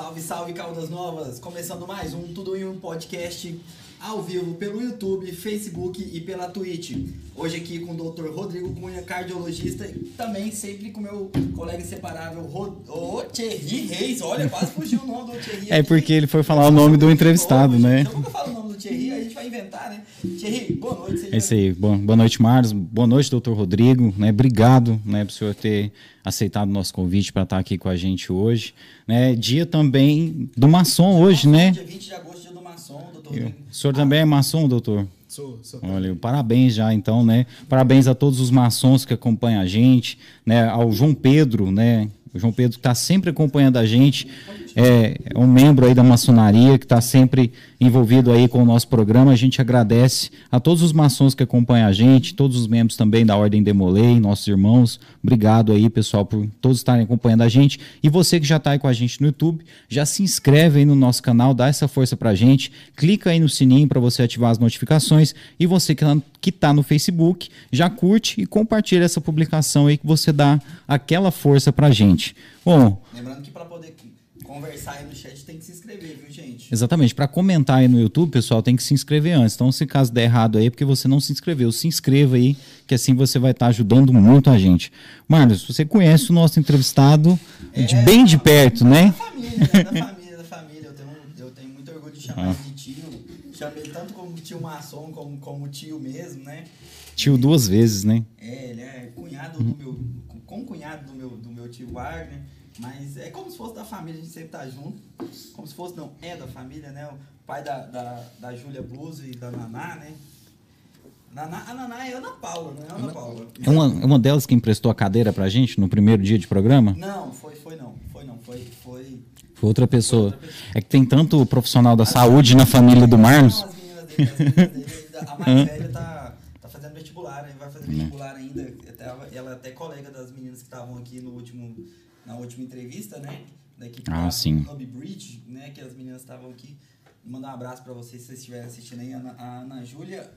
Salve, salve, Caldas Novas! Começando mais um Tudo em um podcast ao vivo pelo YouTube, Facebook e pela Twitch. Hoje aqui com o Dr. Rodrigo Cunha, cardiologista, e também sempre com meu colega inseparável, Rod... oh, Thierry Reis. Olha, quase fugiu o nome do Thierry. É porque ele foi falar o nome do entrevistado, né? Eu nunca falo o nome do Thierry, a gente vai inventar, né? Thierry, boa noite. É isso aí. Boa, boa noite, Marlos. Boa noite, doutor Rodrigo. Né? Obrigado né, por o senhor ter aceitado o nosso convite para estar aqui com a gente hoje. Né? Dia também do maçom hoje, né? Dia 20 de agosto, maçom, doutor Eu. O senhor também é maçom, doutor? Sou, sou Olha, parabéns já então, né? Parabéns a todos os maçons que acompanham a gente, né? Ao João Pedro, né? O João Pedro está sempre acompanhando a gente, é, é, um membro aí da maçonaria que está sempre envolvido aí com o nosso programa. A gente agradece a todos os maçons que acompanham a gente, todos os membros também da Ordem Demolei, nossos irmãos. Obrigado aí, pessoal, por todos estarem acompanhando a gente. E você que já está aí com a gente no YouTube, já se inscreve aí no nosso canal, dá essa força pra gente, clica aí no sininho para você ativar as notificações. E você que está tá no Facebook, já curte e compartilha essa publicação aí que você dá aquela força pra gente. Bom, Lembrando que para poder conversar aí no chat tem que se inscrever, viu, gente? Exatamente. Para comentar aí no YouTube, pessoal, tem que se inscrever antes. Então, se caso der errado aí, é porque você não se inscreveu, se inscreva aí, que assim você vai estar ajudando muito a gente. Marlos, você conhece o nosso entrevistado de É, bem de perto, Da né? família, né? da família, da família. Eu tenho, eu tenho muito orgulho de chamar Ah. ele de tio. Chamei tanto como tio maçom, como, como tio mesmo, né? Tio duas vezes, né? É, ele é cunhado do meu. com cunhado do meu, do meu tio Wagner. Mas é como se fosse da família, a gente sempre tá junto. Como se fosse, não, é da família, né? O pai da, da, da Júlia Blues e da Naná, né? Naná, a Naná é Ana Paula, não é Ana, Paula. É uma, é uma delas que emprestou a cadeira pra gente no primeiro dia de programa? Não, foi, foi não. Foi não. Foi. foi Foi outra pessoa. É que tem tanto profissional da saúde na família do Marlos. Dele, a mais velha tá, tá fazendo vestibular, vai fazer vestibular ainda. Ela é até colega das meninas que estavam aqui no último, na última entrevista, né? Da equipe Ah, da sim. Hub Bridge, né? Que as meninas estavam aqui. Mandar um abraço pra vocês se vocês estiverem assistindo aí. A Ana, a Ana Júlia,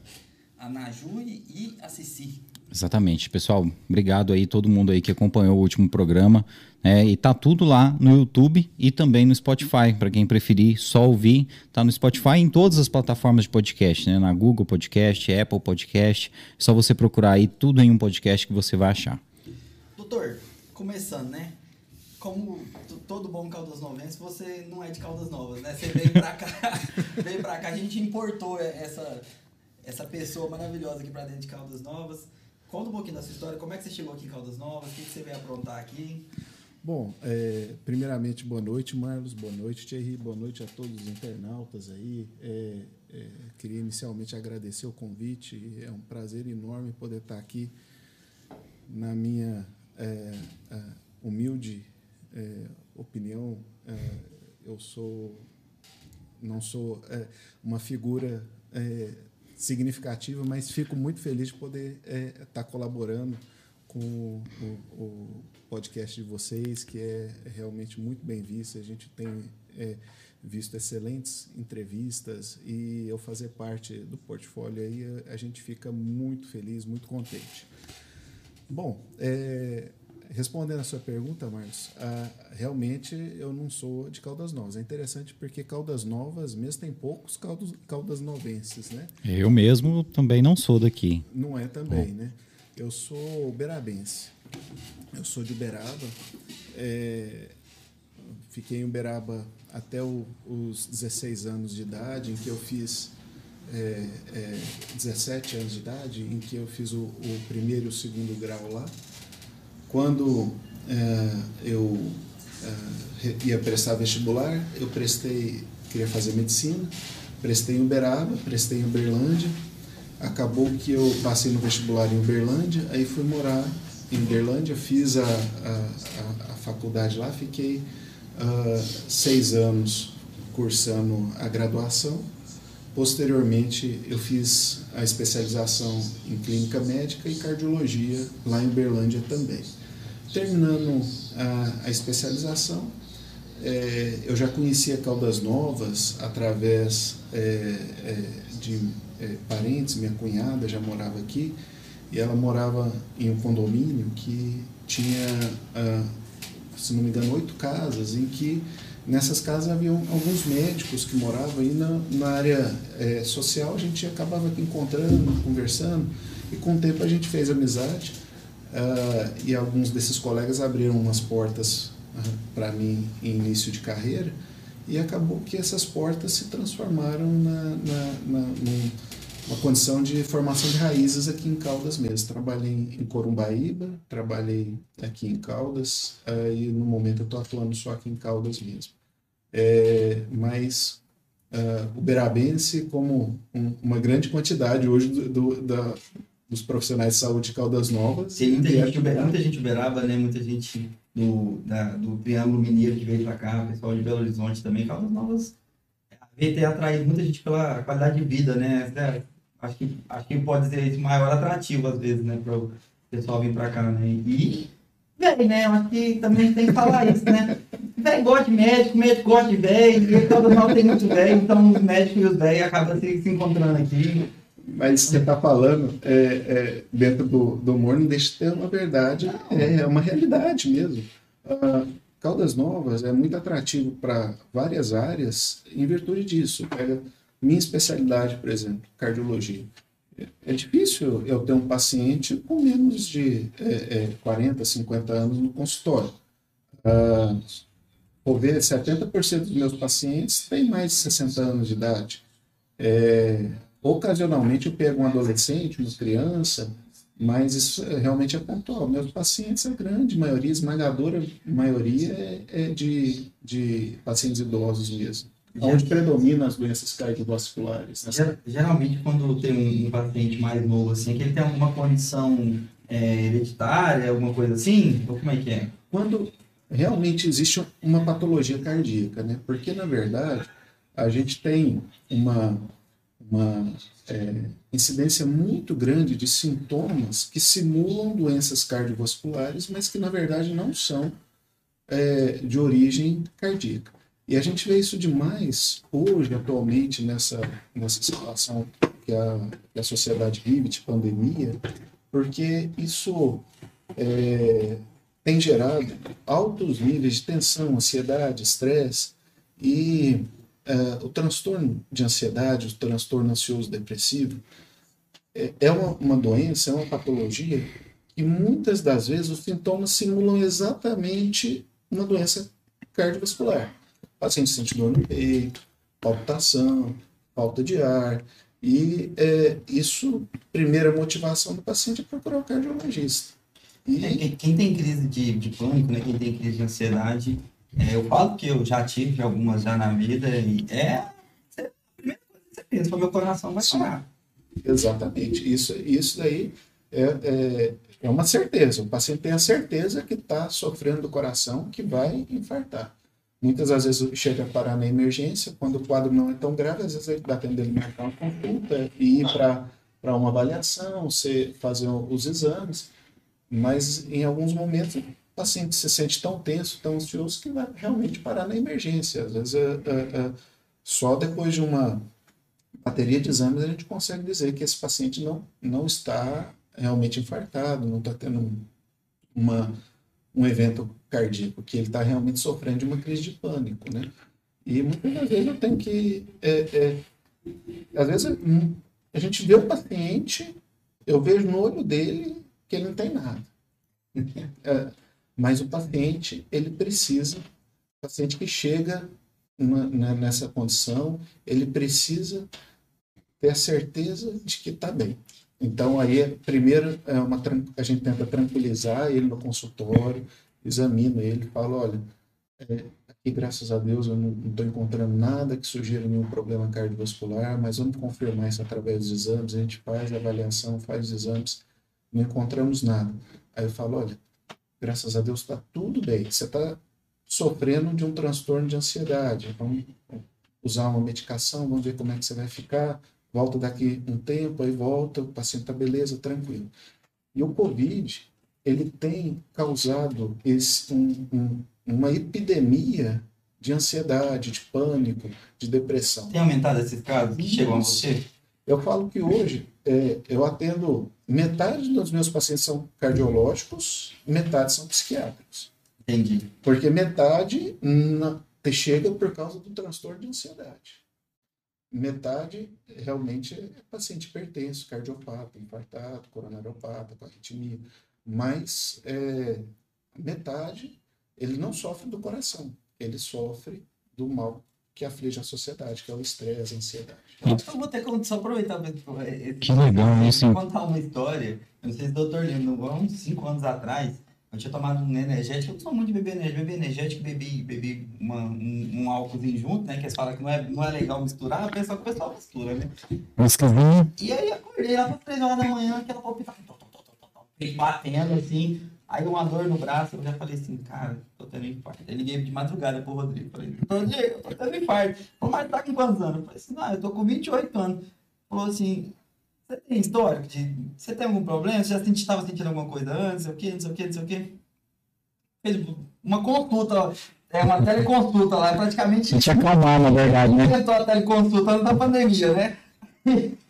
a Naju e a Cici. Exatamente. Pessoal, obrigado aí todo mundo aí que acompanhou o último programa. né? e tá tudo lá no YouTube e também no Spotify. Para quem preferir só ouvir, tá no Spotify e em todas as plataformas de podcast, né? Na Google Podcast, Apple Podcast. É só você procurar aí tudo em um podcast que você vai achar. Doutor, começando, né? Como todo bom Caldas Novense, você não é de Caldas Novas, né? Você veio pra cá, veio pra cá, a gente importou essa, essa pessoa maravilhosa aqui pra dentro de Caldas Novas. Conta um pouquinho da sua história, como é que você chegou aqui em Caldas Novas, o que, que você veio aprontar aqui? Bom, é, primeiramente, boa noite, Marlos. Boa noite, Thierry. Boa noite a todos os internautas aí. É, é, queria inicialmente agradecer o convite. É um prazer enorme poder estar aqui na minha é, é, humilde é, opinião. é, eu sou não sou é, uma figura é, significativa, mas fico muito feliz de poder estar colaborando com o, o podcast de vocês, que é realmente muito bem visto. A gente tem é, visto excelentes entrevistas e eu fazer parte do portfólio aí, a gente fica muito feliz, muito contente. Bom, é, respondendo a sua pergunta, Marcos, ah, realmente eu não sou de Caldas Novas. É interessante porque Caldas Novas, mesmo tem poucos caldos, caldas novenses, né? Eu mesmo também não sou daqui. Não é também, né? Eu sou uberabense. Eu sou de Uberaba. É, fiquei em Uberaba até o- os 16 anos de idade, em que eu fiz é, é, 17 anos de idade, em que eu fiz o, o primeiro e o segundo grau lá. Quando é, eu é, ia prestar vestibular, eu prestei, queria fazer medicina, prestei em Uberaba, prestei em Uberlândia. Acabou que eu passei no vestibular em Uberlândia, aí fui morar em Uberlândia, fiz a, a, a, faculdade lá, fiquei ah, seis anos cursando a graduação. Posteriormente, eu fiz a especialização em clínica médica e cardiologia lá em Uberlândia também. Terminando a, a especialização, eh, eu já conhecia Caldas Novas através eh, eh, de eh, parentes, minha cunhada já morava aqui, e ela morava em um condomínio que tinha ah, se não me engano, oito casas em que nessas casas haviam alguns médicos que moravam aí na, na área é, social, a gente acabava aqui encontrando, conversando, e com o tempo a gente fez amizade, uh, e alguns desses colegas abriram umas portas uh, para mim em início de carreira, e acabou que essas portas se transformaram na, na, na num, uma condição de formação de raízes aqui em Caldas mesmo. Trabalhei em Corumbaíba, trabalhei aqui em Caldas, e no momento eu estou atuando só aqui em Caldas mesmo. É, mas uh, Berabense, como um, uma grande quantidade hoje do, do, da, dos profissionais de saúde de Caldas Novas. Tem muita gente, Uberaba, muita gente Uberaba, né? Muita gente do, da, do Triângulo Mineiro que veio para cá, pessoal de Belo Horizonte também. Caldas Novas a VT atrai muita gente pela qualidade de vida, né? Acho que, acho que pode ser esse maior atrativo, às vezes, né, para o pessoal vir para cá, né? E, velho, né, acho que também tem que falar isso, né? Velho gosta de médico, médico gosta de velho, e todo mal tem muito velho, então os médicos e os velhos acabam se, se encontrando aqui. Mas você está falando é, é, dentro do, do humor, não deixa de ter uma verdade, é, é uma realidade mesmo. Uh, Caldas Novas é muito atrativo para várias áreas em virtude disso. Pega minha especialidade, por exemplo, cardiologia. É difícil eu ter um paciente com menos de é, é, 40, 50 anos no consultório. Ah, vou ver 70% dos meus pacientes têm mais de 60 anos de idade. É, ocasionalmente eu pego um adolescente, uma criança, mas isso realmente é pontual. Meus pacientes, a grande maioria, esmagadora maioria, é, é de, de pacientes idosos mesmo onde predominam as doenças cardiovasculares. Né? Geralmente, quando tem um, um, paciente mais novo, assim, que ele tem alguma condição é, hereditária, alguma coisa assim, ou como é que é? Quando realmente existe uma patologia cardíaca, né? Porque, na verdade, a gente tem uma, uma é, incidência muito grande de sintomas que simulam doenças cardiovasculares, mas que, na verdade, não são é, de origem cardíaca. E a gente vê isso demais hoje, atualmente, nessa, nessa situação que a, que a sociedade vive, de pandemia, porque isso é, tem gerado altos níveis de tensão, ansiedade, estresse e é, o transtorno de ansiedade, o transtorno ansioso depressivo é, é uma, uma doença, é uma patologia e muitas das vezes os sintomas simulam exatamente uma doença cardiovascular. O paciente sente dor no peito, palpitação, falta de ar. E é, isso, primeira motivação do paciente é procurar o cardiologista. E... É, quem tem crise de, de pânico, né, quem tem crise de ansiedade, é, eu falo que eu já tive algumas já na vida e é a primeira coisa que você meu coração vai parar. Exatamente. Isso, isso daí é, é, é uma certeza. O paciente tem a certeza que está sofrendo do coração, que vai infartar. Muitas das vezes chega a parar na emergência, quando o quadro não é tão grave, às vezes ele dá tempo dele marcar uma consulta e ir para uma avaliação, se, fazer os exames, mas em alguns momentos o paciente se sente tão tenso, tão ansioso, que vai realmente parar na emergência. Às vezes, é, é, é, só depois de uma bateria de exames a gente consegue dizer que esse paciente não, não está realmente infartado, não está tendo uma um evento cardíaco, que ele está realmente sofrendo de uma crise de pânico, né? E muitas vezes eu tenho que... É, é, às vezes hum, a gente vê o paciente, eu vejo no olho dele que ele não tem nada. Mas o paciente, ele precisa, o paciente que chega né, nessa condição, ele precisa ter a certeza de que está bem. Então, aí, primeiro, é uma, a gente tenta tranquilizar ele no consultório, examina ele, fala, olha, é, aqui, graças a Deus, eu não estou encontrando nada que sugira nenhum problema cardiovascular, mas vamos confirmar isso através dos exames, a gente faz a avaliação, faz os exames, não encontramos nada. Aí eu falo, olha, graças a Deus está tudo bem, você está sofrendo de um transtorno de ansiedade, vamos usar uma medicação, vamos ver como é que você vai ficar, volta daqui um tempo, aí volta, o paciente está beleza, tranquilo. E o Covid, ele tem causado esse, um, um, uma epidemia de ansiedade, de pânico, de depressão. Tem aumentado esses casos que chegam a você? Eu falo que hoje é, eu atendo metade dos meus pacientes são cardiológicos, metade são psiquiátricos. Entendi. Porque metade na, chega por causa do transtorno de ansiedade. Metade realmente é paciente hipertenso, cardiopata, infartado, coronariopata, com arritmia. Mas é, metade ele não sofre do coração, ele sofre do mal que aflige a sociedade, que é o estresse, a ansiedade. Eu acho que eu vou ter que só aproveitar que legal isso. contar uma história. Eu não sei se o doutor lembra, há uns 5 anos atrás, eu tinha tomado um energético, eu não sou muito de beber energético, bebi energético, bebi, bebi uma, um, um álcoolzinho junto, né? Que eles falam que não é, não é legal misturar, pensa que o pessoal mistura, né? Whiskyzinho. E aí acordei lá para 3 horas da manhã, aquela palpitação, batendo assim. Aí uma dor no braço, eu já falei assim, cara, tô tendo infarto. Eu liguei de madrugada pro Rodrigo. Falei, Rodrigo, eu tô tendo infarto. Falei, mas tá com quantos anos? Eu falei assim, não, eu tô com 28 anos. Falou assim, você tem histórico de. Você tem algum problema? Você já estava sentindo alguma coisa antes? Não sei o quê, não sei o quê, não sei o quê. Fez uma consulta, é uma teleconsulta lá, praticamente. Te acalmar, na verdade, né? Tentou a teleconsulta antes da pandemia, né?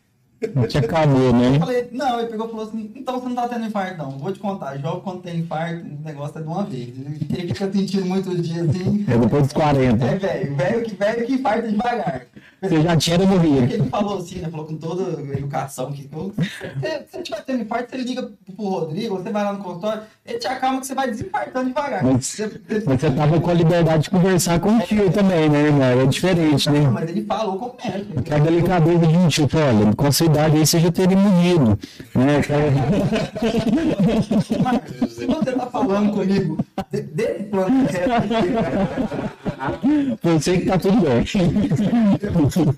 Te acalmou, né? Eu falei, não, ele pegou e falou assim, então você não tá tendo infarto, não. Vou te contar, jovem quando tem infarto, o negócio é de uma vez. Ele fica sentindo muitos dias assim. É depois dos 40. É velho, velho que velho que infarta devagar. Você já tinha não morria. Ele falou assim, né? Falou com toda a educação que se você tiver tendo infarto, você liga pro Rodrigo, você vai lá no consultório, ele te acalma que você vai desinfartando devagar. Mas você, mas você tava com a liberdade de conversar com o tio também, né, irmão? É diferente, né? Mas ele falou com o médico. Que a delicadeza de um tio, olha, com essa idade aí você já teria morrido. Né? Você tá falando comigo desse plano Você que tá tudo bem.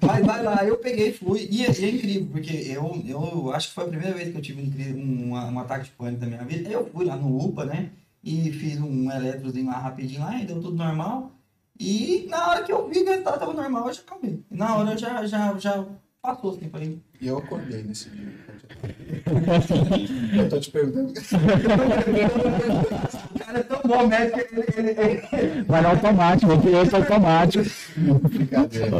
Mas vai lá, eu peguei, fui, e é, e é, incrível, porque eu, eu acho que foi a primeira vez que eu tive um, um, um ataque de pânico na minha vida. Eu fui lá no UPA, né? E fiz um eletrozinho lá rapidinho lá e deu tudo normal. E na hora que eu vi que o resultado tava normal, eu já acabei. Na hora eu já, já, já passou assim, falei. E eu acordei nesse dia. eu tô te perguntando. o cara é tão bom médico que ele, ele, ele... Vai no automático, o piloto automático. Brincadeira.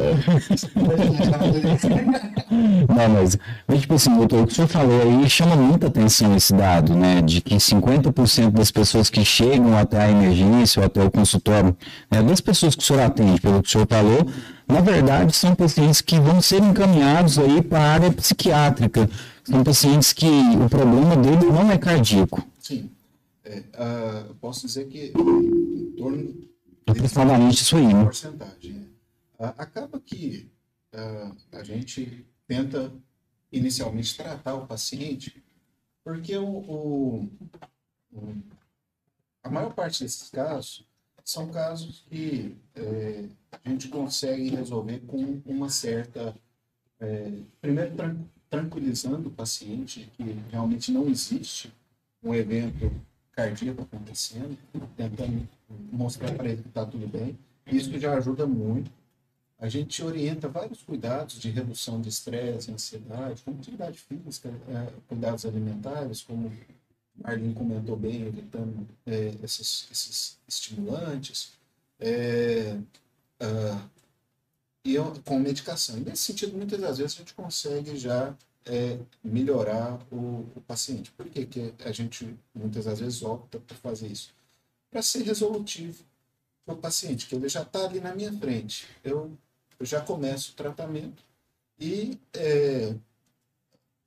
Não, mas, mas, tipo assim, doutor, o que o senhor falou aí chama muita atenção esse dado, né? De que 50% das pessoas que chegam até a emergência ou até o consultório, né, das pessoas que o senhor atende, pelo que o senhor falou, na verdade, são pacientes que vão ser encaminhados aí para a área psiquiátrica. São pacientes que o problema dele não é cardíaco. Sim. É, uh, posso dizer que em torno aproximadamente isso aí, né? porcentagem. Uh, acaba que uh, a gente tenta inicialmente tratar o paciente porque o, o, o, a maior parte desses casos são casos que é, a gente consegue resolver com uma certa. É, primeiro, tran tranquilizando o paciente que realmente não existe um evento cardíaco acontecendo, tentando mostrar para ele que está tudo bem. Isso já ajuda muito. A gente orienta vários cuidados de redução de estresse, ansiedade, como atividade física, é, cuidados alimentares, como Marlene comentou bem, evitando é, esses, esses estimulantes. É, uh, e com medicação. E nesse sentido, muitas das vezes a gente consegue já é, melhorar o, o, paciente. Por que, que a gente muitas das vezes opta por fazer isso? Para ser resolutivo para o paciente, que ele já está ali na minha frente. Eu, eu, já começo o tratamento e é,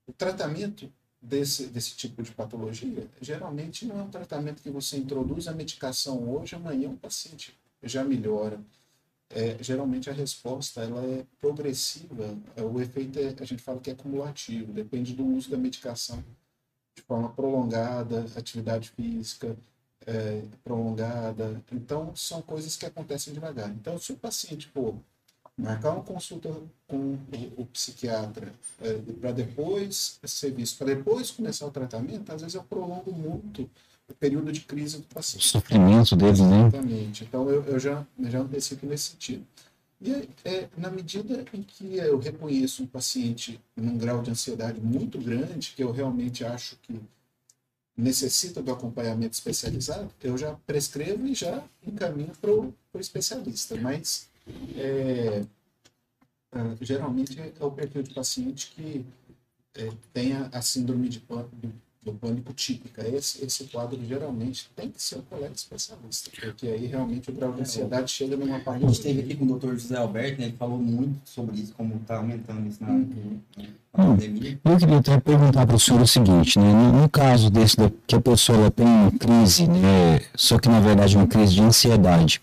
o tratamento desse, desse tipo de patologia geralmente não é um tratamento que você introduz a medicação hoje, amanhã o paciente já melhora é, geralmente a resposta ela é progressiva, é, o efeito é, a gente fala que é cumulativo, depende do uso da medicação de forma prolongada, atividade física é, prolongada. Então, são coisas que acontecem devagar. Então, se o paciente for marcar uma consulta com o, psiquiatra é, para depois ser visto, para depois começar o tratamento, às vezes eu prolongo muito o período de crise do paciente. O sofrimento deles, né? Exatamente. Então, eu, eu já, já antecipo nesse sentido. E é, é, na medida em que eu reconheço um paciente num grau de ansiedade muito grande, que eu realmente acho que necessita do acompanhamento especializado, eu já prescrevo e já encaminho para o especialista. Mas, é, é, geralmente, é o perfil de paciente que é, tem a, a síndrome de, do pânico típica. Esse, esse quadro geralmente tem que ser um colega especialista, porque aí realmente o grau de ansiedade chega numa A parte. gente esteve aqui com o Dr. José Alberto, né? Ele falou muito sobre isso, como está aumentando isso na, na pandemia. Eu queria até perguntar para o senhor o seguinte, né? No, no caso desse da, que a pessoa tem uma crise, né? Só que na verdade é uma crise de ansiedade.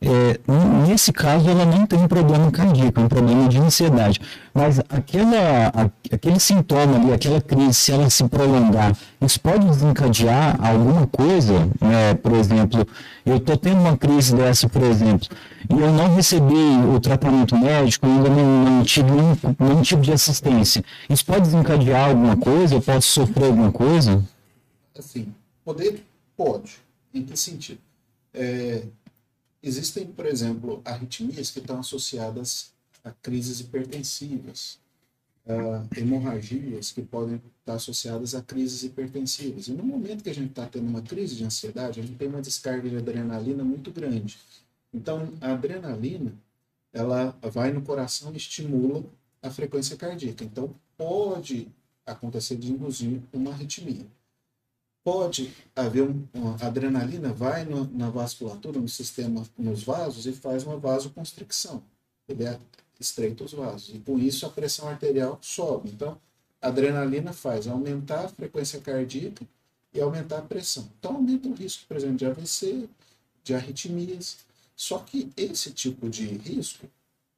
É, nesse caso ela não tem problema cardíaco, é um problema de ansiedade. Mas aquela, aquele sintoma ali, aquela crise, se ela se prolongar, isso pode desencadear alguma coisa, né? Por exemplo, eu estou tendo uma crise dessa, por exemplo, e eu não recebi o tratamento médico, ainda não, não tive nenhum, nenhum tipo de assistência. Isso pode desencadear alguma coisa? Eu posso sofrer alguma coisa? Assim, poder pode. Em que sentido? É, existem, por exemplo, arritmias que estão associadas a crises hipertensivas, hemorragias que podem estar associadas a crises hipertensivas. E no momento que a gente está tendo uma crise de ansiedade, a gente tem uma descarga de adrenalina muito grande. Então, a adrenalina, ela vai no coração e estimula a frequência cardíaca. Então, pode acontecer de induzir uma arritmia pode haver um, uma adrenalina vai no, na vasculatura, no sistema, nos vasos e faz uma vasoconstricção. Ele é, estreita os vasos e com isso a pressão arterial sobe. Então, a adrenalina faz aumentar a frequência cardíaca e aumentar a pressão. Então, aumenta o risco, por exemplo, de AVC, de arritmias. Só que esse tipo de risco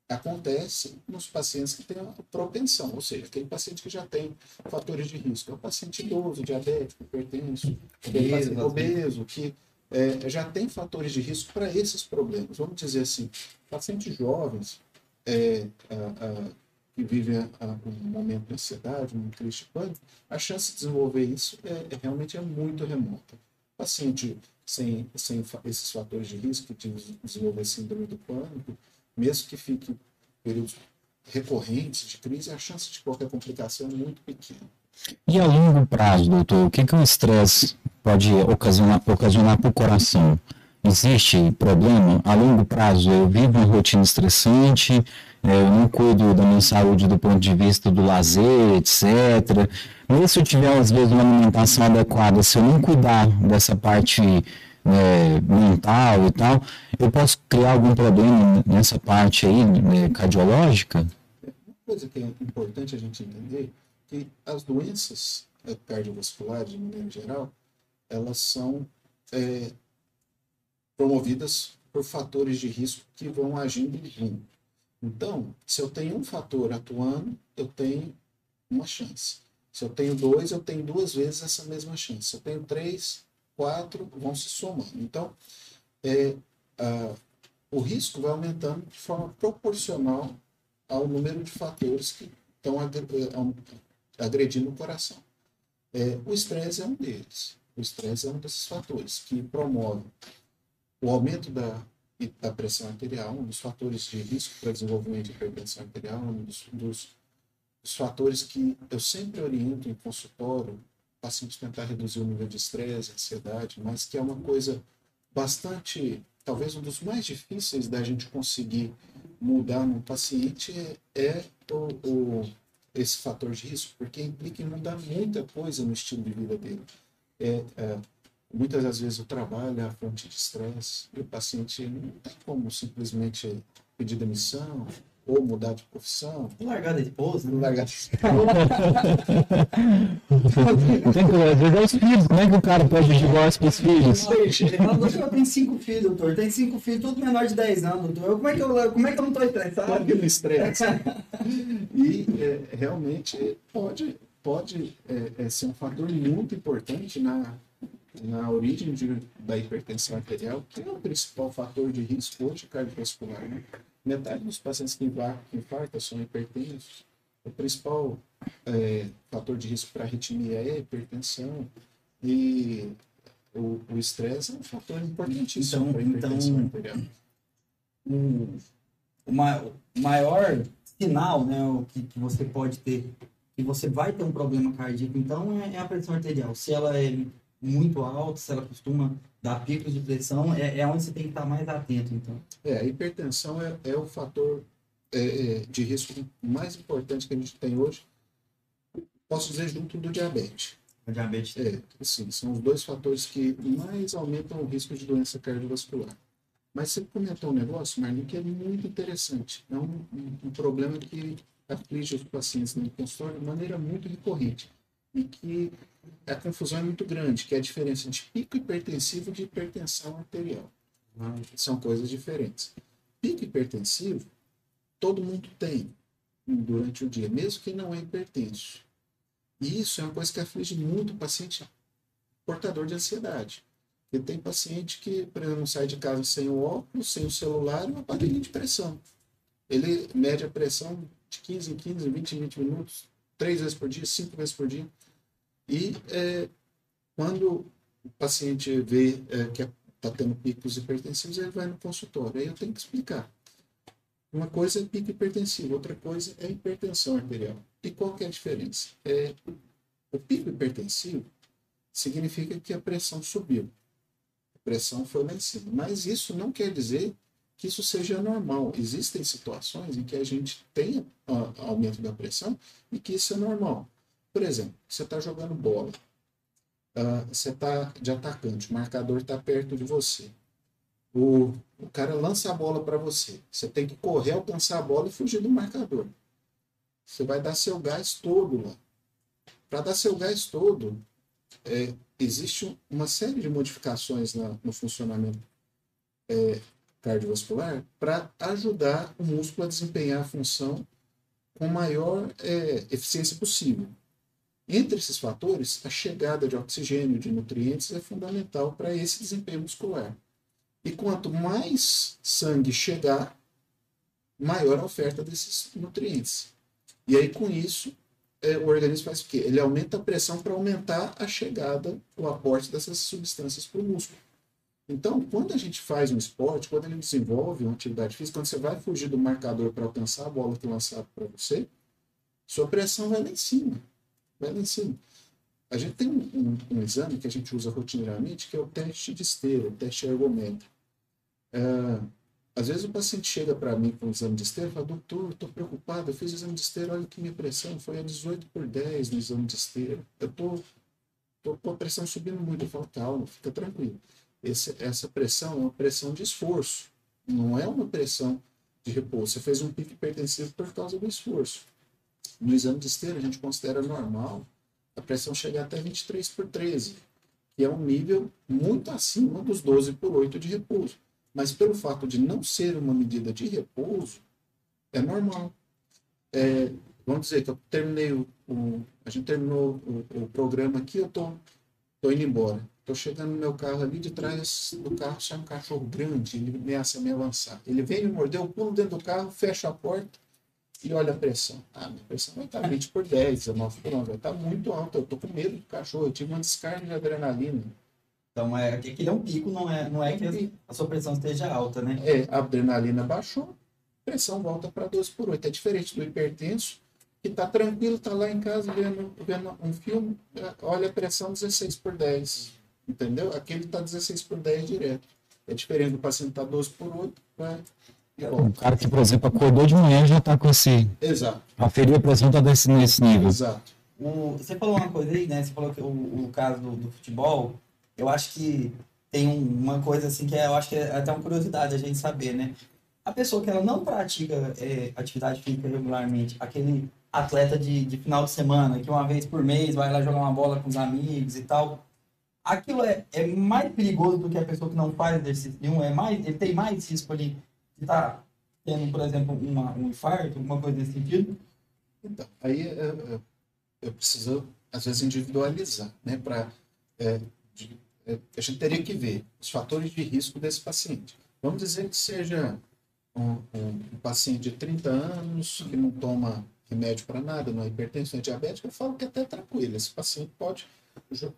acontece nos pacientes que têm uma propensão, ou seja, aquele paciente que já tem fatores de risco. É o paciente idoso, diabético, hipertenso, aquele Obeso, obeso, que é, já tem fatores de risco para esses problemas. Vamos dizer assim, pacientes jovens é, a- a- que vivem a- a- um momento de ansiedade, um crise de pânico, a chance de desenvolver isso é, é realmente é muito remota. Paciente sem, sem esses fatores de risco de desenvolver síndrome do pânico, mesmo que fique períodos recorrentes de crise, a chance de qualquer complicação é muito pequena. E a longo prazo, doutor, o que, que o estresse pode ocasionar, ocasionar para o coração? Existe problema? A longo prazo, eu vivo uma rotina estressante, eh, eu não cuido da minha saúde do ponto de vista do lazer, etc. Mesmo se eu tiver, às vezes, uma alimentação adequada, se eu não cuidar dessa parte né, mental e tal, eu posso criar algum problema nessa parte aí, né, cardiológica? Uma coisa que é importante a gente entender que as doenças eh, cardiovasculares, de maneira geral, elas são eh, promovidas por fatores de risco que vão agindo junto. Então, se eu tenho um fator atuando, eu tenho uma chance. Se eu tenho dois, eu tenho duas vezes essa mesma chance. Se eu tenho três, quatro, vão se somando. Então, é, a- o risco vai aumentando de forma proporcional ao número de fatores que estão eh, am- agredindo o coração. É, o estresse é um deles. O estresse é um desses fatores que promove o aumento da, da pressão arterial, um dos fatores de risco para desenvolvimento de hipertensão arterial, um dos, dos, dos fatores que eu sempre oriento em consultório, paciente tentar reduzir o nível de estresse, ansiedade, mas que é uma coisa bastante, talvez um dos mais difíceis da gente conseguir mudar no paciente é, é o, o- esse fator de risco, porque implica em mudar muita coisa no estilo de vida dele. É, é, muitas das vezes o trabalho é a fonte de estresse e o paciente não tem como simplesmente pedir demissão ou mudar de profissão, Largar da esposa, não né? largar Tem que, às vezes é os filhos, como é que o cara pede divórcio para os filhos? Doutor, eu tenho cinco filhos, doutor. Tem cinco filhos, tudo menor de 10 anos, doutor. Como é que eu, como é que eu não tô estressado? Claro que não estressa. E é, realmente pode, pode é, é, ser um fator muito importante na, na origem de, da hipertensão arterial, que é o principal fator de risco hoje cardiovascular. Né? Metade dos pacientes que infartam, são hipertensos. O principal é, fator de risco para arritmia é a hipertensão. E o o estresse é um fator importantíssimo Então- para a hipertensão então- arterial. o, o ma- o maior sinal né, o que, que você pode ter, que você vai ter um problema cardíaco, então, é, é a pressão arterial. Se ela é muito alta, se ela costuma dar picos de pressão, é, é onde você tem que estar mais atento, então. É, a hipertensão é, é o fator é, é, de risco mais importante que a gente tem hoje. Posso dizer junto do diabetes. A diabetes. É, sim, são os dois fatores que mais aumentam o risco de doença cardiovascular. Mas você comentou um negócio, Marlene, que é muito interessante. É um, um, um problema que aflige os pacientes no consultório de maneira muito recorrente. E que a confusão é muito grande, que é a diferença de pico hipertensivo de hipertensão arterial. São coisas diferentes. Pico hipertensivo, todo mundo tem durante o dia, mesmo quem não é hipertenso. E isso é uma coisa que aflige muito o paciente portador de ansiedade. Porque tem paciente que, por exemplo, sai de casa sem o óculos, sem o celular e um aparelho de pressão. Ele mede a pressão de 15 em 15, 20 em 20 minutos, três vezes por dia, cinco vezes por dia. E é, quando o paciente vê é, que está tendo picos hipertensivos, ele vai no consultório. Aí eu tenho que explicar. Uma coisa é pico hipertensivo, outra coisa é hipertensão arterial. E qual que é a diferença? É, o pico hipertensivo significa que a pressão subiu. A pressão foi lá em cima. Mas isso não quer dizer que isso seja normal. Existem situações em que a gente tem aumento da pressão e que isso é normal. Por exemplo, você está jogando bola, uh, você está de atacante, o marcador está perto de você. O, o cara lança a bola para você. Você tem que correr, alcançar a bola e fugir do marcador. Você vai dar seu gás todo lá. Para dar seu gás todo, é, existe uma série de modificações na, no funcionamento é, cardiovascular para ajudar o músculo a desempenhar a função com maior é, eficiência possível. Entre esses fatores, a chegada de oxigênio, de nutrientes, é fundamental para esse desempenho muscular. E quanto mais sangue chegar, maior a oferta desses nutrientes. E aí, com isso, é, o organismo faz o quê? Ele aumenta a pressão para aumentar a chegada, o aporte dessas substâncias para o músculo. Então, quando a gente faz um esporte, quando ele desenvolve uma atividade física, quando você vai fugir do marcador para alcançar a bola que lançada para você, sua pressão vai lá em cima. Lá em cima. A gente tem um, um, exame que a gente usa rotineiramente, que é o teste de esteira, o teste ergométrico. É, às vezes o paciente chega para mim com o exame de esteira e fala, doutor, estou preocupado, eu fiz o exame de esteira, olha que minha pressão foi a 18 por 10 no exame de esteira. Eu estou tô, tô com a pressão subindo muito. Eu falo, calma, fica tranquilo. Esse, essa pressão é uma pressão de esforço, não é uma pressão de repouso. Você fez um pico hipertensivo por causa do esforço. No exame de esteira, a gente considera normal a pressão chegar até 23 por 13, que é um nível muito acima dos 12 por 8 de repouso. Mas pelo fato de não ser uma medida de repouso, é normal. É, vamos dizer que eu terminei o, o a gente terminou o, o, programa aqui, eu tô, tô indo embora. Tô chegando no meu carro ali, de trás do carro sai um cachorro grande, ele ameaça me avançar. Ele vem me morder, eu pulo dentro do carro, fecho a porta e olha a pressão. Ah, minha pressão vai estar 20 por 10, 19 por 9, vai estar muito alta. Eu tô com medo do cachorro, eu tive uma descarga de adrenalina. Então, é, aquele é um pico, não é, não é que a sua pressão esteja alta, né? É, a adrenalina baixou, a pressão volta para 12 por 8. É diferente do hipertenso, que está tranquilo, está lá em casa vendo, vendo um filme, olha a pressão 16 por 10. Entendeu? Aquele está 16 por 10 direto. É diferente do paciente está 12 por 8, vai. Um cara que, por exemplo, acordou de manhã já está com esse. Exato. A pressão está nesse, nesse nível. Exato. O, você falou uma coisa aí, né? Você falou que o, o caso do, do futebol, eu acho que tem uma coisa assim que é, eu acho que é até uma curiosidade a gente saber, né? A pessoa que ela não pratica é, atividade física regularmente, aquele atleta de, de final de semana, que uma vez por mês vai lá jogar uma bola com os amigos e tal, aquilo é, é mais perigoso do que a pessoa que não faz exercício nenhum, é mais, ele tem mais risco ali de estar tá tendo, por exemplo, uma, um infarto, alguma coisa nesse sentido? Então, aí eu, é, é, eu preciso, às vezes, individualizar, né, para é, é, a gente teria que ver os fatores de risco desse paciente. Vamos dizer que seja um, um, um paciente de 30 anos que não toma remédio para nada, não é hipertenso, não é diabético, eu falo que é até tranquilo. Esse paciente pode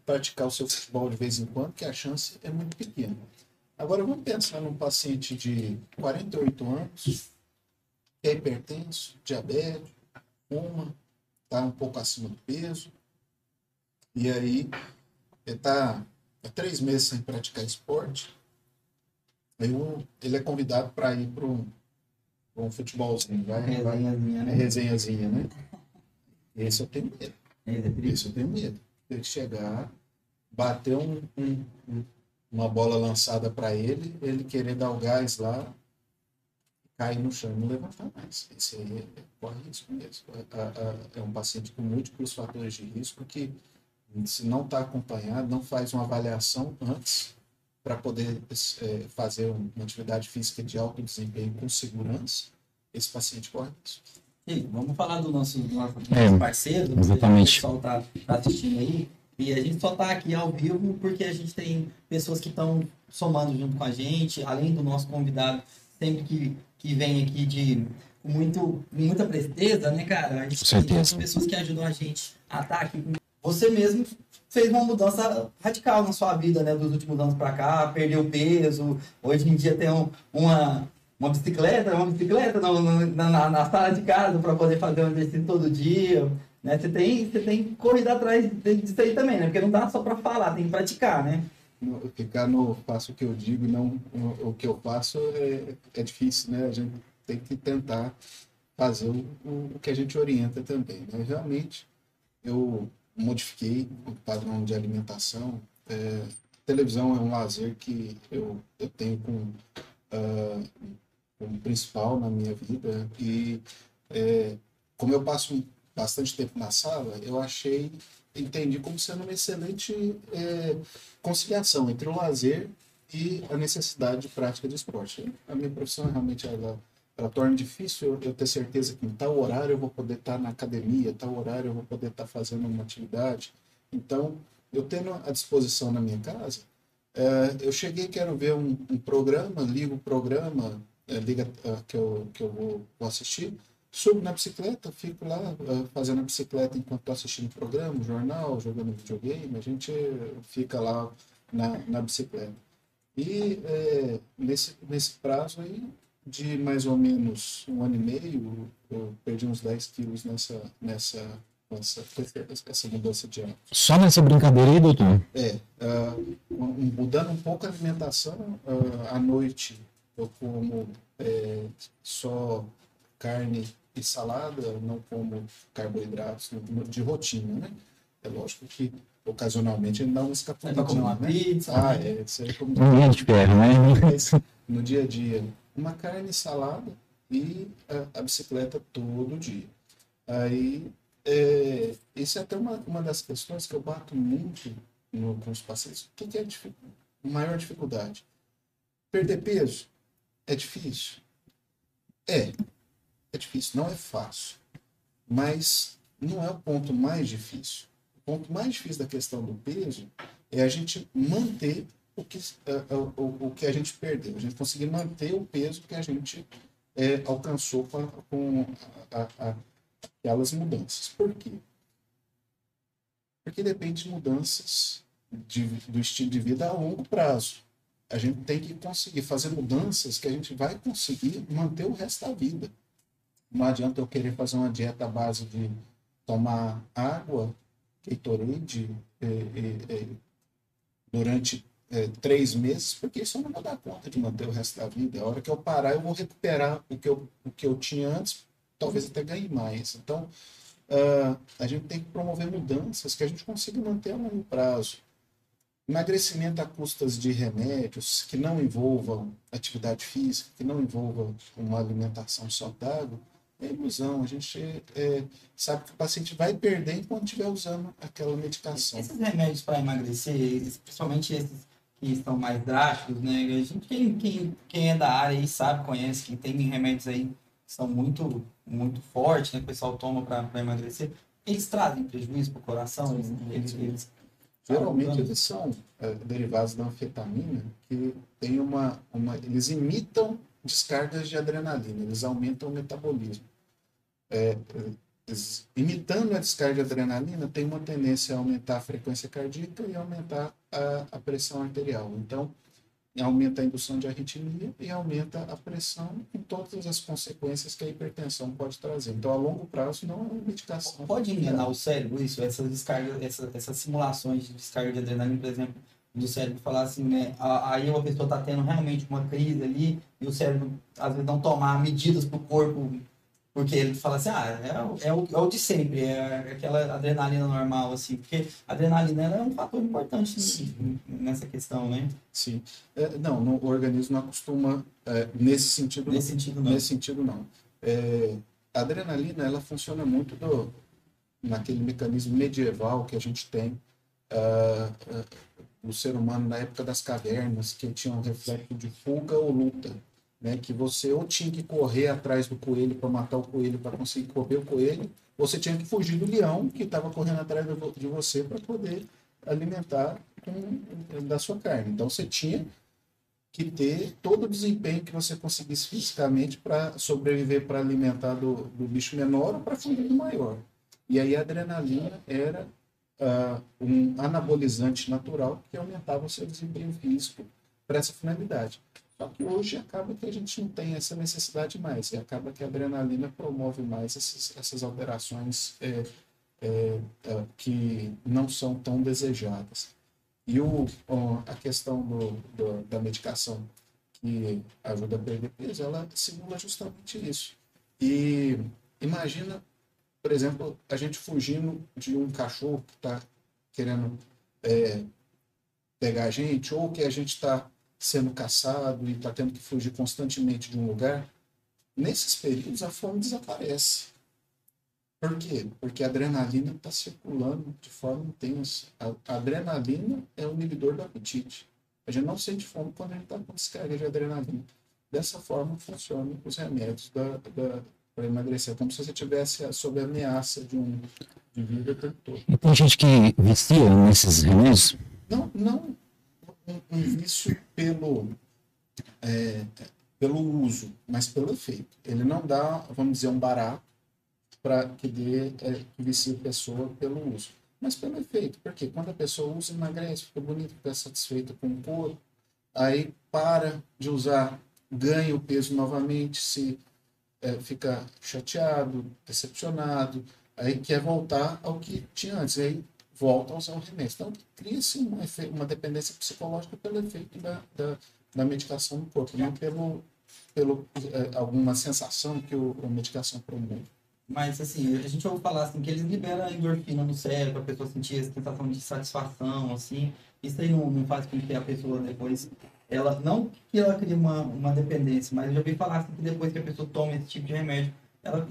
praticar o seu futebol de vez em quando, que a chance é muito pequena. Agora vamos pensar num paciente de 48 anos, que é hipertenso, diabético, uma, está um pouco acima do peso, e aí ele está há três meses sem praticar esporte, aí ele é convidado para ir para um, um futebolzinho, vai, resenhazinha, vai, né? resenhazinha, né? Esse eu tenho medo. Esse eu tenho medo. ele chegar, bater um, um, uma bola lançada para ele, ele querer dar o gás lá, cair no chão e não levantar mais. Esse aí é, corre risco mesmo. É, é, é um paciente com múltiplos fatores de risco que, se não está acompanhado, não faz uma avaliação antes para poder é, fazer uma atividade física de alto desempenho com segurança, esse paciente corre risco. E vamos falar do nosso, do nosso é, parceiro, exatamente. o pessoal está tá assistindo aí. E a gente só está aqui ao vivo porque a gente tem pessoas que estão somando junto com a gente, além do nosso convidado, sempre que, que vem aqui de muito, muita presteza, né, cara? A gente tem pessoas que ajudam a gente a estar tá aqui. Você mesmo fez uma mudança radical na sua vida, né, dos últimos anos para cá, perdeu peso, hoje em dia tem um, uma, uma bicicleta, uma bicicleta no, na, na, sala de casa para poder fazer um exercício todo dia, né? Você tem, você tem corrido atrás disso aí também, né? Porque não dá só para falar, tem que praticar, né? Ficar no faço o que eu digo e não o, o que eu faço é, é difícil, né? A gente tem que tentar fazer o, o, que a gente orienta também, né? Realmente, eu modifiquei o padrão de alimentação. É, televisão é um lazer que eu, eu tenho com uh, como principal na minha vida. E é, como eu passo bastante tempo na sala, eu achei, entendi como sendo uma excelente é, conciliação entre o lazer e a necessidade de prática de esporte. A minha profissão realmente ela, ela torna difícil eu, ter certeza que em tal horário eu vou poder estar na academia, tal horário eu vou poder estar fazendo uma atividade. Então, eu tendo à disposição na minha casa, é, eu cheguei, quero ver um, um programa, ligo o programa, é, liga uh, que, eu, que eu vou, vou, assistir, subo na bicicleta, fico lá uh, fazendo a bicicleta enquanto estou assistindo o programa, o jornal, jogando videogame, a gente fica lá na, na bicicleta. E é, nesse, nesse prazo aí, de mais ou menos um ano e meio, eu perdi uns 10 quilos nessa, nessa essa, essa mudança de hábito. Só nessa brincadeira aí, doutor? É. Uh, mudando um pouco a alimentação, uh, à noite eu como é, só carne e salada, não como carboidratos de rotina, né? É lógico que ocasionalmente ele dá uma escapadinha. comer uma né? pizza. Ah, é. Isso aí como... Ninguém te pega, né? no dia a dia, uma carne, salada e a, a bicicleta todo dia. Aí é, isso é até uma, uma das questões que eu bato muito no, com os pacientes. O que, que é a maior dificuldade? Perder peso é difícil? É, é difícil, não é fácil. Mas não é o ponto mais difícil. O ponto mais difícil da questão do peso é a gente manter o que, uh, o, o que a gente perdeu, a gente conseguir manter o peso que a gente é, alcançou com, a, com a, a, aquelas mudanças. Por quê? Porque depende de mudanças de, do estilo de vida a longo prazo. A gente tem que conseguir fazer mudanças que a gente vai conseguir manter o resto da vida. Não adianta eu querer fazer uma dieta à base de tomar água, Gatorade, eh, eh, eh, durante três meses, porque isso eu não vou dar conta de manter o resto da vida. A hora que eu parar, eu vou recuperar o que eu, o que eu tinha antes talvez até ganhe mais. Então, uh, a gente tem que promover mudanças que a gente consiga manter a longo prazo. Emagrecimento a custas de remédios que não envolvam atividade física, que não envolvam uma alimentação saudável, é ilusão. A gente é, sabe que o paciente vai perder enquanto estiver usando aquela medicação. Esses remédios para emagrecer, principalmente esses que estão mais drásticos, né? A gente, quem, quem, quem é da área aí sabe, conhece, que tem remédios aí que são muito muito forte, né, que o pessoal toma para emagrecer, eles trazem prejuízo para o coração? Eles, eles, eles, Geralmente eles são é, derivados da anfetamina que tem uma, uma. Eles imitam descargas de adrenalina, eles aumentam o metabolismo. É, eles, imitando a descarga de adrenalina, tem uma tendência a aumentar a frequência cardíaca e aumentar a, a pressão arterial. Então, aumenta a indução de arritmia e aumenta a pressão e todas as consequências que a hipertensão pode trazer. Então, a longo prazo, não é uma medicação. Pode enganar o cérebro isso? Essas, descargas, essa, essas simulações de descarga de adrenalina, por exemplo, do cérebro falar assim, né? Aí uma pessoa está tendo realmente uma crise ali e o cérebro, às vezes, não tomar medidas para o corpo Porque ele fala assim, ah, é, o- é, o, é o de sempre, é aquela adrenalina normal, assim. Porque a adrenalina é um fator importante n- nessa questão, né? Sim. É, não, no- o organismo não acostuma é, nesse sentido. Nesse sentido, não. Nesse sentido, não. É, a adrenalina, ela funciona muito do, naquele mecanismo medieval que a gente tem. ah, o ser humano na época das cavernas, que tinha um reflexo de fuga ou luta. Né, que você ou tinha que correr atrás do coelho para matar o coelho para conseguir comer o coelho, você tinha que fugir do leão que estava correndo atrás de você para poder alimentar com, da sua carne. Então você tinha que ter todo o desempenho que você conseguisse fisicamente para sobreviver, para alimentar do, do bicho menor ou para fugir do maior. E aí a adrenalina era ah, um anabolizante natural que aumentava o seu desempenho físico para essa finalidade. Só que hoje acaba que a gente não tem essa necessidade mais, e acaba que a adrenalina promove mais essas alterações é, é, é, que não são tão desejadas. E o, a questão do, do- da medicação que ajuda a perder peso, ela simula justamente isso. E imagina, por exemplo, a gente fugindo de um cachorro que está querendo é, pegar a gente, ou que a gente está sendo caçado e está tendo que fugir constantemente de um lugar. Nesses períodos, a fome desaparece. Por quê? Porque a adrenalina está circulando de forma intensa. A, a adrenalina é o inibidor do apetite. A gente não sente fome quando a gente está com descarga de adrenalina. Dessa forma funcionam os remédios para emagrecer. Como se você tivesse sob ameaça de um de vida o tempo todo. E tem gente que vicia nesses remédios? Não, não um, vício pelo, é, pelo uso, mas pelo efeito. Ele não dá, vamos dizer, um barato para que dê é, que vicie a pessoa pelo uso, mas pelo efeito. Porque quando a pessoa usa, emagrece, fica bonita, fica satisfeita com o corpo, aí para de usar, ganha o peso novamente, se é, fica chateado, decepcionado, aí quer voltar ao que tinha antes. Aí volta a usar o remédio. Então, cria-se um uma dependência psicológica pelo efeito da, da, da medicação no corpo, não pelo, pelo eh, alguma sensação que o, a medicação promove. Mas, assim, a gente ouve falar, assim, que eles liberam endorfina no cérebro, a pessoa sentir essa sensação de satisfação, assim. Isso aí não, não faz com que a pessoa depois... Ela, não que ela crie uma, uma dependência, mas eu já ouvi falar assim, que depois que a pessoa toma esse tipo de remédio, ela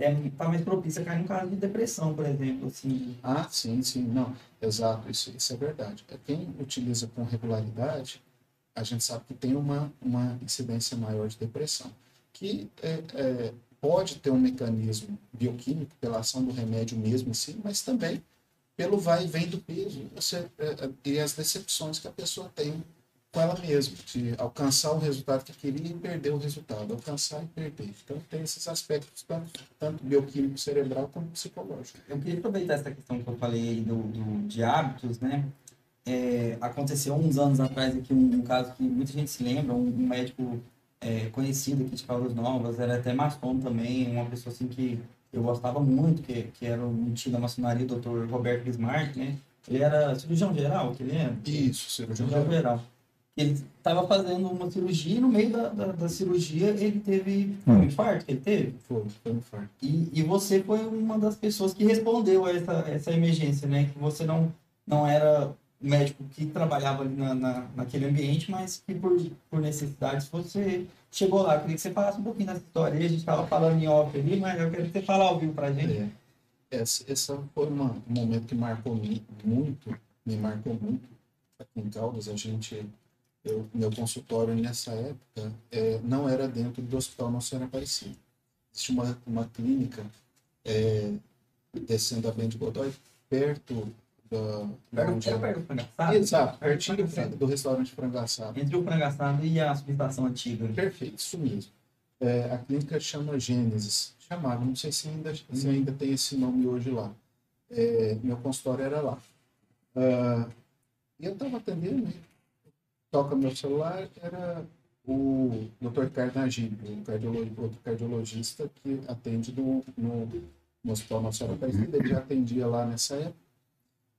é, mais propícia a cair num caso de depressão, por exemplo, assim. Ah, sim, sim, não, exato, isso, isso é verdade. É, Quem utiliza com regularidade, a gente sabe que tem uma, uma incidência maior de depressão, que é, é, pode ter um mecanismo bioquímico pela ação do remédio mesmo em si, mas também pelo vai e vem do peso você, é, é, e as decepções que a pessoa tem com ela mesma, de alcançar o resultado que queria e perder o resultado, alcançar e perder. Então tem esses aspectos tanto, tanto bioquímico cerebral como psicológico. Eu queria aproveitar essa questão que eu falei do, do- de hábitos, né? É, aconteceu uns anos atrás aqui um, um caso que muita gente se lembra, um, um médico é, conhecido aqui de Caldas Novas, era até maçom também, uma pessoa assim que eu gostava muito, que, que era um tio da maçonaria, o Dr. Roberto Bismarck, né? Ele era cirurgião geral, que ele é? Isso, cirurgião cirurgião geral. geral. Ele estava fazendo uma cirurgia e no meio da, da, da cirurgia ele teve um infarto que ele teve. Foi, foi no fardo. E, e você foi uma das pessoas que respondeu a essa, essa emergência, né? Que você não, não era médico que trabalhava ali na, na, naquele ambiente, mas que por, por necessidades você chegou lá. Eu queria que você falasse um pouquinho dessa história. A gente estava falando em off ali, mas eu quero que você fale ao vivo pra gente. É, essa, essa foi uma, um momento que marcou muito, me marcou muito. Aqui em Caldas, a gente, eu, meu consultório nessa época é, não era dentro do Hospital Nossa Senhora Aparecida. Existia uma, uma clínica é, descendo a Bente Godoy, perto da... Perto, onde é perto do frangaçado? Exato, pertinho do, Frangaçado. do restaurante Frango Assado. Entre o frangaçado e a subestação antiga. Perfeito, isso mesmo. É, a clínica chama Gênesis. Chamava, não sei se ainda, se ainda tem esse nome hoje lá. É, meu consultório era lá. Ah, e eu estava atendendo, né? Toca meu celular, era o Dr. Ricardo o cardiolo- outro cardiologista que atende no, no, no Hospital Nossa Senhora Aparecida. Ele já atendia lá nessa época.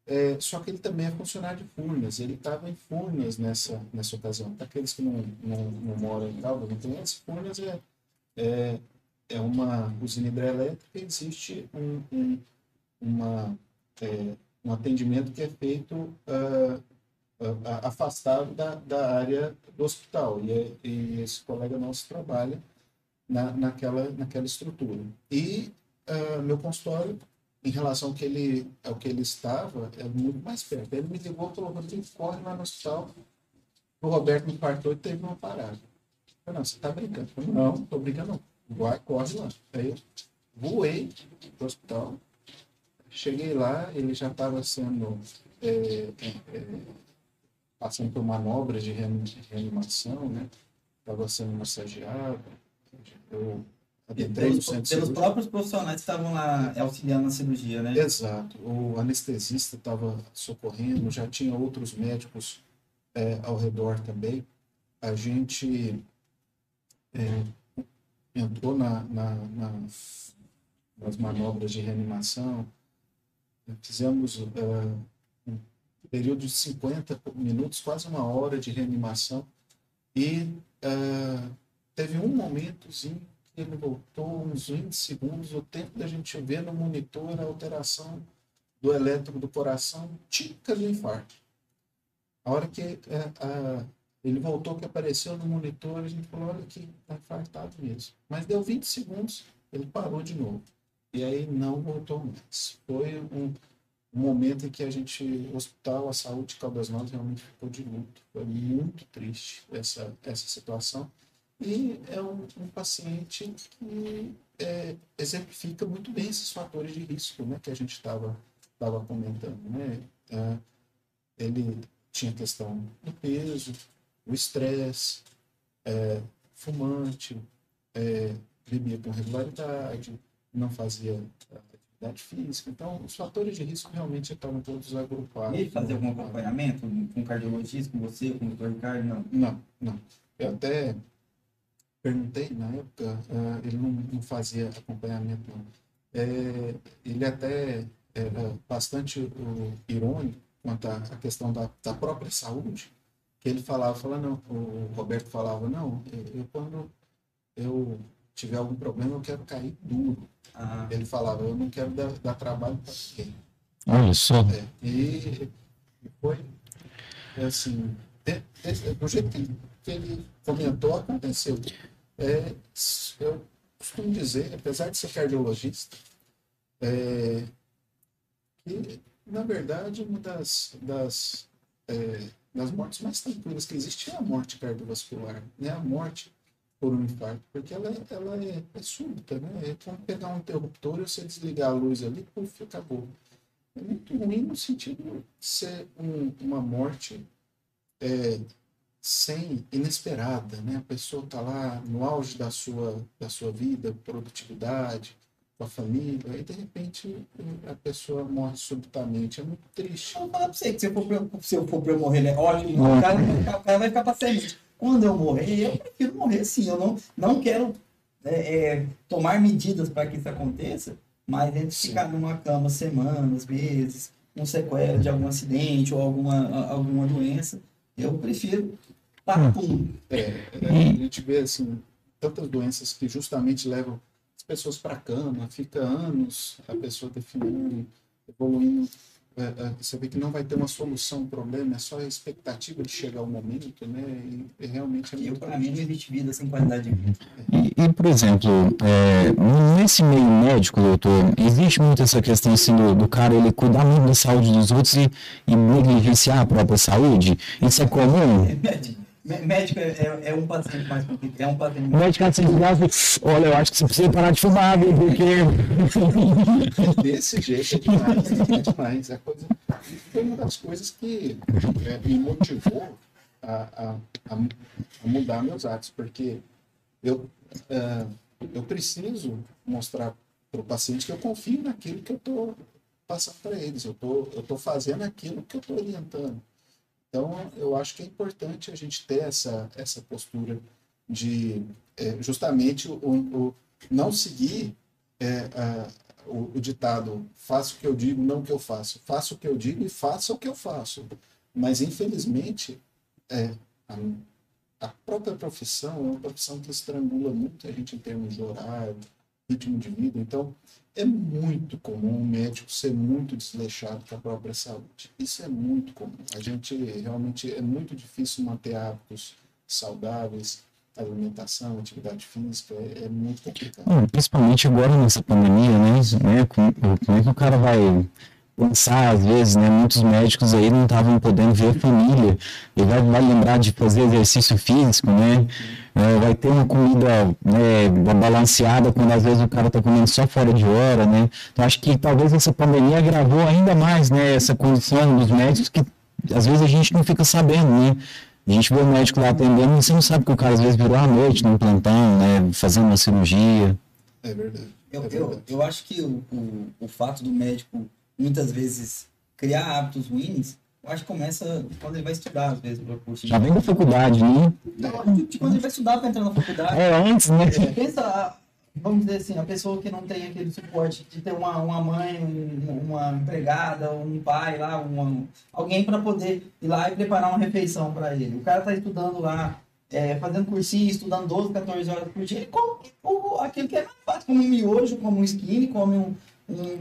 É, só que ele também é funcionário de Furnas, ele estava em Furnas nessa, nessa ocasião. Para aqueles que não, não, não moram em Caldas, não conhecem, Furnas é, é, é uma usina hidrelétrica e existe um, um, uma, é, um atendimento que é feito uh, afastado da, da área do hospital. E, e esse colega nosso trabalha na, naquela, naquela estrutura. E uh, meu consultório, em relação ao que ele, ao que ele estava, é muito mais perto. Ele me ligou e falou: Rodrigo, corre lá no hospital. O Roberto me partou e teve uma parada. Eu falei, não, você está brincando? Eu falei, não, estou brincando, não. Vai, corre lá. Aí eu voei para o hospital. Cheguei lá, ele já estava sendo. É, é, passando por manobras de reanimação, né? Estava sendo massageado. Eu pelos, pelos próprios profissionais que estavam lá auxiliando na cirurgia, né? Exato. O anestesista estava socorrendo, já tinha outros médicos é, ao redor também. A gente é, entrou na, na, na, nas manobras de reanimação, fizemos um período de 50 minutos, quase uma hora de reanimação, e uh, teve um momentozinho que ele voltou, uns 20 segundos, o tempo da gente ver no monitor a alteração do elétrico do coração, típica do infarto. A hora que é, a, ele voltou, que apareceu no monitor, a gente falou, olha que está infartado mesmo. Mas deu 20 segundos, ele parou de novo. E aí não voltou mais. Foi um, um momento em que a gente, o hospital, a saúde de Caldas Novas realmente ficou de luto. Foi muito triste essa, essa situação. E é um, um paciente que é, exemplifica muito bem esses fatores de risco né, que a gente estava comentando. Né? É, ele tinha questão do peso, o estresse, é, fumante, é, bebia com regularidade, não fazia atividade física. Então, os fatores de risco realmente estavam todos agrupados. E fazia algum acompanhamento com cardiologista, com você, com o doutor Ricardo? Não, não. não. Eu até perguntei na época, uh, ele não, não, fazia acompanhamento, não. É, ele até era bastante uh, irônico quanto à, à questão da, da, própria saúde, que ele falava, falava, não, o Roberto falava, não, eu, eu quando eu tiver algum problema, eu quero cair duro. Ah. Ele falava, eu não quero dar, dar trabalho para ninguém. Olha só. É, e, e foi assim, de, de, do jeito que ele, que ele comentou, aconteceu. É, eu costumo dizer, apesar de ser cardiologista, é, que, na verdade, uma das, das, é, das mortes mais tranquilas que existe é a morte cardiovascular, né? a morte por um infarto, porque ela, ela é, é súbita, né? É como pegar um interruptor e você desligar a luz ali, puf, acabou. É muito ruim no sentido de ser um, uma morte é, sem inesperada, né? A pessoa está lá no auge da sua da sua vida, produtividade, com a família, e de repente a pessoa morre subitamente. É muito triste. Eu vou falar para você que se eu for eu for para eu morrer, né? ótimo, o cara, o cara vai ficar para sempre. Quando eu morrer, eu prefiro morrer sim. Eu não, não quero é, é, tomar medidas para que isso aconteça, mas entre ficar numa cama semanas, meses, com sequela de algum acidente ou alguma, alguma doença, eu prefiro papum. É, é, a gente vê assim, tantas doenças que justamente levam as pessoas para a cama, fica anos a pessoa definindo, evoluindo. É, é, você vê que não vai ter uma solução para o problema, é só a expectativa de chegar o momento, né? E, realmente é muito. Para mim não existe vida sem qualidade de vida. E, e por exemplo, é, nesse meio médico, doutor, existe muito essa questão assim do, do cara ele cuidar muito da saúde dos outros e, e negligenciar a própria saúde? Isso é comum? Médico é, é, é, um paciente mais complicado. É um paciente mais... Médico assim, olha, eu acho que você precisa parar de fumar, viu? Porque. Desse jeito é demais. É demais. É coisa... Foi uma das coisas que é, me motivou a, a, a, mudar meus atos, porque eu, uh, eu preciso mostrar para o paciente que eu confio naquilo que eu estou passando para eles. Eu tô, estou fazendo aquilo que eu estou orientando. Então, eu acho que é importante a gente ter essa, essa postura de é, justamente o, o, não seguir é, a, o, o, ditado faça o que eu digo, não o que eu faço. Faça o que eu digo e faça o que eu faço. Mas, infelizmente, é, a, a própria profissão é uma profissão que estrangula muito a gente em termos de horário, ritmo de vida. Então, é muito comum um médico ser muito desleixado com a própria saúde. Isso é muito comum. A gente realmente é muito difícil manter hábitos saudáveis, alimentação, atividade física, é, é muito complicado. Bom, principalmente agora nessa pandemia, né? né como é que o cara vai pensar, às vezes, né? Muitos médicos aí não estavam podendo ver a família. Ele vai, vai lembrar de fazer exercício físico, né? É, vai ter uma comida né, balanceada quando às vezes o cara está comendo só fora de hora, né? Então acho que talvez essa pandemia agravou ainda mais, né? Essa condição dos médicos que às vezes a gente não fica sabendo, né? A gente vê o médico lá atendendo e você não sabe que o cara às vezes virou à noite num plantão, né? Fazendo uma cirurgia. É verdade. Eu, é eu, eu acho que o, o, o fato do médico muitas vezes criar hábitos ruins, eu acho que começa quando ele vai estudar, às vezes, para curso. Já vem da faculdade, né? Não, de, de quando ele vai estudar para entrar na faculdade. É, antes, né? Pensa, vamos dizer assim, a pessoa que não tem aquele suporte de ter uma, uma mãe, um- uma empregada, um pai lá, uma- alguém para poder ir lá e preparar uma refeição para ele. O cara está estudando lá, é, fazendo cursinho, estudando 12, 14 horas por dia, ele come aquilo que é mais fácil, come um miojo, come um skinny, come um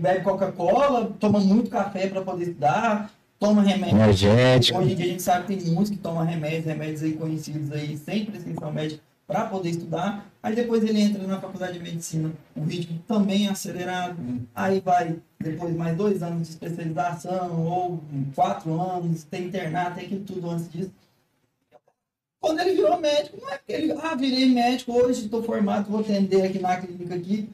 bebe Coca-Cola, toma muito café para poder estudar, toma remédio. Energético. Hoje em dia a gente sabe que tem muitos que tomam remédios, remédios aí conhecidos aí, sem prescrição médica, para poder estudar. Aí depois ele entra na faculdade de medicina, o ritmo também é acelerado. Aí vai depois mais dois anos de especialização, ou quatro anos, tem internato, tem aquilo tudo antes disso. Quando ele virou médico, não é porque ele, ah, virei médico, hoje estou formado, vou atender aqui na clínica aqui.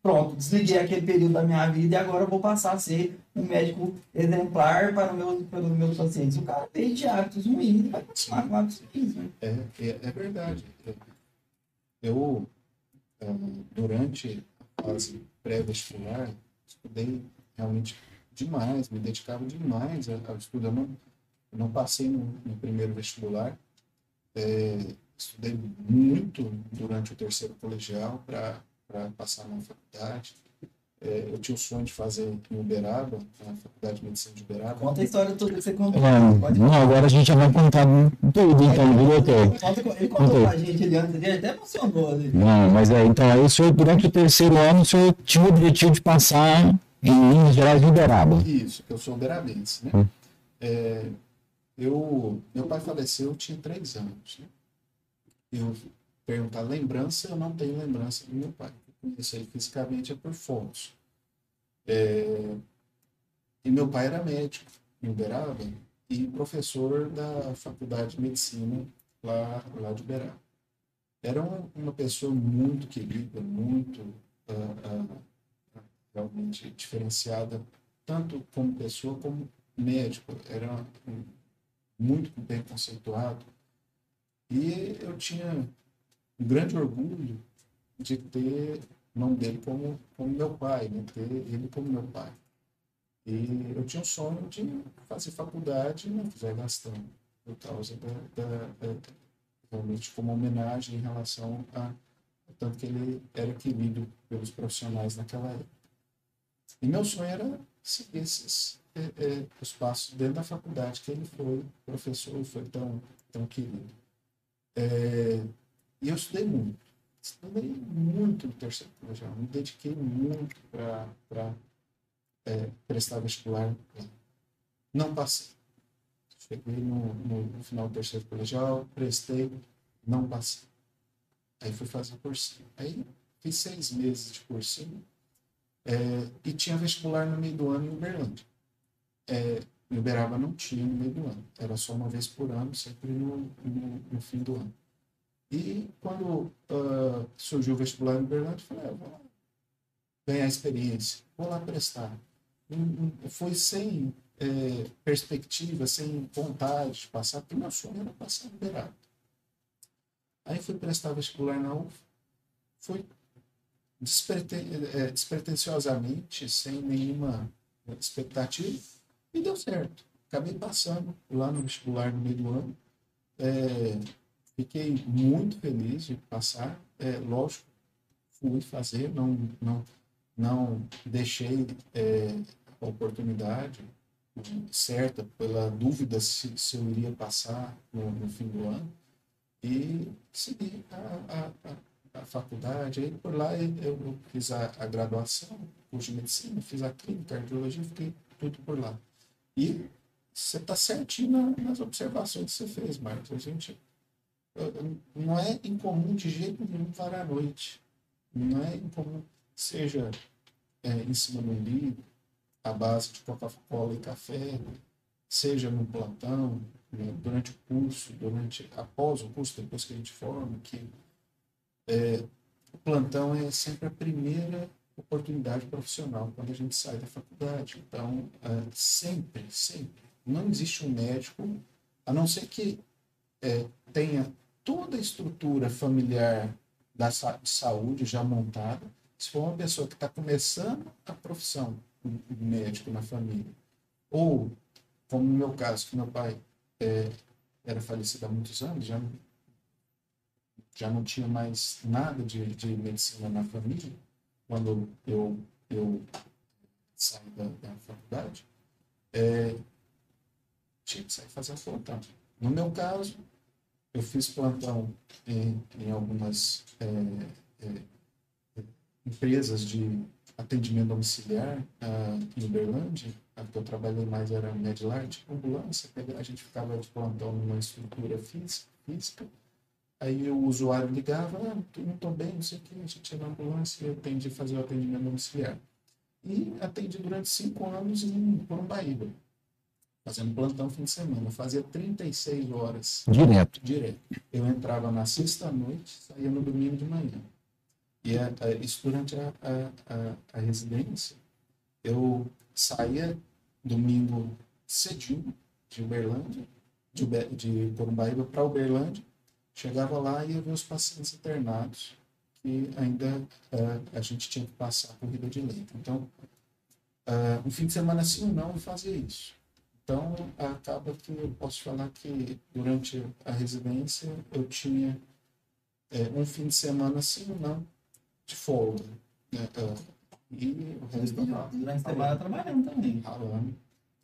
Pronto, desliguei aquele período da minha vida e agora eu vou passar a ser um médico exemplar para, meu, para os meus pacientes. O cara tem de hábitos ruins e vai continuar com hábitos ruins. Né? É, é, é verdade. Eu, durante a fase pré-vestibular, estudei realmente demais, me dedicava demais ao estudo. Eu não, não passei no, no primeiro vestibular, eh, estudei muito durante o terceiro colegial para passar na faculdade. Eh, eu tinha o sonho de fazer em Uberaba, na Faculdade de Medicina de Uberaba. Conta a história toda que você contou. É, Pode não, agora a gente já vai contar tudo, então, viu, doutor? Conta- Ele contou pra gente ali antes, ele até emocionou ali. Não, mas é, então, aí o senhor, durante o terceiro ano, o senhor tinha o objetivo de passar em Minas Gerais de Uberaba. Isso, eu sou uberabense, né? Hum. É, eu, meu pai faleceu, eu tinha três anos, né? Eu perguntar lembrança, eu não tenho lembrança do meu pai. Eu conheço ele fisicamente é por fotos. É, e meu pai era médico em Uberaba e professor da Faculdade de Medicina lá, lá de Uberaba. Era uma, uma pessoa muito querida, muito ah, ah, realmente diferenciada, tanto como pessoa como médico. Era um- muito bem conceituado. E eu tinha um grande orgulho de ter o nome dele como, como meu pai, né? ter ele como meu pai. E eu tinha o sonho de fazer faculdade na José Gastão, por causa da, da, da- realmente como homenagem em relação a tanto que ele era querido pelos profissionais naquela época. E meu sonho era seguir esses eh, eh, os passos dentro da faculdade que ele foi professor, foi tão tão querido. Eh, e eu estudei muito, estudei muito no terceiro colegial, me dediquei muito para prestar vestibular. Não passei. Cheguei no, no, no final do terceiro colegial, prestei, não passei. Aí fui fazer cursinho. Aí fiz seis meses de cursinho é, e tinha vestibular no meio do ano em Uberlândia. É, em Uberaba não tinha no meio do ano, era só uma vez por ano, sempre no, no, no fim do ano. E quando ah, surgiu o vestibular em Uberlândia, eu falei, ah, vou lá ganhar experiência, vou lá prestar. Hum, Foi sem é, perspectiva, sem vontade de passar, porque meu sonho era passar em Uberaba. Aí fui prestar vestibular na UF, fui despreten eh, despretensiosamente, sem nenhuma expectativa, e deu certo. Acabei passando lá no vestibular no meio do ano. Eh, fiquei muito feliz de passar. Eh, lógico, fui fazer, não, não, não deixei eh, a oportunidade certa pela dúvida se, se eu iria passar no, no fim do ano e segui a, a, a, a faculdade, aí por lá eu, eu fiz a, a, graduação, curso de medicina, fiz a clínica, a cardiologia, fiquei tudo por lá. E você está certinho na, nas observações que você fez, Marcos. A gente não é incomum de jeito nenhum parar à noite. Não é incomum, seja é, em cima do livro, a base de Coca-Cola e café, seja no plantão, né, durante o curso, durante após o curso, depois que a gente forma, que é, o plantão é sempre a primeira oportunidade profissional quando a gente sai da faculdade. Então, é, sempre, sempre, não existe um médico, a não ser que é, tenha toda a estrutura familiar da de saúde já montada. Se for uma pessoa que está começando a profissão médico na família, ou como no meu caso, que meu pai é, era falecido há muitos anos, já, já não tinha mais nada de, de medicina na família, quando eu, eu saí da, da faculdade, é, tinha que sair fazendo plantão. No meu caso, eu fiz plantão em, em algumas é, é, empresas de atendimento domiciliar uh, em Uberlândia, a que eu trabalhei mais era Medlar, tipo ambulância, a gente ficava de plantão numa estrutura física, aí o usuário ligava, ah, não estou bem, não sei o que, a gente ia na ambulância e eu atendi fazer o atendimento domiciliar. E atendi durante cinco anos em Corumbaíba, fazendo plantão fim de semana. Eu fazia 36 horas. Direto? Direto. Eu entrava na sexta-noite, saía no domingo de manhã. E a, a, isso durante a, a, residência, eu saía domingo cedinho de Uberlândia, de, de Corumbaíba para Uberlândia, chegava lá e ia ver os pacientes internados, que ainda uh, a gente tinha que passar a corrida de leito. Então, um fim de semana sim ou não eu fazia isso. Então, acaba que eu posso falar que durante a residência eu tinha é, um fim de semana sim ou não de folga. Né? E o resto Durante a semana trabalhando também. Ralando.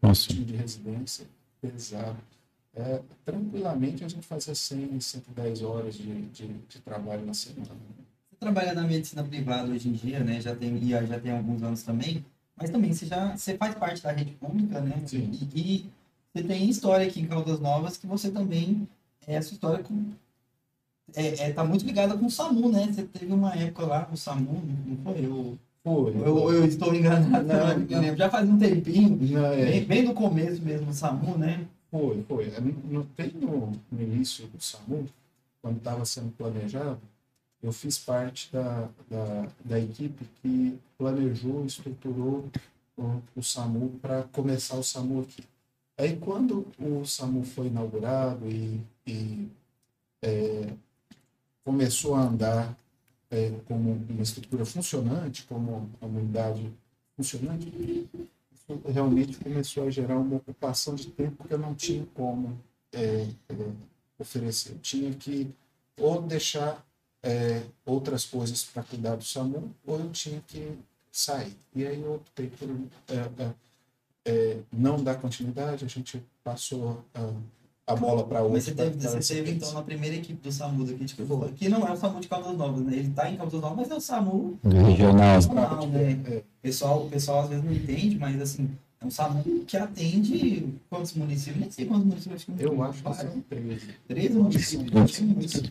Nossa. Time de residência pesado. É, tranquilamente a gente fazia 100, 110 horas de, de, de trabalho na semana. Você trabalha na medicina privada hoje em dia, né? Já tem, já tem alguns anos também. Mas também você já você faz parte da rede pública, né? Sim. E, e você tem história aqui em Caldas Novas que você também é essa história com é, é, tá muito ligada com o SAMU, né? Você teve uma época lá com o SAMU, não foi? Eu, foi. Eu, eu estou enganado, não, não, não. já faz um tempinho, não, é. bem, bem do começo mesmo do SAMU, né? Foi, foi. É, bem no, no início do SAMU, quando estava sendo planejado, eu fiz parte da, da, da equipe que planejou, estruturou o, o SAMU para começar o SAMU aqui. Aí, quando o SAMU foi inaugurado e, e é, começou a andar é, como uma estrutura funcionante, como uma unidade funcionante, realmente começou a gerar uma ocupação de tempo que eu não tinha como é, é, oferecer. Eu tinha que ou deixar é, outras coisas para cuidar do SAMU, ou eu tinha que sair. E aí eu optei por é, é, não dar continuidade, a gente passou a a bola para outro. Mas você teve, você teve então na primeira equipe do SAMU daqui de Campo que não é o SAMU de Caldas Novas, né? Ele está em Caldas Novas, mas é o SAMU regional. regional né? É. O pessoal, o pessoal às vezes não entende, mas assim, é um SAMU que atende quantos municípios? Nem sei quantos municípios. Eu acho que são 13. 13 municípios.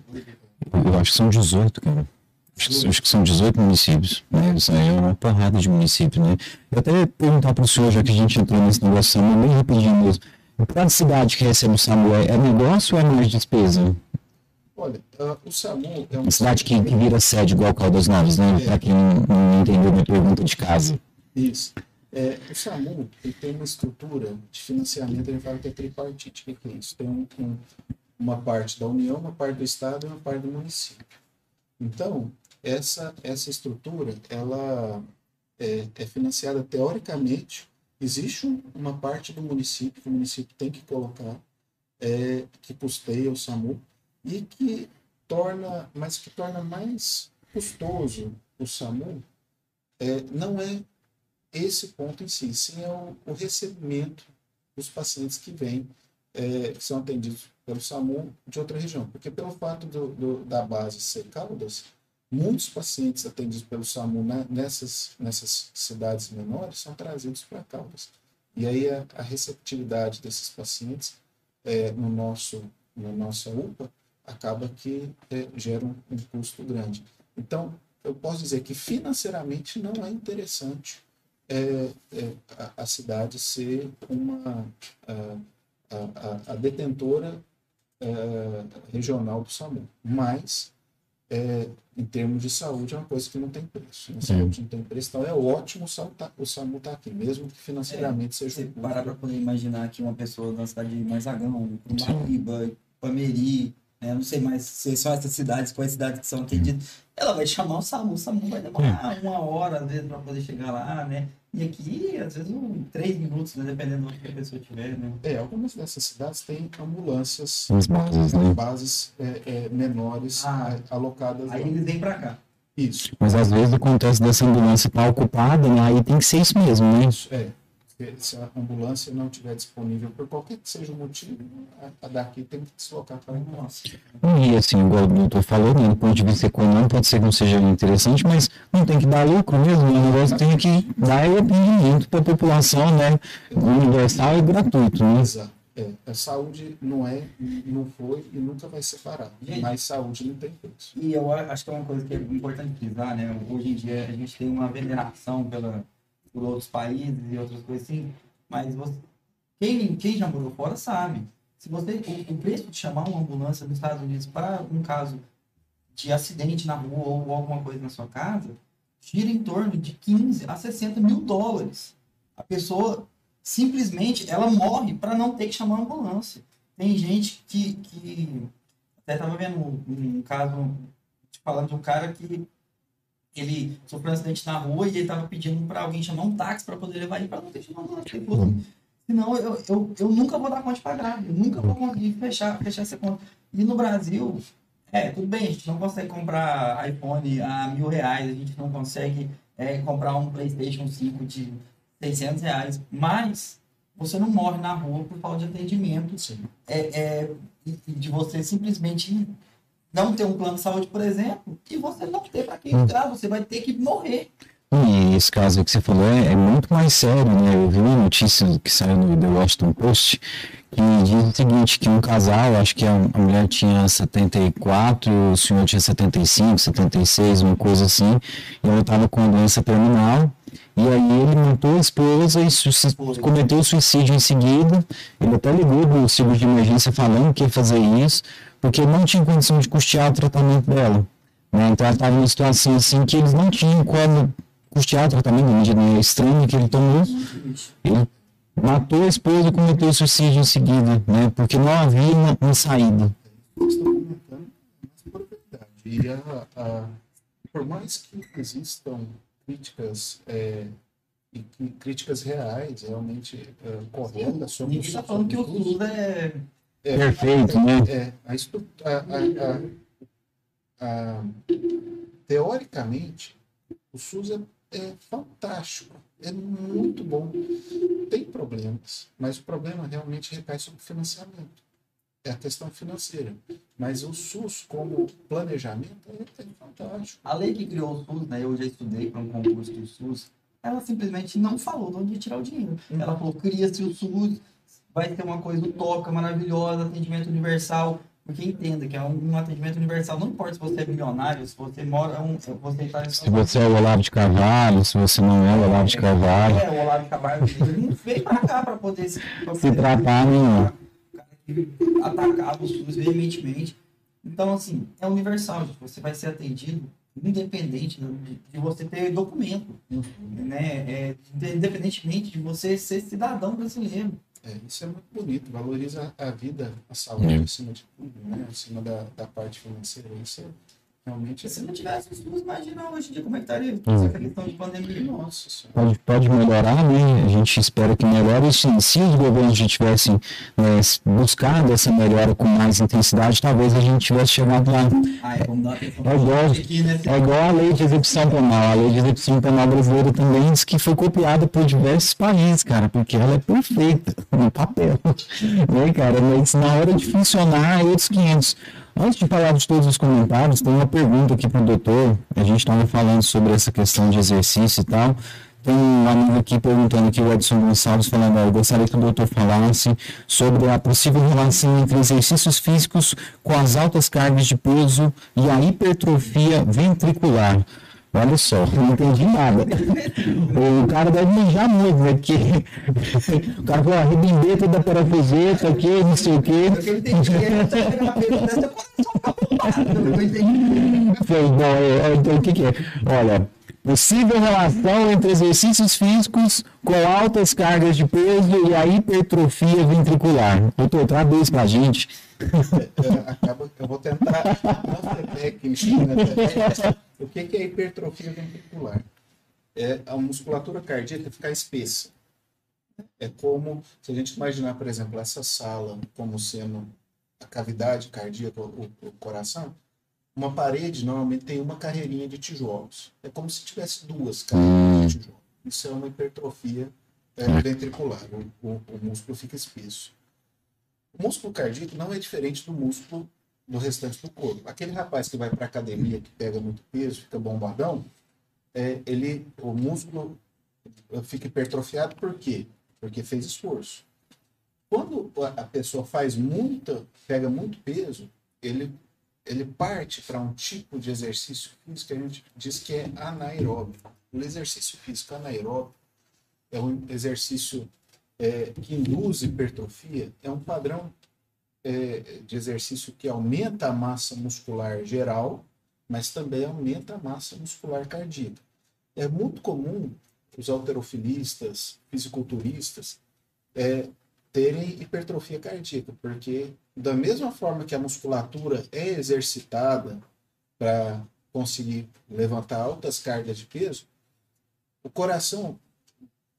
Eu acho que são 18, cara. Acho que, acho que, são 18 municípios, né? Isso aí é uma porrada de municípios, né? Eu até perguntar para o senhor, já que a gente entrou nesse negócio, bem rapidinho mesmo. Cada cidade que recebe o SAMU é, negócio ou é mais despesa? Olha, uh, o SAMU é uma cidade que, que vira sede igual Caldas Novas, né? É. Para quem não, não entendeu minha pergunta de casa. Isso. É, o SAMU ele tem uma estrutura de financiamento, ele fala que é tripartite. O que é isso? Tem um, um, uma parte da União, uma parte do Estado e uma parte do município. Então, essa, essa estrutura ela é, é financiada teoricamente Existe uma parte do município que o município tem que colocar, é, que custeia o SAMU, e que torna, mas que torna mais custoso o SAMU, é, não é esse ponto em si, sim é o, o recebimento dos pacientes que vêm, é, que são atendidos pelo SAMU de outra região. Porque pelo fato do, do, da base ser Caldas, muitos pacientes atendidos pelo SAMU nessas, nessas cidades menores são trazidos para Caldas. E aí a, a receptividade desses pacientes é, no nosso, na nossa UPA acaba que é, gera um, um custo grande. Então, eu posso dizer que financeiramente não é interessante é, é, a, a, cidade ser uma a, a, a detentora é, regional do SAMU. Mas, é, em termos de saúde, é uma coisa que não tem preço. Né? Saúde não tem preço, então é ótimo o SAMU tá, estar tá aqui, mesmo que financeiramente seja um parar para poder imaginar que uma pessoa da cidade de Marzagão, Maríba, Pameri, né? não sei mais se são essas cidades, quais cidades que são atendidas, ela vai chamar o SAMU, o SAMU vai demorar uma hora, às vezes, para poder chegar lá, né? E aqui, às vezes, um, três minutos, né? dependendo do que a pessoa tiver, né? É, algumas dessas cidades têm ambulâncias, As bases, né? bases é, é, menores Ah, alocadas Aí lá. eles vêm para cá. Isso, Mas às vezes acontece dessa ambulância estar ocupada, né? aí tem que ser isso mesmo, né? isso, é. Se a ambulância não estiver disponível por qualquer que seja o motivo, a, a daqui tem que deslocar para lá. Nossa. E assim, igual o doutor falou, né, do ponto de vista econômico pode ser que não seja interessante, mas não tem que dar lucro mesmo, o negócio tem que dar o atendimento para a população, né, universal e gratuito, né? Exato. É, a saúde não é, não foi e nunca vai ser parada. Mas saúde não tem preço. E eu a- acho que é uma coisa que é importante frisar, né? Hoje em dia a gente tem uma veneração pela, por outros países e outras coisas assim, mas você, quem, quem já morou fora sabe. Se você, o, o preço de chamar uma ambulância nos Estados Unidos para um caso de acidente na rua ou alguma coisa na sua casa, gira em torno de 15 a 60 mil dólares. A pessoa simplesmente ela morre para não ter que chamar uma ambulância. Tem gente que, que até estava vendo um, um caso falando de um cara que ele sofreu um acidente na rua e ele estava pedindo para alguém chamar um táxi para poder levar ele para não ter ambulância. Ele falou assim, senão eu, eu, eu nunca vou dar conta de pagar, eu nunca vou conseguir fechar, fechar essa conta. E no Brasil, é, tudo bem, a gente não consegue comprar iPhone a mil reais, a gente não consegue é, comprar um PlayStation 5 de 600 reais, mas você não morre na rua por falta de atendimento, Sim. é, é, de você simplesmente não ter um plano de saúde, por exemplo, e você não ter para quem entrar, você vai ter que morrer. E esse caso que você falou é, é muito mais sério, né? Eu vi uma notícia que saiu no The Washington Post que diz o seguinte, que um casal, acho que a, a mulher tinha 74, o senhor tinha 75, 76, uma coisa assim, e ela estava com a doença terminal, e aí ele matou a esposa e cometeu suicídio em seguida, ele até ligou do seguro de emergência falando que ia fazer isso, porque não tinha condição de custear o tratamento dela. Né? Então ela estava numa situação assim que eles não tinham como custear o tratamento da medida estranha que ele tomou. Ele matou a esposa e cometeu suicídio em seguida, né? Porque não havia uma, uma saída. Estou comentando mas por verdade. E a, a- por mais que existam críticas é, e que- críticas reais, realmente é, corretas sobre Ninguém está falando que o SUS é. É, Perfeito, né? É, a, a- a- a- a- teoricamente, o SUS é, é fantástico, é muito bom. Tem problemas, mas o problema realmente recai sobre o financiamento. É a questão financeira. Mas o SUS, como planejamento, é, é fantástico. A lei que criou o SUS, né? Eu já estudei para um concurso do SUS, ela simplesmente não falou de onde ia tirar o dinheiro. Ela falou, cria-se o SUS, vai ter uma coisa utópica, maravilhosa, atendimento universal. Porque entenda que é um, um atendimento universal, não importa se você é milionário, se você mora, um, você está em Se você é o Olavo de Carvalho, se você não é o Olavo de Carvalho, É, o Olavo de Carvalho ele não veio pra cá pra poder se, pra se tratar, não. Cara que atacava o SUS veementemente. Então, assim, é universal, gente. Você vai ser atendido independente de, de você ter documento, né? É, independentemente de você ser cidadão brasileiro. É, isso é muito bonito, valoriza a vida, a saúde acima de tudo, né? acima da, da parte financeira. Isso é, realmente é. Se não tivesse o SUS, imagina hoje em dia como é que estaria essa questão de pandemia. Nossa Senhora. Pode, pode melhorar, né? A gente espera que melhore. Se, se os governos já tivessem né, buscado essa melhora com mais intensidade, talvez a gente tivesse chegado lá. Ah, é, vamos dar É igual, aqui, né? é igual a lei de execução penal. A lei de execução penal brasileira também diz que foi copiada por diversos países, cara, porque ela é perfeita no papel. Né, cara? Mas na hora de funcionar é outros 500. Antes de falar de todos os comentários, tem uma pergunta aqui para o doutor. A gente estava falando sobre essa questão de exercício e tal. Tem um amigo aqui perguntando aqui, o Edson Gonçalves, falando, eu gostaria que o doutor falasse sobre a possível relação entre exercícios físicos com as altas cargas de peso e a hipertrofia ventricular. Olha só, não entendi nada. O cara deve manjar muito, né? Porque o cara falou, arrebendeta da parafuseta aqui, não sei o quê. Foi bom, é, é, então o que, que é? Olha, possível relação entre exercícios físicos com altas cargas de peso e a hipertrofia ventricular. Doutor, traduz pra gente. É, acaba, eu vou tentar não ser técnico, né? O que é hipertrofia ventricular? É a musculatura cardíaca ficar espessa. É como se a gente imaginar, por exemplo, essa sala como sendo a cavidade cardíaca, o, o coração, uma parede normalmente tem uma carreirinha de tijolos. É como se tivesse duas carreirinhas de tijolos. Isso é uma hipertrofia é, ventricular. O, o, o músculo fica espesso. O músculo cardíaco não é diferente do músculo do restante do corpo. Aquele rapaz que vai para academia, que pega muito peso, fica bombadão, é, ele, o músculo fica hipertrofiado por quê? Porque fez esforço. Quando a pessoa faz muita, pega muito peso, ele, ele parte para um tipo de exercício físico que a gente diz que é anaeróbico. O exercício físico anaeróbico é um exercício é, que induz hipertrofia, é um padrão é, de exercício que aumenta a massa muscular geral, mas também aumenta a massa muscular cardíaca. É muito comum os alterofilistas, fisiculturistas, é, terem hipertrofia cardíaca, porque da mesma forma que a musculatura é exercitada para conseguir levantar altas cargas de peso, o coração,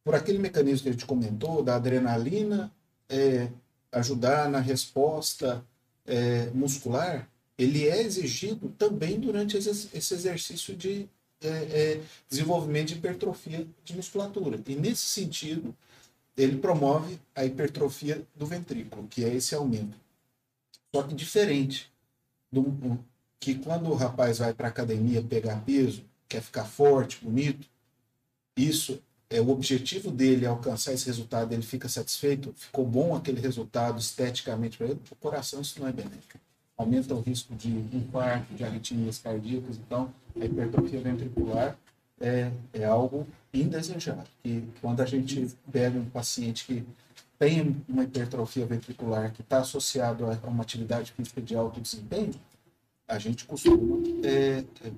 por aquele mecanismo que a gente comentou, da adrenalina é, ajudar na resposta é, muscular, ele é exigido também durante esse exercício de é, é, desenvolvimento de hipertrofia de musculatura. E nesse sentido, ele promove a hipertrofia do ventrículo, que é esse aumento. Só que diferente do que quando o rapaz vai para a academia pegar peso, quer ficar forte, bonito, isso é, o objetivo dele é alcançar esse resultado, ele fica satisfeito, ficou bom aquele resultado esteticamente para ele, o coração isso não é benéfico. Aumenta o risco de infarto, de arritmias cardíacas, então a hipertrofia ventricular é, é algo indesejado. E quando a gente pega um paciente que tem uma hipertrofia ventricular que está associado a uma atividade física de alto desempenho, a gente costuma é, é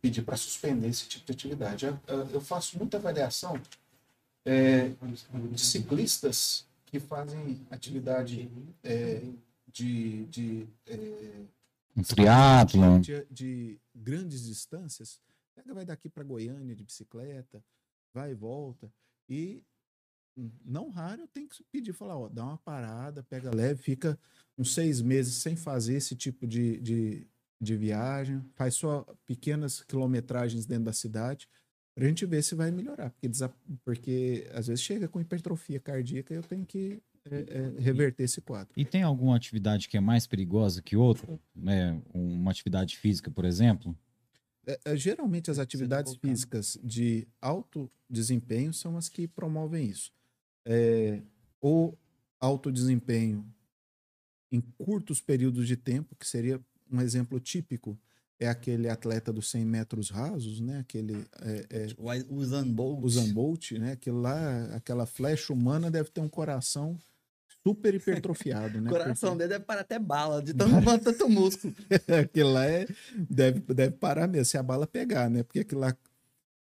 pedir para suspender esse tipo de atividade. Eu faço muita avaliação é, de ciclistas que fazem atividade é, de, de é, um triatlon de, de, grandes distâncias. Pega, vai daqui para Goiânia de bicicleta, vai e volta. E não raro eu tenho que pedir, falar, ó, dá uma parada, pega leve, fica uns seis meses sem fazer esse tipo de, de, de viagem, faz só pequenas quilometragens dentro da cidade, para a gente ver se vai melhorar. Porque, porque às vezes chega com hipertrofia cardíaca e eu tenho que é, é, reverter esse quadro. E tem alguma atividade que é mais perigosa que outra? Né? Uma atividade física, por exemplo? É, é geralmente as atividades físicas de alto desempenho são as que promovem isso. É, ou alto desempenho em curtos períodos de tempo, que seria um exemplo típico é aquele atleta dos 100 metros rasos, né? Aquele é, é, o Usain Bolt. Usain Bolt, né? Aquilo lá, aquela flecha humana deve ter um coração super hipertrofiado, né? O coração Porque... dele deve parar até bala, de tanto, tanto músculo. aquilo lá é, deve, deve parar mesmo, se a bala pegar, né? Porque aquilo lá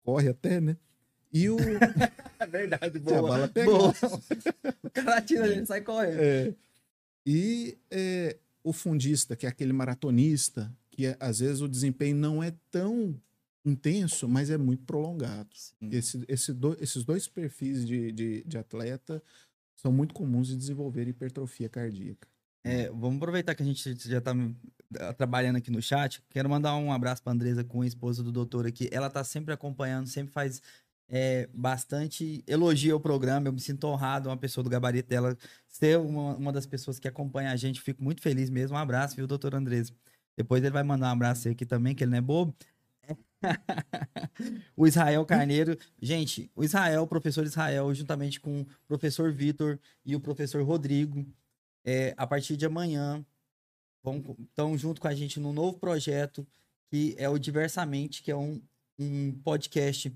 corre até, né? E o. é verdade, boa. Se a bala pegar. Boa. O cara tira, ele sai correndo. É. E é, o fundista, que é aquele maratonista, que é, às vezes o desempenho não é tão intenso, mas é muito prolongado. Esse, esse do, esses dois perfis de, de, de, atleta são muito comuns de desenvolver hipertrofia cardíaca. É, vamos aproveitar que a gente já está trabalhando aqui no chat. Quero mandar um abraço para a Andresa, com a esposa do doutor aqui. Ela está sempre acompanhando, sempre faz é, bastante elogio ao programa. Eu me sinto honrado, uma pessoa do gabarito dela, ser uma, uma das pessoas que acompanha a gente. Fico muito feliz mesmo. Um abraço, viu, doutor Andrés? Depois ele vai mandar um abraço aqui também, que ele não é bobo. o Israel Carneiro. Gente, o Israel, o professor Israel, juntamente com o professor Vitor e o professor Rodrigo, é, a partir de amanhã, estão junto com a gente num novo projeto que é o Diversamente, que é um, um podcast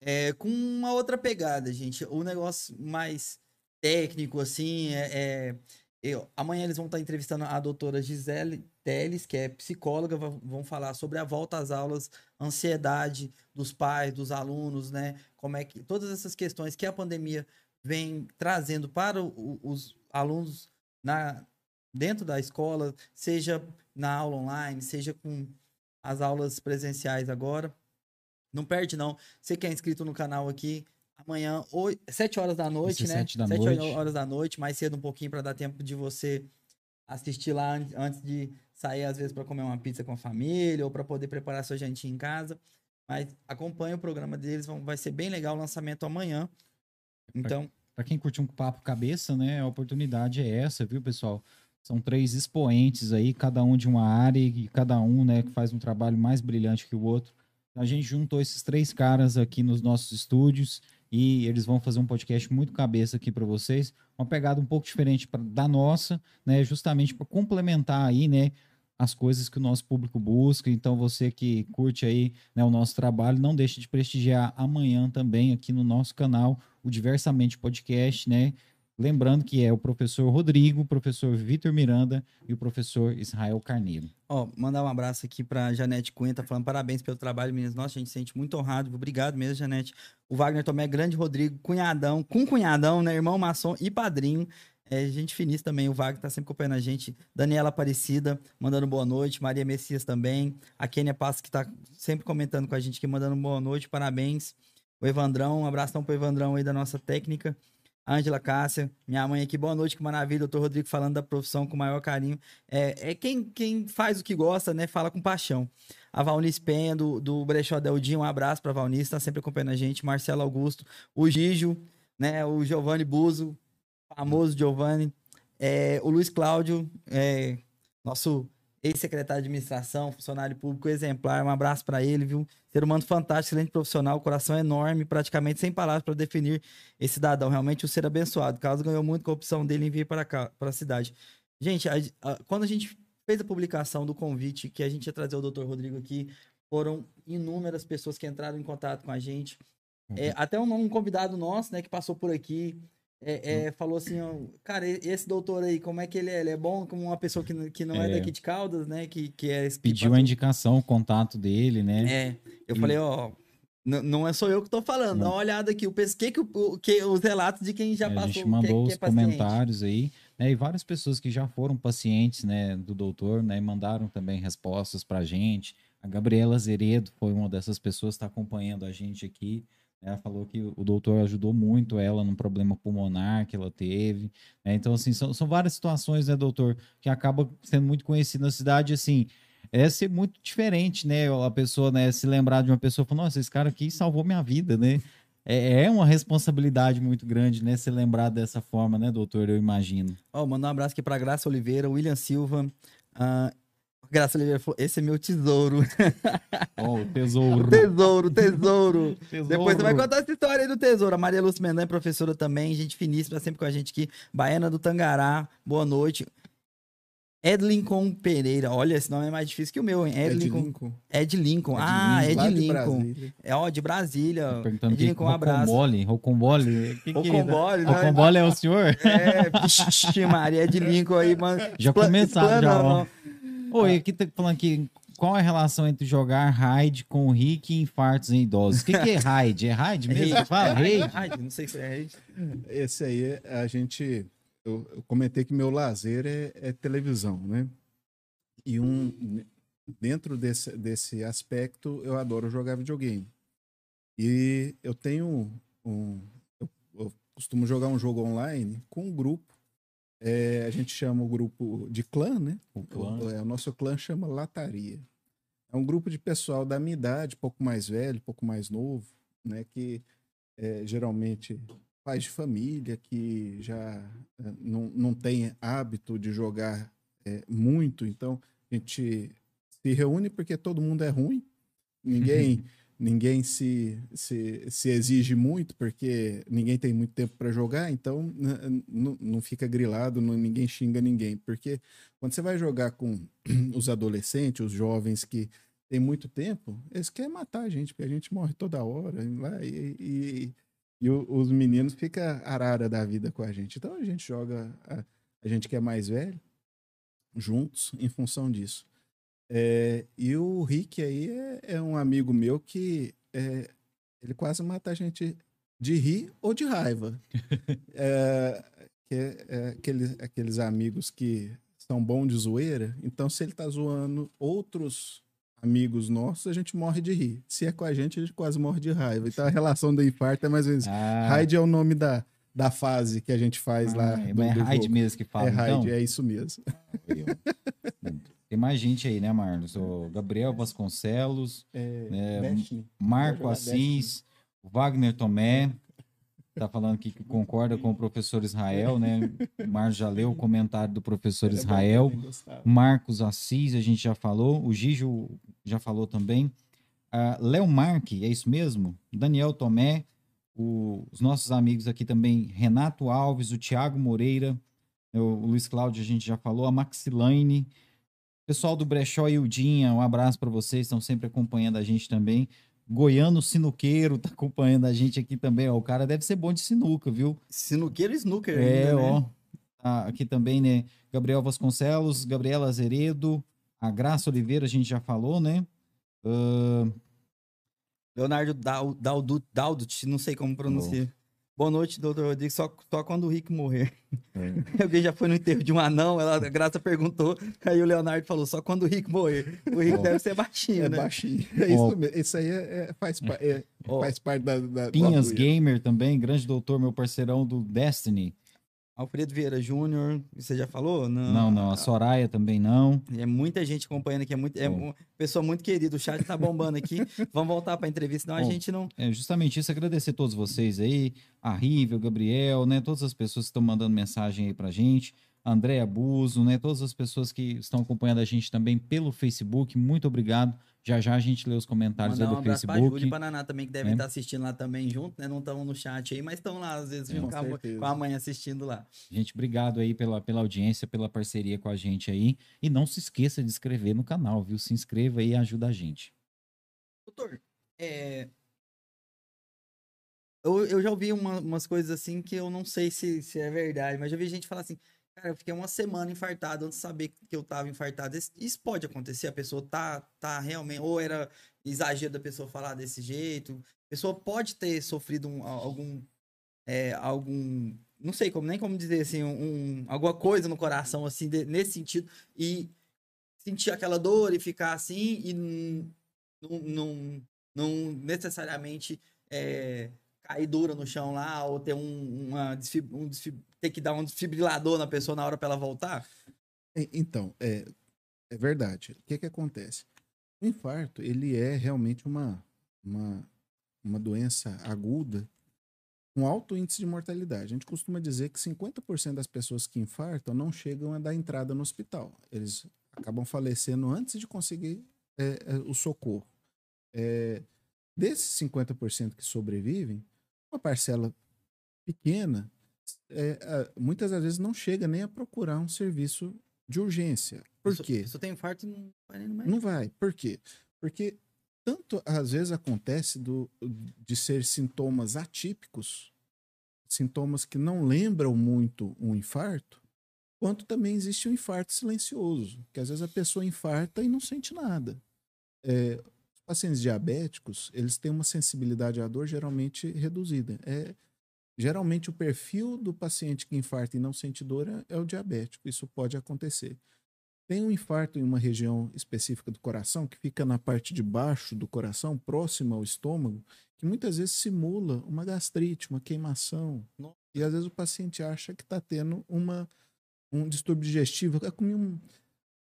é, com uma outra pegada, gente. O negócio mais técnico, assim, é, é eu, amanhã eles vão estar entrevistando a doutora Gisele Teles, que é psicóloga, vão falar sobre a volta às aulas, ansiedade dos pais, dos alunos, né? Como é que todas essas questões que a pandemia vem trazendo para o, os alunos na dentro da escola, seja na aula online, seja com as aulas presenciais agora. Não perde não. Você que é inscrito no canal aqui, amanhã, 8, 7 horas da noite, né? 7 da 7 noite. horas da noite, mais cedo um pouquinho para dar tempo de você assistir lá antes de sair, às vezes, para comer uma pizza com a família ou para poder preparar sua jantinha em casa. Mas acompanhe o programa deles, vai ser bem legal o lançamento amanhã. Então. Para quem curte um papo cabeça, né? A oportunidade é essa, viu, pessoal? São três expoentes aí, cada um de uma área e cada um, né, que faz um trabalho mais brilhante que o outro. A gente juntou esses três caras aqui nos nossos estúdios e eles vão fazer um podcast muito cabeça aqui para vocês, uma pegada um pouco diferente pra, da nossa, né, justamente para complementar aí, né, as coisas que o nosso público busca. Então você que curte aí, né, o nosso trabalho, não deixe de prestigiar amanhã também aqui no nosso canal o Diversamente Podcast, né? Lembrando que é o professor Rodrigo, o professor Vitor Miranda e o professor Israel Carneiro. Ó, oh, mandar um abraço aqui para Janete Cunha, tá falando parabéns pelo trabalho, meninas. Nossa, a gente se sente muito honrado. Obrigado mesmo, Janete. O Wagner Tomé, grande Rodrigo, cunhadão, com cunhadão, né? Irmão maçom e padrinho. É, gente finíssima também, o Wagner tá sempre acompanhando a gente. Daniela Aparecida, mandando boa noite. Maria Messias também. A Kênia Passo, que tá sempre comentando com a gente aqui, mandando boa noite, parabéns. O Evandrão, um abração pro Evandrão aí da nossa técnica. Ângela Cássia, minha mãe aqui, boa noite, que maravilha. Doutor Rodrigo falando da profissão com o maior carinho. É, é quem, quem faz o que gosta, né? Fala com paixão. A Valnice Penha, do, do Brechó Deldinho, um abraço pra Valnice, tá sempre acompanhando a gente. Marcelo Augusto, o Gijo, né? O Giovanni Buzo, famoso Giovanni. É, o Luiz Cláudio, é, nosso ex-secretário de administração, funcionário público exemplar. Um abraço para ele, viu? Ser humano fantástico, excelente profissional, coração enorme, praticamente sem palavras para definir esse cidadão. Realmente o ser abençoado. Carlos ganhou muito com a opção dele em vir para cá, para a cidade. Gente, a, a, quando a gente fez a publicação do convite que a gente ia trazer o doutor Rodrigo aqui, foram inúmeras pessoas que entraram em contato com a gente. Uhum. É, até um, um convidado nosso, né, que passou por aqui, é, é, falou assim, ó, cara, esse doutor aí, como é que ele é? Ele é bom como uma pessoa que, que não é, é daqui de Caldas, né? Que, que é Pediu a indicação, o contato dele, né? É. Eu e... falei, ó, não é só eu que tô falando, não. dá uma olhada aqui. Pesquei que, o, que os relatos de quem já passou. A gente mandou que, que é os comentários aí, né? E várias pessoas que já foram pacientes, né, do doutor, né? E mandaram também respostas pra gente. A Gabriela Zeredo foi uma dessas pessoas que está acompanhando a gente aqui. Ela falou que o doutor ajudou muito ela no problema pulmonar que ela teve. Né? Então, assim, são, são várias situações, né, doutor, que acaba sendo muito conhecido na cidade, assim, é ser muito diferente, né? A pessoa, né, se lembrar de uma pessoa e falar, nossa, esse cara aqui salvou minha vida, né? É, é uma responsabilidade muito grande, né? Se lembrar dessa forma, né, doutor? Eu imagino. Ó, oh, mandar um abraço aqui para Graça Oliveira, William Silva, uh, Graça Oliveira falou: esse é meu tesouro. Oh, tesouro. tesouro, tesouro. tesouro. Depois você vai contar essa história aí do tesouro. A Maria Lúcia Mendan é professora também, gente finíssima, sempre com a gente aqui. Baiana do Tangará, boa noite. Edlincoln Pereira, olha, esse nome é mais difícil que o meu, hein? Edlincoln. Ed Lincoln. Ah, Ed Lincoln. É, ó, de Brasília. Tá perguntando Ed Lincoln, um abraço. Rocambole, Rocambole. Rocambole, né? Rocambole é o senhor? É, Maria, Ed Lincoln aí, mano. Já começaram, já, ó. Oi, aqui tá falando aqui, qual é a relação entre jogar raid com Rick e infartos em idosos? O que, que é raid? É raid mesmo? Fala, raid? Não sei se é raid. Esse aí, a gente... Eu, eu comentei que meu lazer é, é, televisão, né? E um... Dentro desse, desse aspecto, eu adoro jogar videogame. E eu tenho um... Eu, eu costumo jogar um jogo online com um grupo é, a gente chama o grupo de clã, né? O, clã. O, é, o nosso clã chama Lataria. É um grupo de pessoal da minha idade, pouco mais velho, pouco mais novo, né? Que é, geralmente pais de família que já é, não, não tem hábito de jogar é, muito, então A gente se reúne porque todo mundo é ruim. Ninguém, ninguém se, se, se exige muito porque ninguém tem muito tempo para jogar, então n- n- não fica grilado, ninguém xinga ninguém. Porque quando você vai jogar com os adolescentes, os jovens que têm muito tempo, eles querem matar a gente, porque a gente morre toda hora. E, e, e os meninos ficam arara da vida com a gente. Então a gente joga, a, a gente que é mais velho, juntos em função disso. É, e o Rick aí é, é um amigo meu que é, ele quase mata a gente de rir ou de raiva. é, que é, é aqueles, aqueles amigos que são bons de zoeira. Então, se ele tá zoando outros amigos nossos, a gente morre de rir. Se é com a gente, a gente quase morre de raiva. Então, a relação do infarto é mais ou menos. Ah, Raid é o nome da, da fase que a gente faz lá. ah, do- é do Raid jogo. mesmo que fala, É Raid, então? é isso mesmo. Tem mais gente aí, né, Marlos? O Gabriel Vasconcelos, É, É, Destiny. Marco jogar Assis, o Wagner Tomé, tá falando aqui que concorda com o professor Israel, né? O Marlos já leu o comentário do professor Israel. Marcos Assis, a gente já falou. O Gijo já falou também. Ah, Léo Marque, é isso mesmo? Daniel Tomé. o- os nossos amigos aqui também, Renato Alves, o Tiago Moreira, o Luiz Cláudio, a gente já falou. A Maxilaine. Pessoal do Brechó e Udinha, um abraço para vocês, estão sempre acompanhando a gente também. Goiano Sinuqueiro tá acompanhando a gente aqui também. Ó, o cara deve ser bom de sinuca, viu? Sinuqueiro e snooker. É, ainda, né? ó. Tá aqui também, né? Gabriel Vasconcelos, Gabriela Azeredo, a Graça Oliveira, a gente já falou, né? Ah, Leonardo Dal- Daldut, Daldut, não sei como pronuncia. Boa noite, doutor Rodrigo. Só, só quando o Rick morrer. Alguém já foi no enterro de um anão, ela, a Graça perguntou, aí o Leonardo falou, só quando o Rick morrer. O Rick Ó. deve ser baixinho, É né? baixinho. É Ó. isso mesmo. Isso aí é, é- faz, é- Ó. faz parte da. da Pinhas. Gamer também, grande doutor, meu parceirão do Destiny. Alfredo Vieira Júnior, você já falou? Não, Não, não, a Soraya também não. É muita gente acompanhando aqui, é, muito, é uma pessoa muito querida. O chat tá bombando aqui. Vamos voltar para a entrevista, senão a Ó. gente não. É justamente isso, agradecer a todos vocês aí, a Rivel, Gabriel, né? Todas as pessoas que estão mandando mensagem aí pra gente, André Abuso, né? Todas as pessoas que estão acompanhando a gente também pelo Facebook, muito obrigado. Já já a gente lê os comentários Mandar aí um do abraço pra Facebook. Júlia e pra Naná também, que devem É. estar assistindo lá também junto, né? Não estão no chat aí, mas estão lá, às vezes, junto com com, a, mãe- certeza. com a mãe assistindo lá. Gente, obrigado aí pela, pela audiência, pela parceria com a gente aí. E não se esqueça de inscrever no canal, viu? Se inscreva aí e ajuda a gente. Doutor, é... eu, eu já ouvi uma- umas coisas assim que eu não sei se, se é verdade, mas já vi gente falar assim, cara, eu fiquei uma semana infartado antes de saber que eu tava infartado. Isso, pode acontecer? A pessoa tá, tá realmente... Ou era exagero da pessoa falar desse jeito? A pessoa pode ter sofrido um- algum... é, algum... Não sei como, nem como dizer assim, um, alguma coisa no coração, assim, de- nesse sentido, e sentir aquela dor e ficar assim, e não, não, não necessariamente é, cair dura no chão lá ou ter um, uma um ter que dar um desfibrilador na pessoa na hora para ela voltar? Então, é, é verdade. O que que acontece? O infarto, ele é realmente uma, uma, uma doença aguda com alto índice de mortalidade. A gente costuma dizer que 50% das pessoas que infartam não chegam a dar entrada no hospital. Eles acabam falecendo antes de conseguir é, é, o socorro. É, desses 50% que sobrevivem, uma parcela pequena, é, muitas das vezes não chega nem a procurar um serviço de urgência. Por Isso- quê? Isso tem infarto e não vai nem no médico. Não vai. Por quê? Porque tanto às vezes acontece do, de ser sintomas atípicos, sintomas que não lembram muito um infarto, quanto também existe um infarto silencioso, que às vezes a pessoa infarta e não sente nada. É, pacientes diabéticos, eles têm uma sensibilidade à dor geralmente reduzida. É, geralmente o perfil do paciente que infarta e não sente dor é, é o diabético. Isso pode acontecer. Tem um infarto em uma região específica do coração, que fica na parte de baixo do coração, próximo ao estômago, que muitas vezes simula uma gastrite, uma queimação. E às vezes o paciente acha que está tendo uma, um distúrbio digestivo. É como um,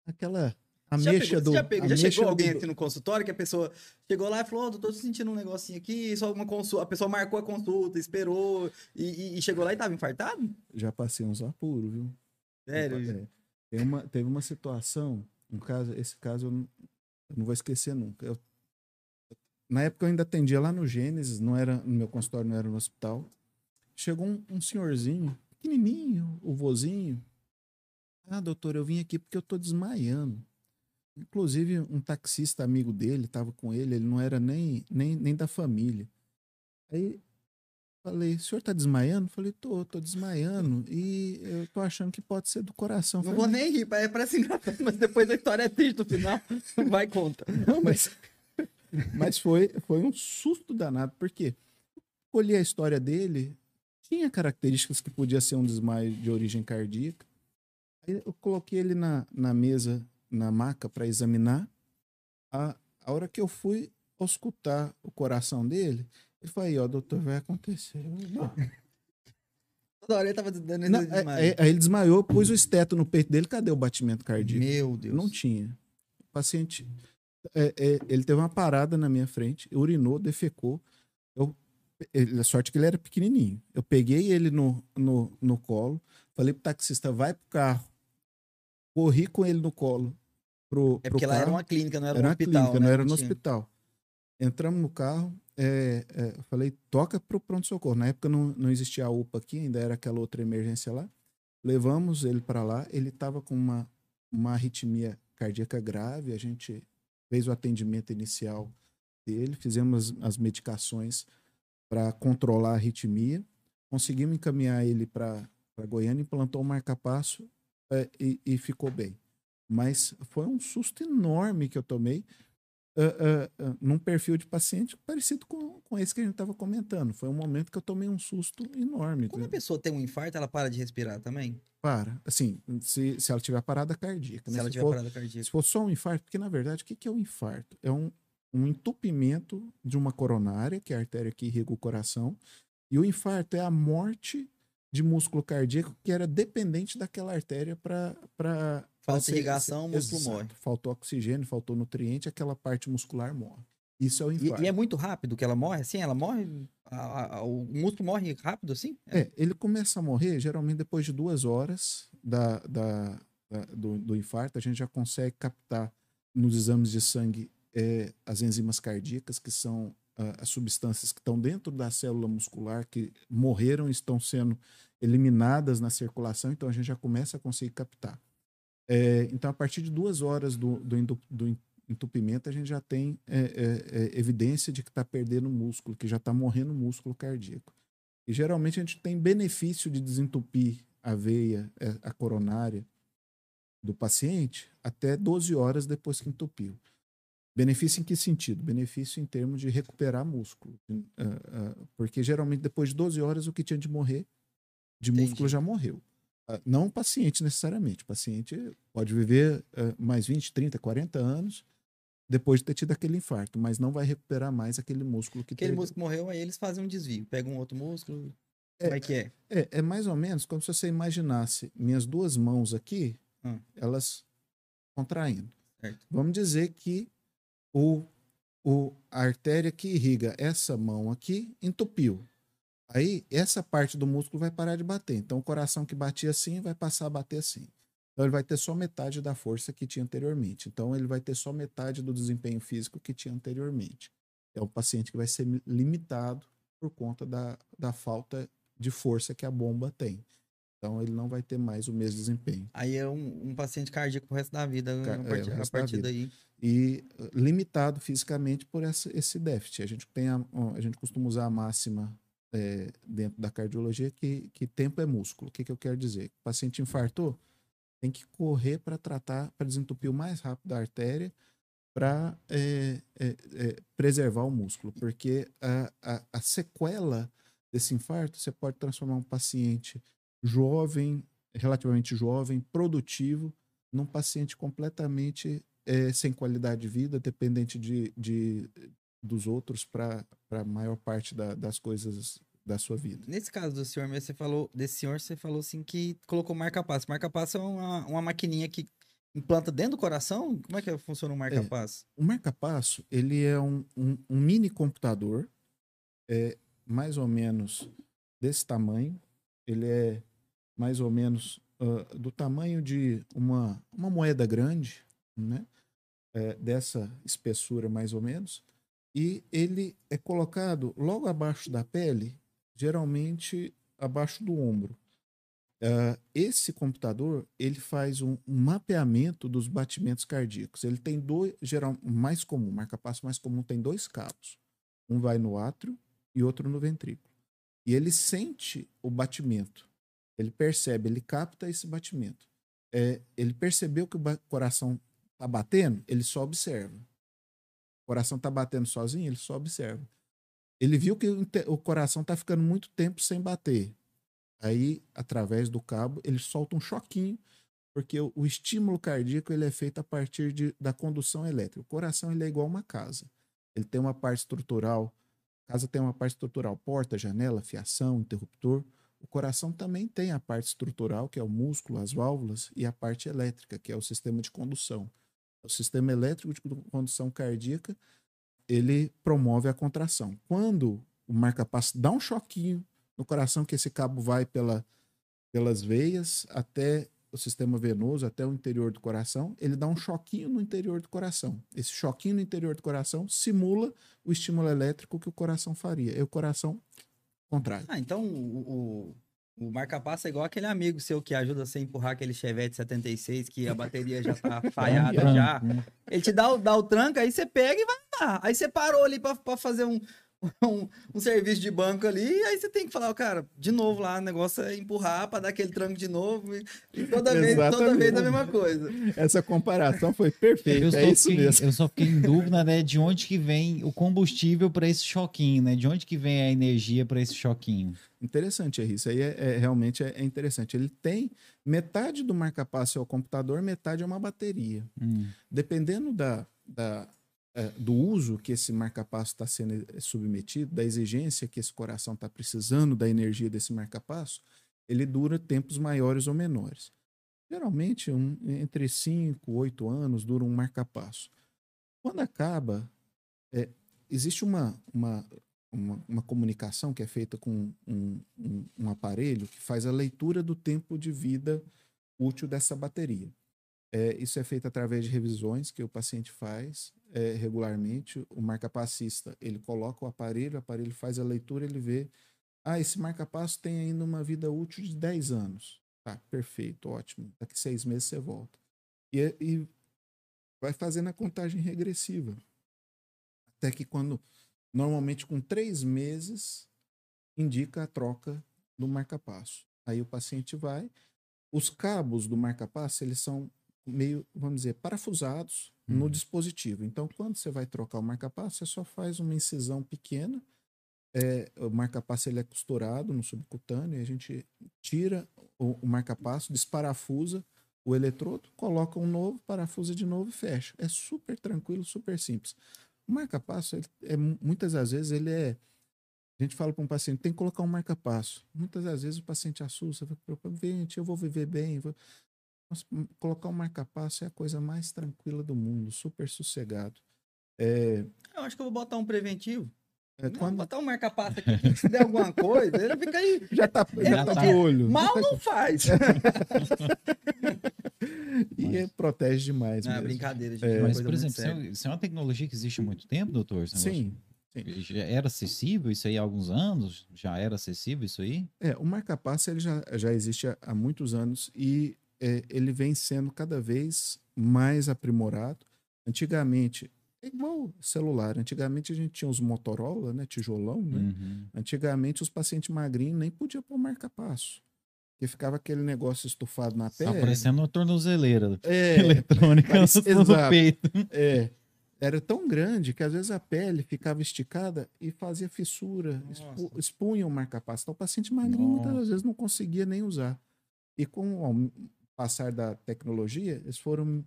aquela ameixa do. já, pegou- já chegou do- alguém aqui no consultório que a pessoa chegou lá e falou: Ô, doutor, tô sentindo um negocinho aqui, só uma consulta. A pessoa marcou a consulta, esperou e, e- e chegou lá e tava infartado? Já passei uns apuros, viu? Sério? É. Tem uma, teve uma situação Um caso, esse caso eu não, eu não vou esquecer nunca. Eu- na época eu ainda atendia lá no Gênesis, não era no meu consultório, não era no hospital. Chegou um, um senhorzinho, pequenininho, o vozinho. Ah, doutor, eu vim aqui porque eu tô desmaiando. Inclusive, um taxista amigo dele estava com ele, ele não era nem, nem, nem da família. Aí falei, o senhor tá desmaiando? Falei, tô, tô desmaiando. E eu tô achando que pode ser do coração. Não Falei, vou nem rir, pa- parece engraçado, mas depois a história é triste no final. Vai conta. Não, mas, mas foi, foi um susto danado, porque olhei a história dele, tinha características que podia ser um desmaio de origem cardíaca. Aí eu coloquei ele na, na mesa, na maca, para examinar. A, a hora que eu fui auscultar o coração dele, ele falou: aí, ó, doutor, vai acontecer. Toda hora ele tava dando Não, esse aí, desmaio. aí- aí ele desmaiou, pus o esteto no peito dele, cadê o batimento cardíaco? Meu Deus. Não tinha. O paciente, é, é, ele teve uma parada na minha frente, urinou, defecou. Eu, ele, a sorte que ele era pequenininho. Eu peguei ele no, no, no colo, falei pro taxista, vai pro carro. Corri com ele no colo pro, É pro porque lá era uma clínica, não era, Era um hospital. clínica, né? não era no hospital. Entramos no carro, é, é, falei, toca pro pronto-socorro. Na época não, não existia a UPA aqui, ainda era aquela outra emergência lá. Levamos ele para lá, ele estava com uma, uma arritmia cardíaca grave, a gente fez o atendimento inicial dele, fizemos as, as medicações para controlar a arritmia, conseguimos encaminhar ele para Goiânia, implantou o marca-passo é, e, e ficou bem. Mas foi um susto enorme que eu tomei ah, ah, ah, num perfil de paciente parecido com, com esse que a gente estava comentando. Foi um momento que eu tomei um susto enorme. Quando a pessoa tem um infarto, ela para de respirar também? Para, assim, se, se ela tiver parada cardíaca. Se né? ela Se tiver for- parada cardíaca. se for só um infarto, porque na verdade, o que que é um infarto? É um, um entupimento de uma coronária, que é a artéria que irriga o coração, e o infarto é a morte de músculo cardíaco que era dependente daquela artéria para. Falta irrigação, o músculo morre. Faltou oxigênio, faltou nutriente, aquela parte muscular morre. Isso é o E, infarto. e é muito rápido que ela morre? Assim, ela morre. a- a- o músculo morre rápido assim? É, ele começa a morrer geralmente depois de duas horas da, da- da- do, do infarto. A gente já consegue captar nos exames de sangue é, as enzimas cardíacas, que são ah, as substâncias que estão dentro da célula muscular, que morreram e estão sendo eliminadas na circulação. Então a gente já começa a conseguir captar. É, então, a partir de duas horas do, do, do entupimento, a gente já tem é, é, é, evidência de que está perdendo músculo, que já está morrendo músculo cardíaco. E geralmente a gente tem benefício de desentupir a veia, eh, a coronária do paciente até 12 horas depois que entupiu. Benefício em que sentido? Benefício em termos de recuperar músculo. Ah, ah, Porque geralmente depois de 12 horas o que tinha de morrer de Entendi. músculo já morreu. Ah, Não o paciente necessariamente. O paciente pode viver ah, mais 20, 30, 40 anos depois de ter tido aquele infarto, mas não vai recuperar mais aquele músculo que Aquele perdeu. músculo morreu, aí eles fazem um desvio. Pegam um outro músculo. É, Como é que é? É, é mais ou menos como se você imaginasse minhas duas mãos aqui, Hum. elas contraindo. Certo. Vamos dizer que o, o, a artéria que irriga essa mão aqui entupiu. Aí essa parte do músculo vai parar de bater. Então o coração que batia assim vai passar a bater assim. Então ele vai ter só metade da força que tinha anteriormente. Então ele vai ter só metade do desempenho físico que tinha anteriormente. É um paciente que vai ser limitado por conta da, da falta de força que a bomba tem. Então ele não vai ter mais o mesmo desempenho. Aí é um, um paciente cardíaco pro resto da vida. Ca- a é, partir, o a partir daí. E limitado fisicamente por essa, esse déficit. A gente, tem a, a gente costuma usar a máxima é, dentro da cardiologia que, que tempo é músculo. O que, que eu quero dizer? O paciente infartou, tem que correr para tratar, para desentupir o mais rápido a artéria, para é, é, é, preservar o músculo. Porque a, a, a sequela desse infarto, você pode transformar um paciente jovem, relativamente jovem, produtivo, num paciente completamente é, sem qualidade de vida, dependente de, de dos outros para a maior parte da- das coisas da sua vida. Nesse caso do senhor, mesmo, você falou, desse senhor, você falou assim que colocou marca-passo. Marca-passo é uma, uma maquininha que implanta dentro do coração? Como é que funciona o marca-passo? O marca-passo ele é um, um- um mini computador, é mais ou menos desse tamanho. Ele é mais ou menos ah, do tamanho de uma, uma moeda grande, né? É, dessa espessura mais ou menos, e ele é colocado logo abaixo da pele, geralmente abaixo do ombro. Uh, esse computador ele faz um, um, mapeamento dos batimentos cardíacos. Ele tem dois, geral mais comum, marca-passo mais comum tem dois cabos. Um vai no átrio e outro no ventrículo. E ele sente o batimento. Ele percebe, ele capta esse batimento. É, ele percebeu que o coração está batendo, ele só observa. Coração está batendo sozinho, ele só observa. Ele viu que o coração está ficando muito tempo sem bater. Aí, através do cabo, ele solta um choquinho, porque o, o estímulo cardíaco ele é feito a partir de, da condução elétrica. O coração ele é igual uma casa. Ele tem uma parte estrutural, casa tem uma parte estrutural, porta, janela, fiação, interruptor. O coração também tem a parte estrutural, que é o músculo, as válvulas, e a parte elétrica, que é o sistema de condução. O sistema elétrico de condução cardíaca, ele promove a contração. Quando o marca-passo dá um choquinho no coração, que esse cabo vai pela, pelas veias até o sistema venoso, até o interior do coração, ele dá um choquinho no interior do coração. Esse choquinho no interior do coração simula o estímulo elétrico que o coração faria. E o coração contrário. Ah, então o, o, o marca-passo é igual aquele amigo seu que ajuda você a empurrar aquele Chevette 76 que a bateria já tá falhada já. Ele te dá o, dá o tranco, aí você pega e vai lá. Aí você parou ali para fazer um, um, um, serviço de banco ali, e aí você tem que falar, cara, de novo lá, o negócio é empurrar para dar aquele tranco de novo, e, e toda, vez, toda vez a mesma coisa. Essa comparação foi perfeita, é isso fiquei, mesmo. Eu só fiquei em dúvida, né, de onde que vem o combustível para esse choquinho, né? De onde que vem a energia para esse choquinho? Interessante, isso aí é, é realmente é, é, interessante. Ele tem metade do marca-passo é o computador, metade é uma bateria. Hum. Dependendo da, da é, do uso que esse marca-passo está sendo é, submetido, da exigência que esse coração está precisando da energia desse marca-passo, ele dura tempos maiores ou menores. Geralmente, um, entre 5 e 8 anos dura um marca-passo. Quando acaba, é, existe uma, uma, uma, uma, comunicação que é feita com um, um, um aparelho que faz a leitura do tempo de vida útil dessa bateria. É, isso é feito através de revisões que o paciente faz é, regularmente. O marca-passista, ele coloca o aparelho, o aparelho faz a leitura, ele vê, ah, esse marca-passo tem ainda uma vida útil de 10 anos. Tá, perfeito, ótimo. Daqui seis meses você volta. E, e vai fazendo a contagem regressiva. Até que quando, normalmente com três meses, indica a troca do marca-passo. Aí o paciente vai, os cabos do marca-passo, eles são meio, vamos dizer, parafusados no uhum. dispositivo. Então, quando você vai trocar o marca-passo, você só faz uma incisão pequena. É, o marca-passo ele é costurado no subcutâneo e a gente tira o, o marca-passo, desparafusa o eletrodo, coloca um novo, parafusa de novo e fecha. É super tranquilo, super simples. O marca-passo, é, muitas das vezes, ele é. A gente fala para um paciente, tem que colocar um marca-passo. Muitas das vezes o paciente assusta, fala, eu vou viver bem. Vou... Hum, colocar um marca-passo é a coisa mais tranquila do mundo, super sossegado. É... Eu acho que eu vou botar um preventivo. É, não, quando... Botar um marca-passo aqui, que se der alguma coisa, ele fica aí. Já tá, já tá de olho. Mal não faz. e Mas... protege demais. Não, é mesmo. brincadeira, gente. É... Mas, por exemplo, isso é uma tecnologia que existe há muito tempo, doutor? Sim. Já era acessível isso aí há alguns anos? Já era acessível isso aí? É, o marca-passo ele já, já existe há, há muitos anos e é, ele vem sendo cada vez mais aprimorado. Antigamente, é igual celular. Antigamente a gente tinha os Motorola, né? Tijolão, né? Uhum. Antigamente os pacientes magrinhos nem podiam pôr marca-passo. Porque ficava aquele negócio estufado na pele. Tá parecendo uma tornozeleira é, eletrônica no exato, peito. É. Era tão grande que às vezes a pele ficava esticada e fazia fissura, expu, expunha o marca-passo. Então o paciente magrinho muitas vezes não conseguia nem usar. E com passar da tecnologia, eles foram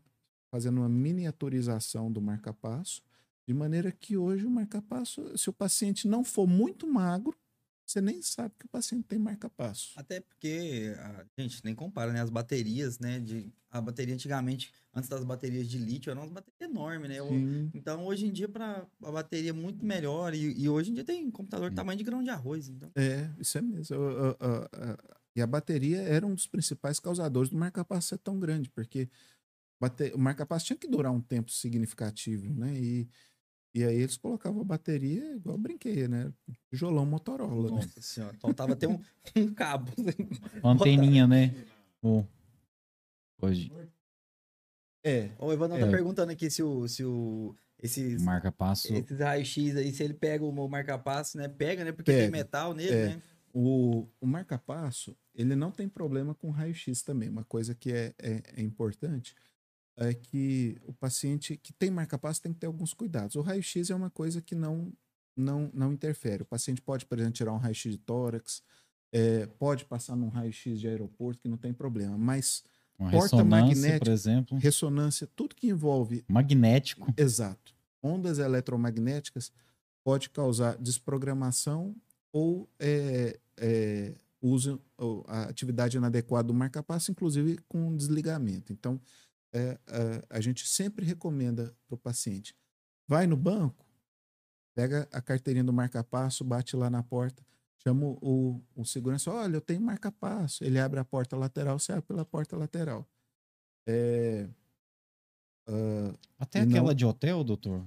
fazendo uma miniaturização do marca-passo, de maneira que hoje o marca-passo, se o paciente não for muito magro, você nem sabe que o paciente tem marca-passo. Até porque, a gente nem compara, né? As baterias, né? De, a bateria antigamente, antes das baterias de lítio, era uma bateria enorme, né? então, hoje em dia, para a bateria é muito melhor. E, e, hoje em dia tem computador tamanho de grão de arroz. Então. É, isso é mesmo. E a bateria era um dos principais causadores do marca-passo ser tão grande, porque bate- o marca-passo tinha que durar um tempo significativo, né? E, e aí eles colocavam a bateria, igual eu brinquei, né? Tijolão Motorola. né? Nossa senhora. Faltava ter um, um cabo. Uma anteninha, né? O- Hoje, É, O Evandro É. tá perguntando aqui se o. Se o esses, marca passo. esses raios-x aí, se ele pega o marca-passo, né? Pega, né? Porque Pega. tem metal nele, É. né? O, o marca-passo, ele não tem problema com raio-x também. Uma coisa que é, é, é importante é que o paciente que tem marca-passo tem que ter alguns cuidados. O raio-x é uma coisa que não, não, não interfere. O paciente pode, por exemplo, tirar um raio-x de tórax, é, pode passar num raio-x de aeroporto, que não tem problema. Mas Uma porta magnética. por exemplo. ressonância, tudo que envolve Magnético. Exato. Ondas eletromagnéticas pode causar desprogramação ou é, é, uso ou a atividade inadequada do marca-passo, inclusive com desligamento. Então, é, a, a gente sempre recomenda para o paciente: vai no banco, pega a carteirinha do marca-passo, bate lá na porta, chama o, o segurança, olha, eu tenho marca-passo. Ele abre a porta lateral, você abre pela porta lateral. É, ah, Até E não- aquela de hotel, doutor.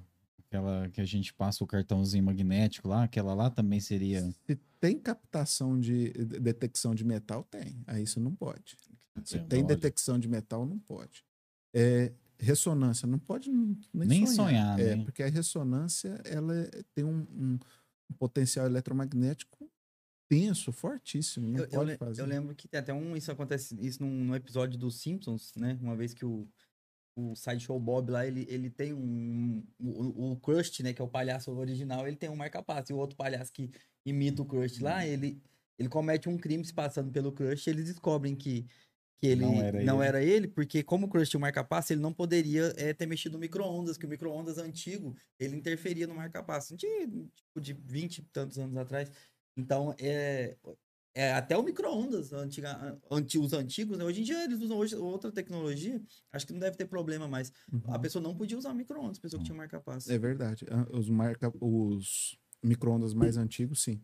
Aquela que a gente passa o cartãozinho magnético lá, aquela lá também seria. Se tem captação de de- detecção de metal, tem. Aí isso não pode. Se tem detecção de metal, não pode. É, ressonância, não pode nem, Nem sonhar. sonhar, É, né? porque a ressonância ela é- tem um, um- um potencial eletromagnético tenso, fortíssimo. Não Eu, eu, pode le- fazer. eu lembro que tem até um. Isso acontece isso num, num episódio dos Simpsons, né? Uma vez que o, o Sideshow Bob lá, ele, ele tem um. O, o Krusty, né? Que é o palhaço original, ele tem um marca-passo. E o outro palhaço que imita o Uhum. lá, ele, ele comete um crime se passando pelo Krusty. Eles descobrem que, que ele Não era não ele. era ele, porque como o Krusty tinha um marca-passo, ele não poderia eh, ter mexido no micro-ondas, que o micro-ondas antigo, ele interferia no marca-passo. De, tipo, de 20 e tantos anos atrás. Então, é, é, até o micro-ondas, antiga- anti- os antigos, né? hoje em dia eles usam hoje outra tecnologia, acho que não deve ter problema mais. A Uhum. pessoa não podia usar micro-ondas, a pessoa que tinha marca-passo. É verdade. Ah, Os, marca, os micro-ondas mais antigos, sim.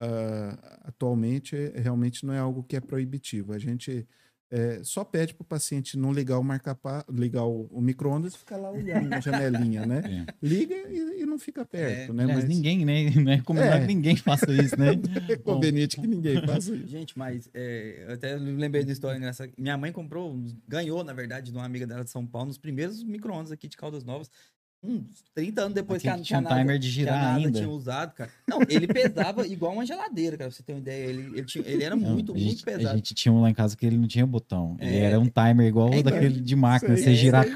Ah, atualmente, realmente não é algo que é proibitivo. A gente é, só pede para o paciente não ligar o marca ligar o, o micro-ondas e ficar lá olhando na janelinha, né? É. Liga e, e não fica perto, É, né? Mas ninguém, né? Não é recomendado É. que ninguém faça isso, né? é conveniente que ninguém faça isso. Gente, mas é, eu até lembrei da história nessa. Minha mãe comprou, ganhou, na verdade, de uma amiga dela de São Paulo, nos primeiros micro-ondas aqui de Caldas Novas. Uns 30 anos depois Aquele que a, tinha um que a timer de que a girar ainda. tinha usado, cara. Não, ele pesava igual uma geladeira, cara, pra você ter uma ideia. Ele, ele, tinha- ele era Não, muito, a muito gente, pesado. A gente tinha um lá em casa que ele não tinha botão. Ele É. era um timer igual É, daquele de máquina. Você sei. girar.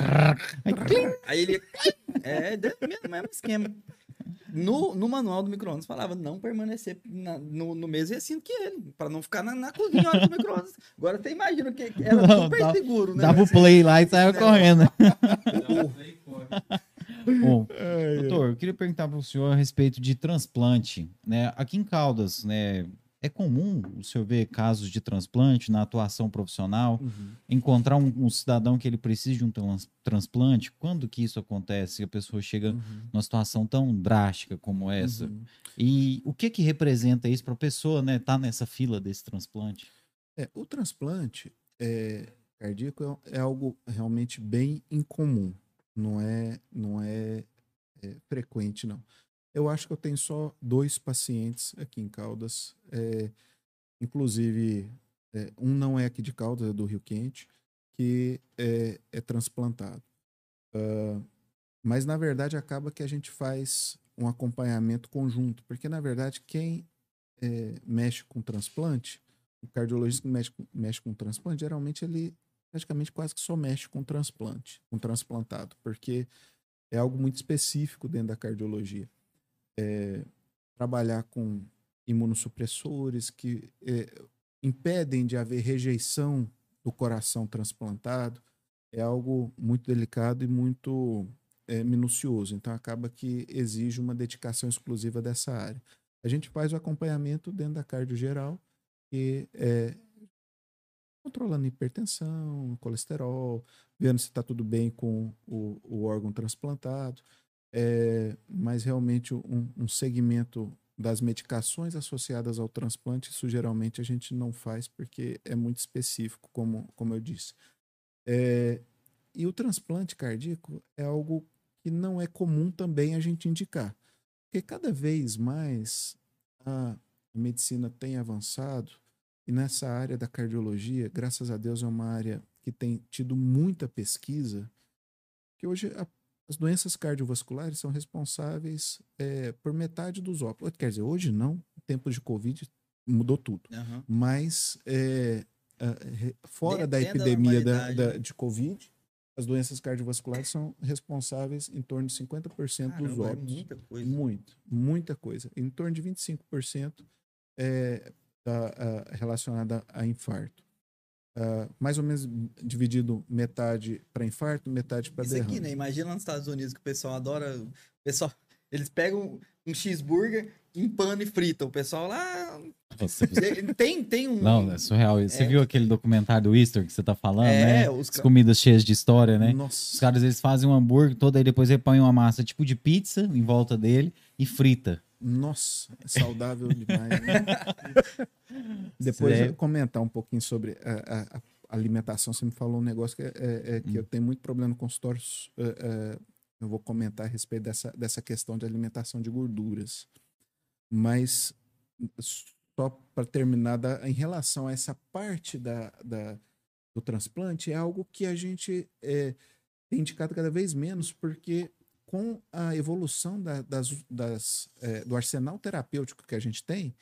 Aí, Aí ele. É, mesmo, mesmo esquema. No, no manual do micro-ondas falava não permanecer na- no, no mesmo recinto que ele, pra não ficar na, na cozinha do micro-ondas. Agora você imagina que era Não, super dá- seguro, né? Dava o play lá e saia É. correndo. Bom, Ai, ai. doutor, eu queria perguntar para o senhor a respeito de transplante. Né? Aqui em Caldas, né, é comum o senhor ver casos de transplante na atuação profissional? Uhum. Encontrar um, um cidadão que ele precisa de um trans- transplante? Quando que isso acontece? A pessoa chega Uhum. numa situação tão drástica como essa? Uhum. E o que que representa isso para a pessoa, né, estar nessa fila desse transplante? É, o transplante é, cardíaco é, é algo realmente bem incomum. Não é, não é, é frequente, não. Eu acho que eu tenho só dois pacientes aqui em Caldas. é, inclusive, é, um não é aqui de Caldas, é do Rio Quente, que é, é transplantado. Ah, mas, na verdade, acaba que a gente faz um acompanhamento conjunto, porque, na verdade, quem é, mexe com transplante o cardiologista que mexe, mexe com transplante, geralmente ele praticamente quase que só mexe com transplante, com transplantado, porque é algo muito específico dentro da cardiologia. É, trabalhar com imunossupressores que é, impedem de haver rejeição do coração transplantado é algo muito delicado e muito é, minucioso. Então acaba que exige uma dedicação exclusiva dessa área. A gente faz o acompanhamento dentro da cardio geral que é controlando hipertensão, colesterol, vendo se está tudo bem com o, o órgão transplantado, é, mas realmente um, um segmento das medicações associadas ao transplante, isso geralmente a gente não faz porque é muito específico, como, como eu disse. É, e o transplante cardíaco é algo que não é comum também a gente indicar. Porque cada vez mais a medicina tem avançado e nessa área da cardiologia, graças a Deus, é uma área que tem tido muita pesquisa, que hoje a, as doenças cardiovasculares são responsáveis é, por metade dos óbitos. Quer dizer, hoje não, em tempos de Covid mudou tudo. Aham. Mas é, é, fora da epidemia da, da- né? de Covid, as doenças cardiovasculares são responsáveis em torno de 50% dos Caramba, é óbitos. muita coisa. Muito, muita coisa. Em torno de 25% é ah, relacionada a infarto. Ah, mais ou menos dividido metade para infarto, metade para Isso derrame. aqui, né? Imagina nos Estados Unidos que o pessoal adora. O pessoal, eles pegam um cheeseburger, empana e frita. O pessoal lá. Nossa, Tem, tem um. Não, é surreal. Você É. viu aquele documentário do Easter que você tá falando, É, né? os As comidas cheias de história, né? Os Nossa, caras, eles fazem um hambúrguer todo, aí depois ele põe uma massa tipo de pizza em volta dele e frita. Nossa, é saudável demais. né? Depois eu comentar um pouquinho sobre a, a- a alimentação. Você me falou um negócio que, é, é- é que eu tenho muito problema no consultório. é, é, eu vou comentar a respeito dessa, dessa questão de alimentação de gorduras. Mas só para terminar, da- em relação a essa parte da, da- do transplante, é algo que a gente é, tem indicado cada vez menos, porque com a evolução da- das, das, é, do arsenal terapêutico que a gente tem,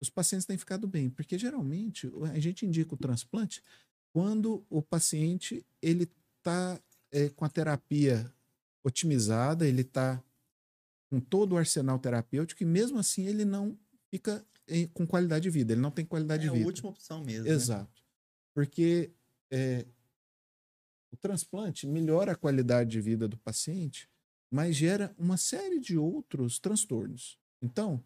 os pacientes têm ficado bem, porque geralmente a gente indica o transplante quando o paciente ele está com a terapia otimizada, ele está com todo o arsenal terapêutico e mesmo assim ele não fica em- com qualidade de vida, ele não tem qualidade É de a vida. última opção mesmo. né? Exato. Porque é, o transplante melhora a qualidade de vida do paciente, mas gera uma série de outros transtornos. Então,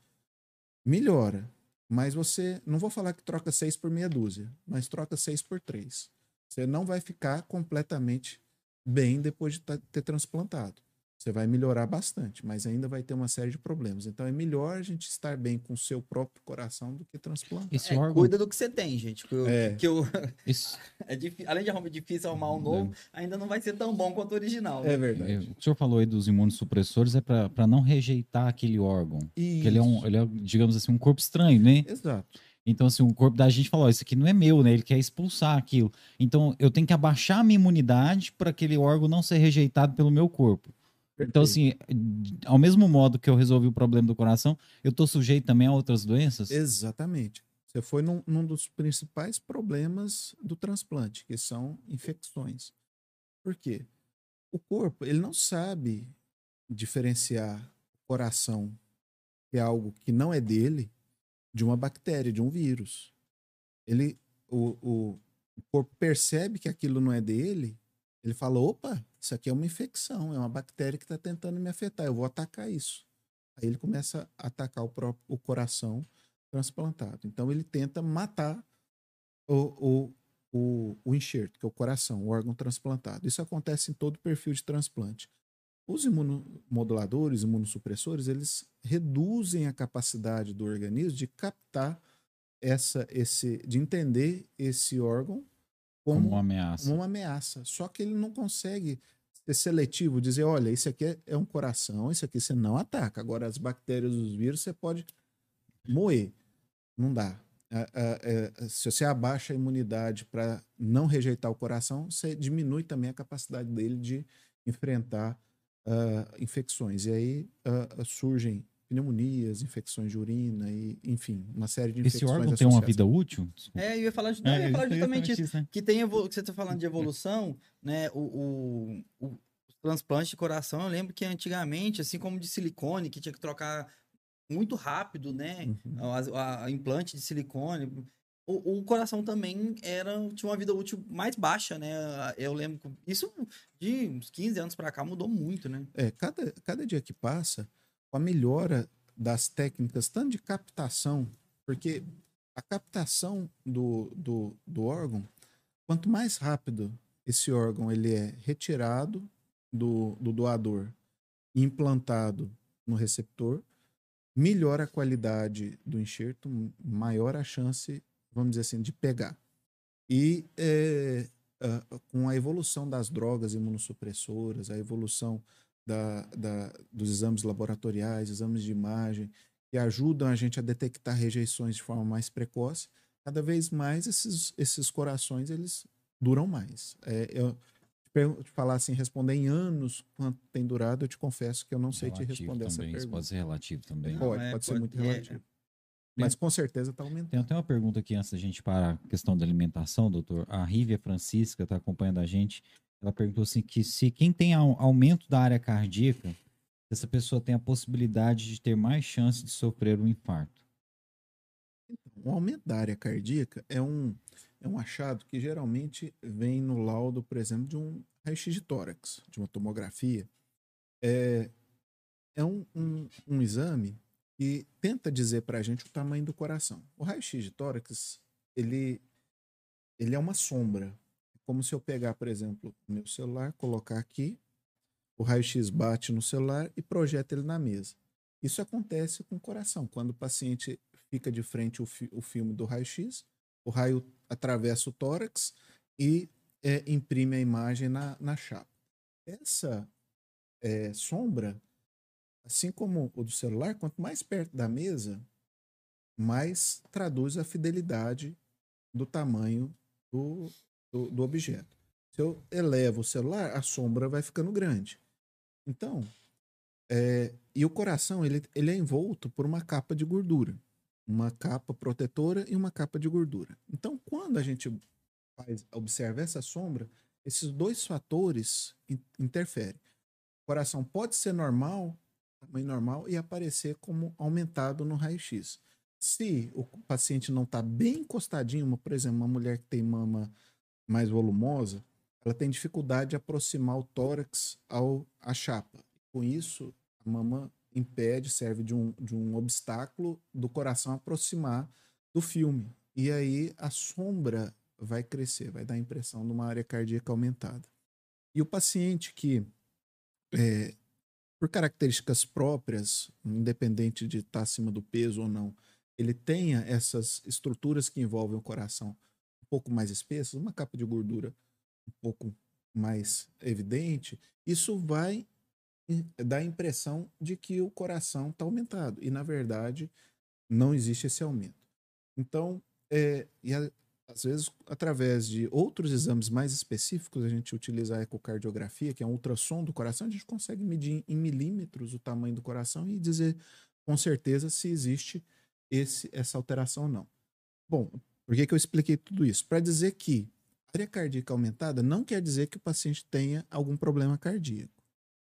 melhora, mas você, não vou falar que troca seis por meia dúzia, mas troca seis por três. Você não vai ficar completamente bem depois de ter transplantado. Você vai melhorar bastante, mas ainda vai ter uma série de problemas. Então é melhor a gente estar bem com o seu próprio coração do que transplantar. Esse É, órgão. cuida do que você tem, gente. Que eu, É. que eu- Isso, é difí- além de arrumar difícil arrumar um novo, ainda não vai ser tão bom quanto o original. né? É é, verdade. o que o senhor falou aí dos imunossupressores é para não rejeitar aquele órgão. Porque ele é, um, Isso. ele é, digamos assim, um corpo estranho, né? Exato. Então, assim, o corpo da gente falou, "Ó, isso aqui não é meu, né? Ele quer expulsar aquilo. Então, eu tenho que abaixar a minha imunidade para aquele órgão não ser rejeitado pelo meu corpo. Então, assim, ao mesmo modo que eu resolvi o problema do coração, eu tô sujeito também a outras doenças? Exatamente. Você foi num, num dos principais problemas do transplante, que são infecções. Por quê? O corpo, ele não sabe diferenciar o coração, que é algo que não é dele, de uma bactéria, de um vírus. Ele, o, o, o corpo percebe que aquilo não é dele, ele fala, opa, isso aqui é uma infecção, é uma bactéria que está tentando me afetar, eu vou atacar isso. Aí ele começa a atacar o próprio o coração transplantado. Então ele tenta matar o, o, o, o enxerto, que é o coração, o órgão transplantado. Isso acontece em todo perfil de transplante. Os imunomoduladores, imunossupressores, eles reduzem a capacidade do organismo de captar essa, esse, de entender esse órgão Como como, uma ameaça. como uma ameaça. Só que ele não consegue ser seletivo, dizer, olha, isso aqui é, é um coração, isso aqui você não ataca. Agora, as bactérias, os vírus, você pode moer. Não dá. Ah, é, se você abaixa a imunidade para não rejeitar o coração, você diminui também a capacidade dele de enfrentar ah, infecções. E aí ah, surgem pneumonias, infecções de urina, e, enfim, uma série de Esse infecções órgão tem uma associadas. vida útil? Desculpa. É, eu ia falar, não, eu ia falar justamente isso. né? Que tem evolu- que você está falando de evolução, né? O, o, o- os transplantes de coração, eu lembro que antigamente, assim como de silicone, que tinha que trocar muito rápido, né? Uhum. A, a- a implante de silicone. O, o coração também era, tinha uma vida útil mais baixa, né? Eu lembro. Isso de uns 15 anos para cá mudou muito, né? É, cada, cada dia que passa, com a melhora das técnicas, tanto de captação, porque a captação do, do, do órgão, quanto mais rápido esse órgão ele é retirado do, do doador e implantado no receptor, melhor a qualidade do enxerto, maior a chance, vamos dizer assim, de pegar. E é, com a evolução das drogas imunossupressoras, a evolução da, da, dos exames laboratoriais, exames de imagem, que ajudam a gente a detectar rejeições de forma mais precoce, cada vez mais esses, esses corações eles duram mais. É, eu, te falar assim, responder em anos quanto tem durado, eu te confesso que eu não sei relativo te responder também, essa pergunta. Pode ser relativo também. Pode, é, pode, ser muito relativo. É. Mas com certeza está aumentando. Tem até uma pergunta aqui antes da gente para a questão da alimentação, doutor. A Rívia Francisca está acompanhando a gente. Ela perguntou assim que se quem tem aumento da área cardíaca, essa pessoa tem a possibilidade de ter mais chance de sofrer um infarto. Então, o aumento da área cardíaca é um, é um achado que geralmente vem no laudo, por exemplo, de um raio-x de tórax, de uma tomografia. É, é um, um, um exame que tenta dizer para a gente o tamanho do coração. O raio-x de tórax, ele, ele é uma sombra. Como se eu pegar, por exemplo, meu celular, colocar aqui, o raio-x bate no celular e projeta ele na mesa. Isso acontece com o coração. Quando o paciente fica de frente o, fi o filme do raio-x, o raio atravessa o tórax e é, imprime a imagem na, na chapa. Essa é, sombra, assim como o do celular, quanto mais perto da mesa, mais traduz a fidelidade do tamanho do, do, do objeto. Se eu elevo o celular, a sombra vai ficando grande. Então, é, e o coração ele, ele é envolto por uma capa de gordura uma capa protetora e uma capa de gordura. Então, quando a gente faz, observa essa sombra, esses dois fatores interferem. O coração pode ser normal, tamanho normal, e aparecer como aumentado no raio-x. Se o paciente não está bem encostadinho, por exemplo, uma mulher que tem mama mais volumosa, ela tem dificuldade de aproximar o tórax ao, à chapa. Com isso, a mama impede, serve de um, de um obstáculo do coração aproximar do filme. E aí a sombra vai crescer, vai dar a impressão de uma área cardíaca aumentada. E o paciente que, é, por características próprias, independente de estar acima do peso ou não, ele tenha essas estruturas que envolvem o coração pouco mais espessas, uma capa de gordura um pouco mais evidente, isso vai dá a impressão de que o coração está aumentado. E, na verdade, não existe esse aumento. Então, é, e a, às vezes, através de outros exames mais específicos, a gente utiliza a ecocardiografia, que é um ultrassom do coração, a gente consegue medir em milímetros o tamanho do coração e dizer com certeza se existe esse, essa alteração ou não. Bom, por que, que eu expliquei tudo isso? Para dizer que a área cardíaca aumentada não quer dizer que o paciente tenha algum problema cardíaco.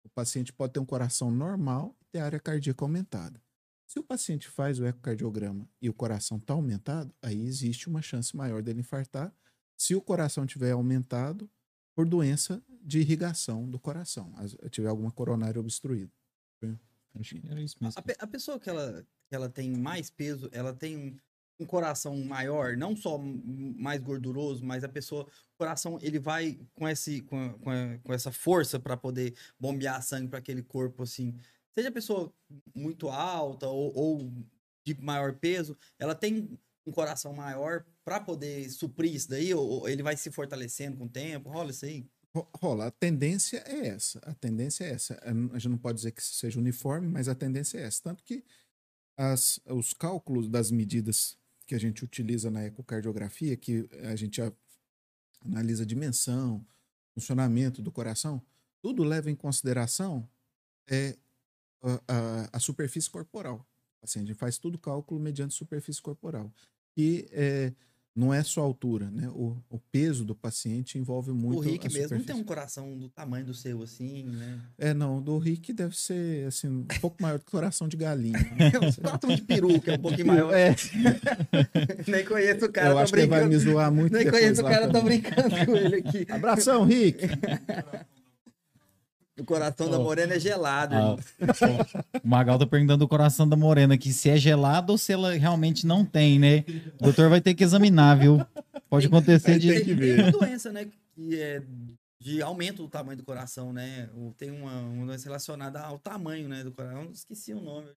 O paciente pode ter um coração normal e ter área cardíaca aumentada. Se o paciente faz o ecocardiograma e o coração está aumentado, aí existe uma chance maior dele infartar. Se o coração tiver aumentado por doença de irrigação do coração, tiver alguma coronária obstruída. Acho que era isso mesmo. A, a pessoa que ela, que ela tem mais peso, ela tem um coração maior, não só mais gorduroso, mas a pessoa, o coração, ele vai com, esse, com, com, com essa força para poder bombear sangue para aquele corpo, assim. Seja a pessoa muito alta ou, ou de maior peso, ela tem um coração maior para poder suprir isso daí, ou, ou ele vai se fortalecendo com o tempo? Rola isso aí? Rola, a tendência é essa. A tendência é essa. A gente não pode dizer que seja uniforme, mas a tendência é essa. Tanto que as, os cálculos das medidas que a gente utiliza na ecocardiografia, que a gente analisa dimensão, funcionamento do coração, tudo leva em consideração é, a, a, a superfície corporal. Assim, a gente faz tudo cálculo mediante superfície corporal. E é, não é só a altura, né? O, o peso do paciente envolve muito. O Rick mesmo não tem um coração do tamanho do seu, assim, né? É, não. Do Rick deve ser, assim, um pouco maior do que o coração de galinha. Né? um coração de peru, que é um pouquinho maior. É. Nem conheço o cara, Eu acho brincando. que ele vai me zoar muito Nem conheço o cara, tô brincando com ele aqui. Abração, Rick! O coração oh. da morena é gelado. Ah, o Magal tá perguntando o coração da morena aqui se é gelado ou se ela realmente não tem, né? O doutor vai ter que examinar, viu? Pode acontecer de. Tem que ver. Tem uma doença, né? Que é de aumento do tamanho do coração, né? Tem uma, uma doença relacionada ao tamanho né, do coração. esqueci o nome.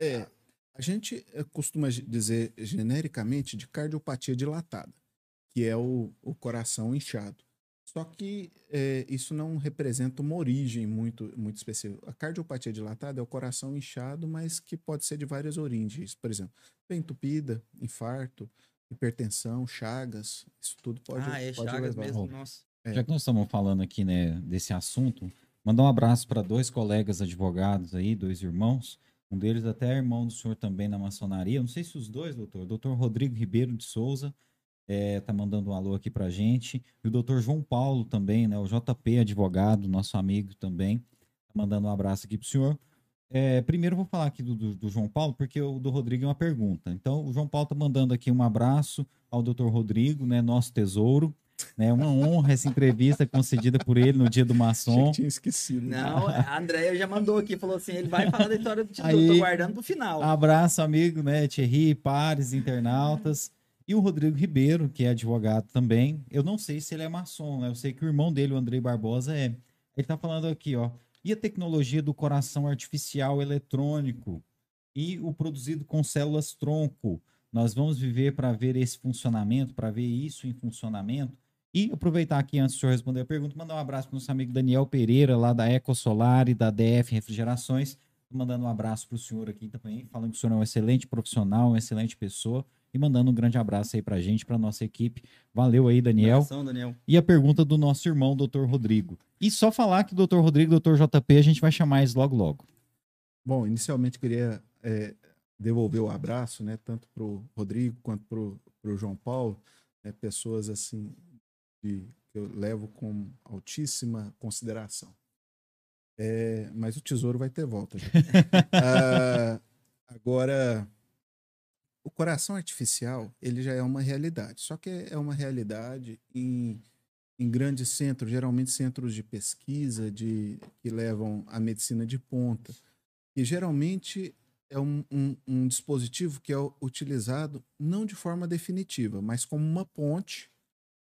É. A gente eh, costuma dizer genericamente de cardiopatia dilatada, que é o, o coração inchado. Só que é, isso não representa uma origem muito, muito específica. A cardiopatia dilatada é o coração inchado, mas que pode ser de várias origens. Por exemplo, entupida, infarto, hipertensão, chagas, isso tudo pode, ah, é pode Chagas levar. mesmo, nossa. É. Já que nós estamos falando aqui né, desse assunto, mandar um abraço para dois colegas advogados aí, dois irmãos. Um deles até é irmão do senhor também na maçonaria. Não sei se os dois, doutor. Doutor Rodrigo Ribeiro de Souza é, tá mandando um alô aqui pra gente. E o doutor João Paulo também, né? O JP advogado, nosso amigo também. Tá mandando um abraço aqui pro senhor. É, primeiro eu vou falar aqui do, do, do João Paulo, porque o do Rodrigo é uma pergunta. Então, o João Paulo tá mandando aqui um abraço ao doutor Rodrigo, né? Nosso tesouro. Né, uma honra essa entrevista concedida por ele no dia do maçom. que tinha esquecido. Não, a Andréia já mandou aqui, falou assim, ele vai falar da história do Tesouro, Aí- tô guardando pro final. Abraço, amigo, né? Thierry, pares, internautas. E o Rodrigo Ribeiro, que é advogado também. Eu não sei se ele é maçom, né? Eu sei que o irmão dele, o Andrei Barbosa, é. Ele tá falando aqui, ó. E a tecnologia do coração artificial eletrônico? E o produzido com células tronco? Nós vamos viver para ver esse funcionamento, para ver isso em funcionamento? E aproveitar aqui, antes do senhor responder a pergunta, mandar um abraço para o nosso amigo Daniel Pereira, lá da Ecosolar e da DF Refrigerações. Mandando um abraço para o senhor aqui também, falando que o senhor é um excelente profissional, uma excelente pessoa. E mandando um grande abraço aí pra gente, pra nossa equipe. Valeu aí, Daniel. Abração, Daniel. E a pergunta do nosso irmão, doutor Rodrigo. E só falar que doutor Rodrigo e doutor JP, a gente vai chamar eles logo logo. Bom, inicialmente queria é, devolver o abraço, né, tanto para o Rodrigo quanto para o João Paulo, né, pessoas assim de, que eu levo com altíssima consideração. É, mas o tesouro vai ter volta. gente. Ah, agora, o coração artificial ele já é uma realidade, só que é uma realidade em, em grandes centros, geralmente centros de pesquisa de, que levam a medicina de ponta e geralmente é um, um- um dispositivo que é utilizado não de forma definitiva, mas como uma ponte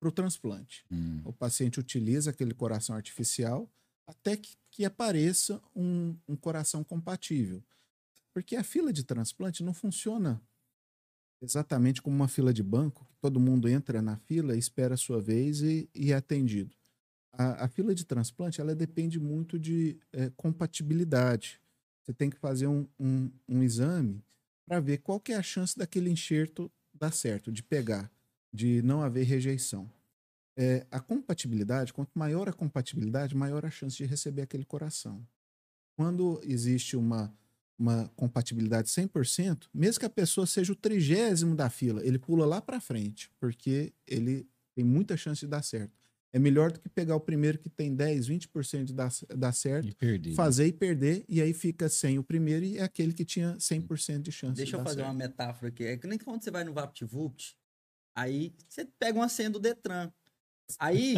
para o transplante. O paciente utiliza aquele coração artificial até que, que apareça um, um coração compatível. Porque a fila de transplante não funciona exatamente como uma fila de banco, que todo mundo entra na fila, espera a sua vez e, e é atendido. A, a fila de transplante ela depende muito de eh, compatibilidade. Você tem que fazer um, um, um exame para ver qual que é a chance daquele enxerto dar certo, de pegar, de não haver rejeição. É, a compatibilidade, quanto maior a compatibilidade, maior a chance de receber aquele coração. Quando existe uma, uma compatibilidade 100%, mesmo que a pessoa seja o trigésimo da fila, ele pula lá para frente, porque ele tem muita chance de dar certo. É melhor do que pegar o primeiro que tem 10, 20% de dar, dar certo E perdi. fazer e perder, e aí fica sem o primeiro e é aquele que tinha 100% de chance Deixa de eu fazer certo. uma metáfora aqui. É que nem quando você vai no VaptVupt, aí você pega uma senha do Detran. Aí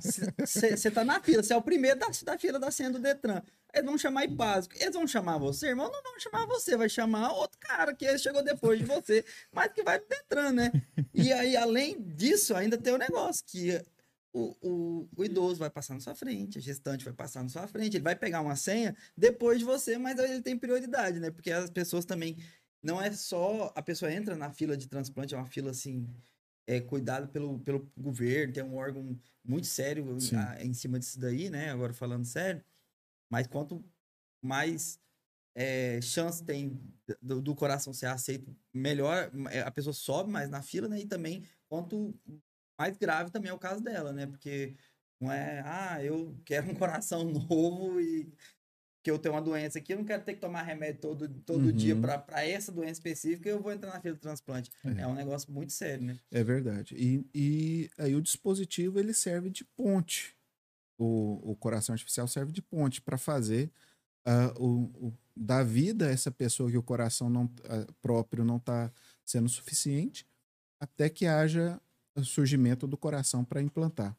você tá na fila, você é o primeiro da, da fila da senha do Detran. Eles vão chamar básico. Eles vão chamar você, irmão? Não vão chamar você, vai chamar outro cara que chegou depois de você, mas que vai no Detran, né? E aí, além disso, ainda tem o negócio que o, o, o idoso vai passar na sua frente, a gestante vai passar na sua frente, ele vai pegar uma senha depois de você, mas ele tem prioridade, né? Porque as pessoas também. Não é só. A pessoa entra na fila de transplante, é uma fila assim. É cuidado pelo, pelo governo, tem um órgão muito sério a- em cima disso daí, né? Agora falando sério. Mas quanto mais é, chance tem do, do coração ser aceito, melhor é, a pessoa sobe mais na fila, né? E também quanto mais grave também é o caso dela, né? Porque não é, ah, eu quero um coração novo e que eu tenho uma doença aqui, eu não quero ter que tomar remédio todo, todo Uhum. dia para essa doença específica, eu vou entrar na fila do transplante. É. É. um negócio muito sério, né? É verdade. E, e aí o dispositivo ele serve de ponte. O, o coração artificial serve de ponte para fazer ah, o, o- dar vida a essa pessoa que o coração não, ah, próprio não está sendo suficiente, até que haja surgimento do coração para implantar.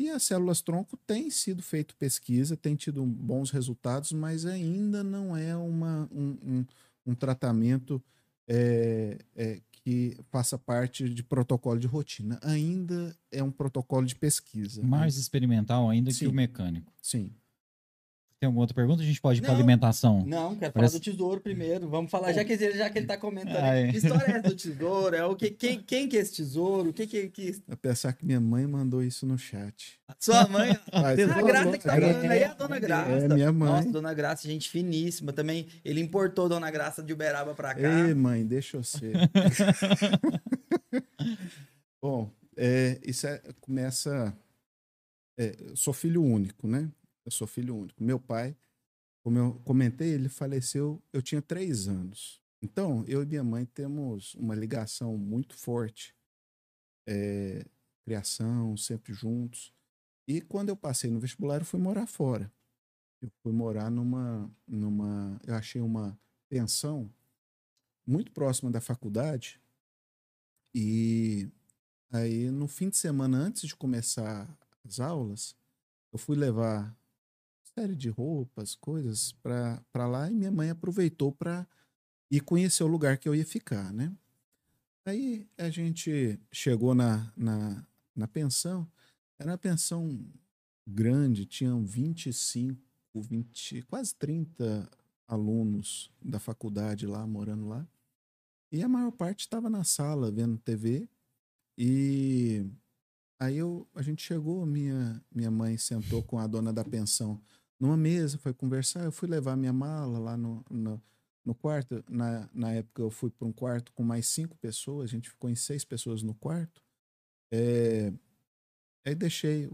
E as células tronco têm sido feito pesquisa, tem tido bons resultados, mas ainda não é uma, um, um, um tratamento é, é, que faça parte de protocolo de rotina. Ainda é um protocolo de pesquisa. Mais experimental ainda que Sim. o mecânico. Sim. Tem alguma outra pergunta? A gente pode ir para alimentação. Não, quero Parece- falar do tesouro primeiro. Vamos falar, já que ele, já que ele tá comentando. Ah, é. Que história é essa do tesouro? É o que, quem, quem que é esse tesouro? O que que... que... Eu pensar que minha mãe mandou isso no chat. Sua mãe... Mas A Graça que tá é, falando aí é a Dona Graça. É, minha mãe. Nossa, Dona Graça, gente finíssima. Também, ele importou Dona Graça de Uberaba pra cá. Ei, mãe, deixa eu ser. Bom, é, isso é- começa. é, eu sou filho único, né? Eu sou filho único. Meu pai, como eu comentei, ele faleceu, eu tinha três anos. Então, eu e minha mãe temos uma ligação muito forte. É, criação, sempre juntos. E quando eu passei no vestibular, eu fui morar fora. Eu fui morar numa. numa eu achei uma pensão muito próxima da faculdade. E aí, no fim de semana, antes de começar as aulas, eu fui levar série de roupas, coisas para lá e minha mãe aproveitou para ir conhecer o lugar que eu ia ficar, né? Aí a gente chegou na, na, na pensão, era uma pensão grande, tinham 25, 20, quase 30 alunos da faculdade lá, morando lá. E a maior parte estava na sala vendo TV. E aí eu, a gente chegou, minha, minha mãe sentou com a dona da pensão numa mesa, foi conversar. Eu fui levar minha mala lá no, no, no quarto. Na, na época eu fui para um quarto com mais cinco pessoas, a gente ficou em seis pessoas no quarto. É, aí deixei,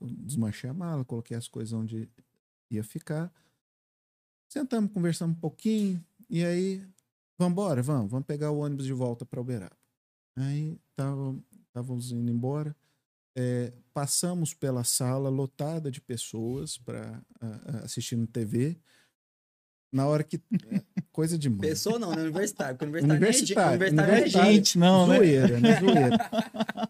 desmanchei a mala, coloquei as coisas onde ia ficar. Sentamos, conversamos um pouquinho, e aí Vamos embora, vamos, vamos pegar o ônibus de volta para Uberaba. Aí estávamos indo embora, é, passamos pela sala lotada de pessoas para assistindo TV. Na hora que. é, coisa de mãe. Pessoa não, né? Universitário. Porque universitário, Universitário, Nem, é, universitário, universitário. é gente. Gente, não, né? zoeira, né? Zoeira.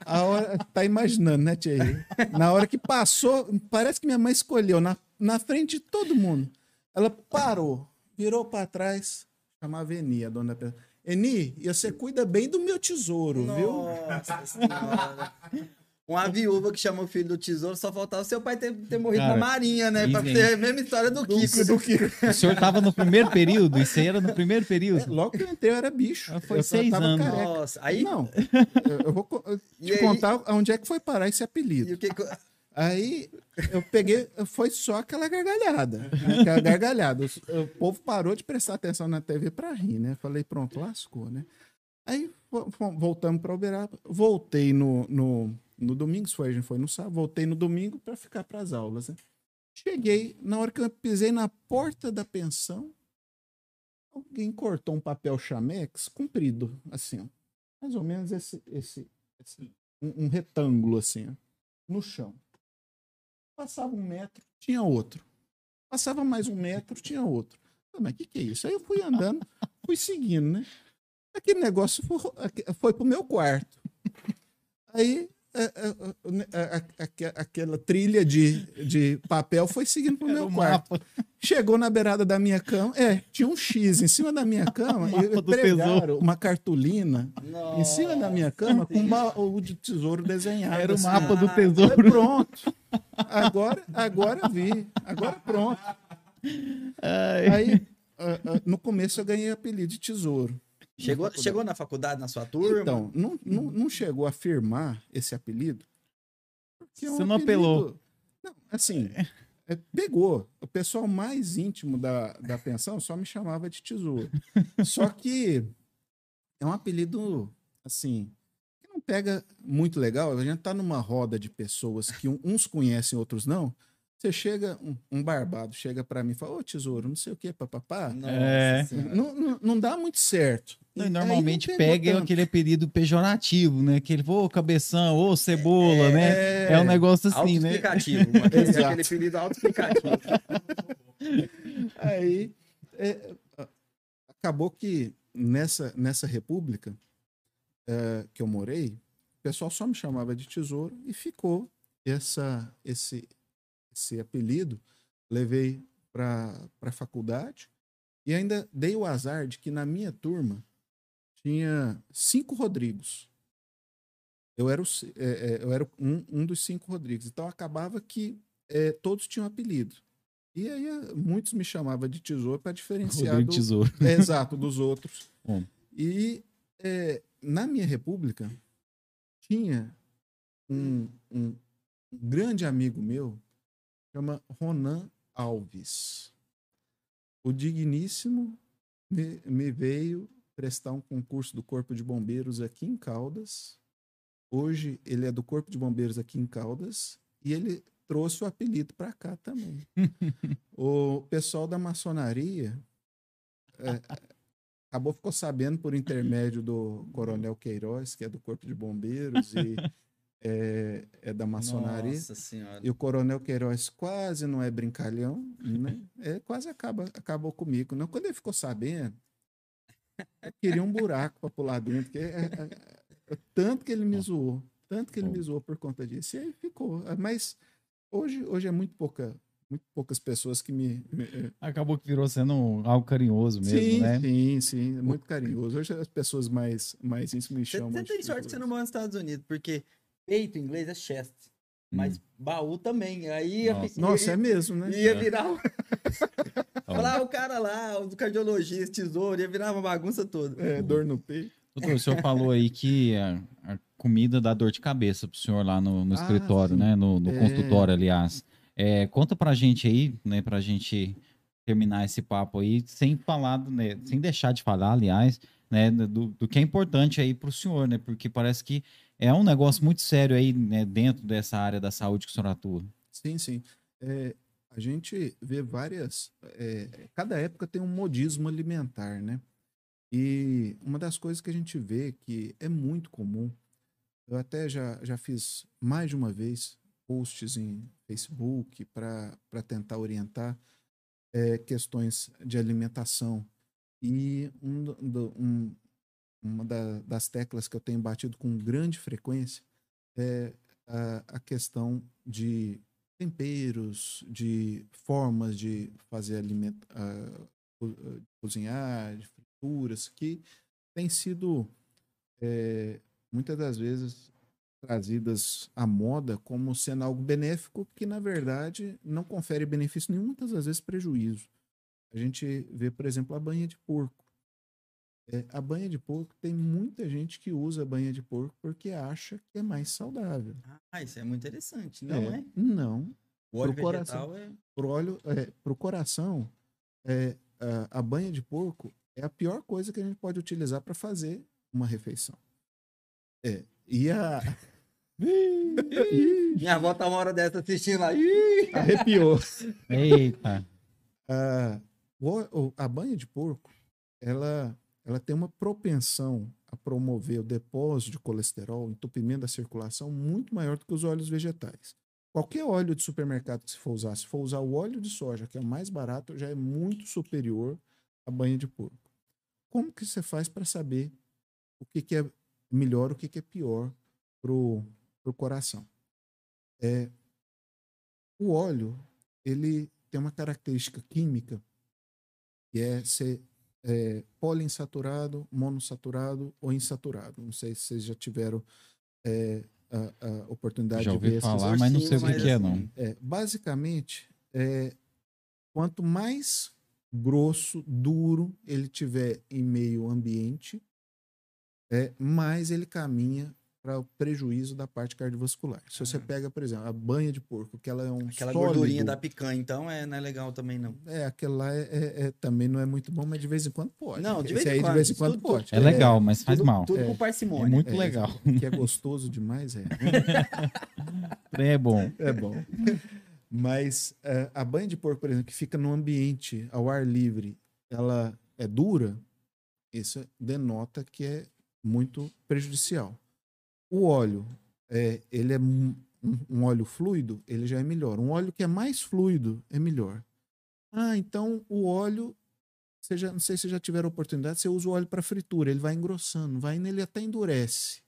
A hora, tá imaginando, né, Thierry? Na hora que passou, parece que minha mãe escolheu na, na frente de todo mundo. Ela parou, virou para trás, chamava Eni, a dona da pessoa. Eni, e você cuida bem do meu tesouro, viu? Nossa senhora. Uma viúva que chama o filho do tesouro, só faltava o seu pai ter, ter morrido Cara, na marinha, né? Pra ter a mesma história do Kiko. Do que... O senhor estava no primeiro período? Isso aí era no primeiro É, período? logo que eu entrei, eu era bicho. Ah, foi eu só seis tava anos. careca. Nossa, aí... Não, eu, vou eu E te aí? contar onde é que foi parar esse E apelido. o que Aí eu peguei, foi só aquela gargalhada. né? Aquela gargalhada. O, povo parou de prestar atenção na TV pra rir, né? Falei, pronto, lascou, né? Aí vo- vo- voltamos para Uberaba. Voltei no, no, no domingo, isso gente foi no sábado. Voltei no domingo para ficar para as aulas. Né? Cheguei, na hora que eu pisei na porta da pensão, alguém cortou um papel chamex comprido, assim, ó. mais ou menos esse, esse, esse um, um retângulo assim, ó, no chão. Passava um metro, tinha outro. Passava mais um metro, tinha outro. Falei, mas o que, que é isso? Aí eu fui andando, fui seguindo, né? Aquele negócio foi, foi pro meu quarto. Aí a- a- aquela trilha de, de papel foi seguindo pro Era meu o quarto. mapa. Chegou na beirada da minha cama. É, tinha um X em cima da minha cama. e pregaram tesouro. uma cartolina em cima da minha cama com um baú de tesouro desenhado. Era o assim. mapa do Falei, tesouro. pronto. Agora, agora vi. Agora pronto. Ai. Aí, ah, ah, no começo eu ganhei apelido de tesouro. Chegou, chegou na faculdade, na sua turma? Então, não, não, não chegou a firmar esse apelido. porque é um Você não apelou. Não, assim, é, pegou. O pessoal mais íntimo da, da pensão só me chamava de tesouro. Só que é um apelido, assim, que não pega muito legal. A gente tá numa roda de pessoas que uns conhecem, outros não. Você chega, um, um barbado chega para mim e fala, ô tesouro, não sei o que, papapá. É. Não, não, não dá muito certo. Não, e normalmente pega tanto. aquele apelido pejorativo, né? Aquele, ô, cabeção, ô, cebola, né? É um negócio assim, né? Autoexplicativo. aquele, aquele apelido autoexplicativo. Aí é, acabou que nessa, nessa república é, que eu morei, o pessoal só me chamava de tesouro e ficou essa, esse, esse apelido. Levei para a faculdade e ainda dei o azar de que na minha turma tinha cinco Rodrigos. Eu era, o é, é, eu era um, um dos cinco Rodrigos. Então acabava que é, todos tinham apelido. E aí eh, muitos me chamavam de tesouro para diferenciar Rodrigo do, Tesouro. é, exato, dos outros. Bom. E é, na minha república tinha um, um grande amigo meu, chama Ronan Alves. O digníssimo me, me veio prestar um concurso do Corpo de Bombeiros aqui em Caldas. Hoje ele é do Corpo de Bombeiros aqui em Caldas e ele trouxe o apelido para cá também. o pessoal da maçonaria é, acabou ficou sabendo por intermédio do Coronel Queiroz, que é do Corpo de Bombeiros e é, é da maçonaria. Nossa senhora. E o Coronel Queiroz quase não é brincalhão, né? É, quase acaba, acabou comigo. Não, quando ele ficou sabendo, eu queria um buraco para pular dentro, porque é, é- é tanto que ele me zoou, tanto que ele me zoou por conta disso. E aí ficou. Mas hoje, hoje é muito pouca, muito poucas pessoas que me. me- é, Acabou que virou sendo algo carinhoso mesmo, sim, né? sim, sim, é muito carinhoso. Hoje as pessoas mais, mais íntimas me chamam. você tem sorte que você não tesouro. mora nos Estados Unidos, porque peito em inglês é chest. Mas baú também. Aí ia, Nossa. fi- Nossa, é mesmo, né? ia virar. o- Ó, Falar o cara lá, o cardiologista, tesouro, ia virar uma bagunça toda. É, dor no peito. Doutor, o senhor falou aí que a, a comida dá dor de cabeça pro senhor lá no, no Ah, escritório, sim. né? No, no É. consultório, aliás. É, conta pra gente aí, né? Pra gente terminar esse papo aí, sem falar, né, sem deixar de falar, aliás, né? Do, do que é importante aí pro senhor, né? Porque parece que é um negócio muito sério aí, né? Dentro dessa área da saúde que o senhor atua. Sim, sim. É, a gente vê várias. é, cada época tem um modismo alimentar, né? E uma das coisas que a gente vê que é muito comum, eu até já, já fiz mais de uma vez posts em Facebook para tentar orientar é, questões de alimentação. E um, do- um- uma da- das teclas que eu tenho batido com grande frequência é a, a questão de temperos, de formas de fazer alimento, ah, cozinhar, de frituras, que têm sido eh, muitas das vezes trazidas à moda como sendo algo benéfico, que na verdade não confere benefício nenhum, muitas vezes prejuízo. A gente vê, por exemplo, a banha de porco. É, a banha de porco tem muita gente que usa a banha de porco porque acha que é mais saudável. Ah, isso é muito interessante, não é? Não, O óleo Pro coração. é. pro óleo, é, pro coração, é, a, a banha de porco é a pior coisa que a gente pode utilizar para fazer uma refeição. É. E a. Minha avó tá uma hora dessa assistindo lá. Arrepiou. Eita! A, o ó- o- a banha de porco, ela, ela tem uma propensão a promover o depósito de colesterol, entupimento da circulação, muito maior do que os óleos vegetais. Qualquer óleo de supermercado que se for usar, se for usar o óleo de soja, que é o mais barato, já é muito superior à banha de porco. Como que você faz para saber o que, que é melhor, o que, que é pior para o coração? É, o óleo, ele tem uma característica química que é ser é, poliinsaturado, monossaturado ou insaturado. Não sei se vocês já tiveram é, a, a oportunidade Já de ver falar, mas não sei o que, é, não. é, basicamente, é, quanto mais grosso, duro ele tiver em meio ambiente, é, mais ele caminha para o prejuízo da parte cardiovascular. Se você Ah. pega, por exemplo, a banha de porco, que ela é um Aquela sólido, gordurinha da picanha, então, é, não é legal também, não. É, aquela lá é, é- é- também não é muito bom, mas de vez em quando pode. Não, de vez em quando, de vez em quando tudo- pode. É legal, mas faz tudo, mal. Tudo É. com É parcimônia. muito É, legal. Que é gostoso demais, é. É bom. É bom. Mas é, a banha de porco, por exemplo, que fica no ambiente, ao ar livre, ela é dura, isso denota que é muito prejudicial. O óleo, é, ele é um, um óleo fluido, ele já é melhor. Um óleo que é mais fluido é melhor. Ah, então o óleo, você já, não sei se já tiveram oportunidade, você usa o óleo para fritura, ele vai engrossando, vai nele até endurece.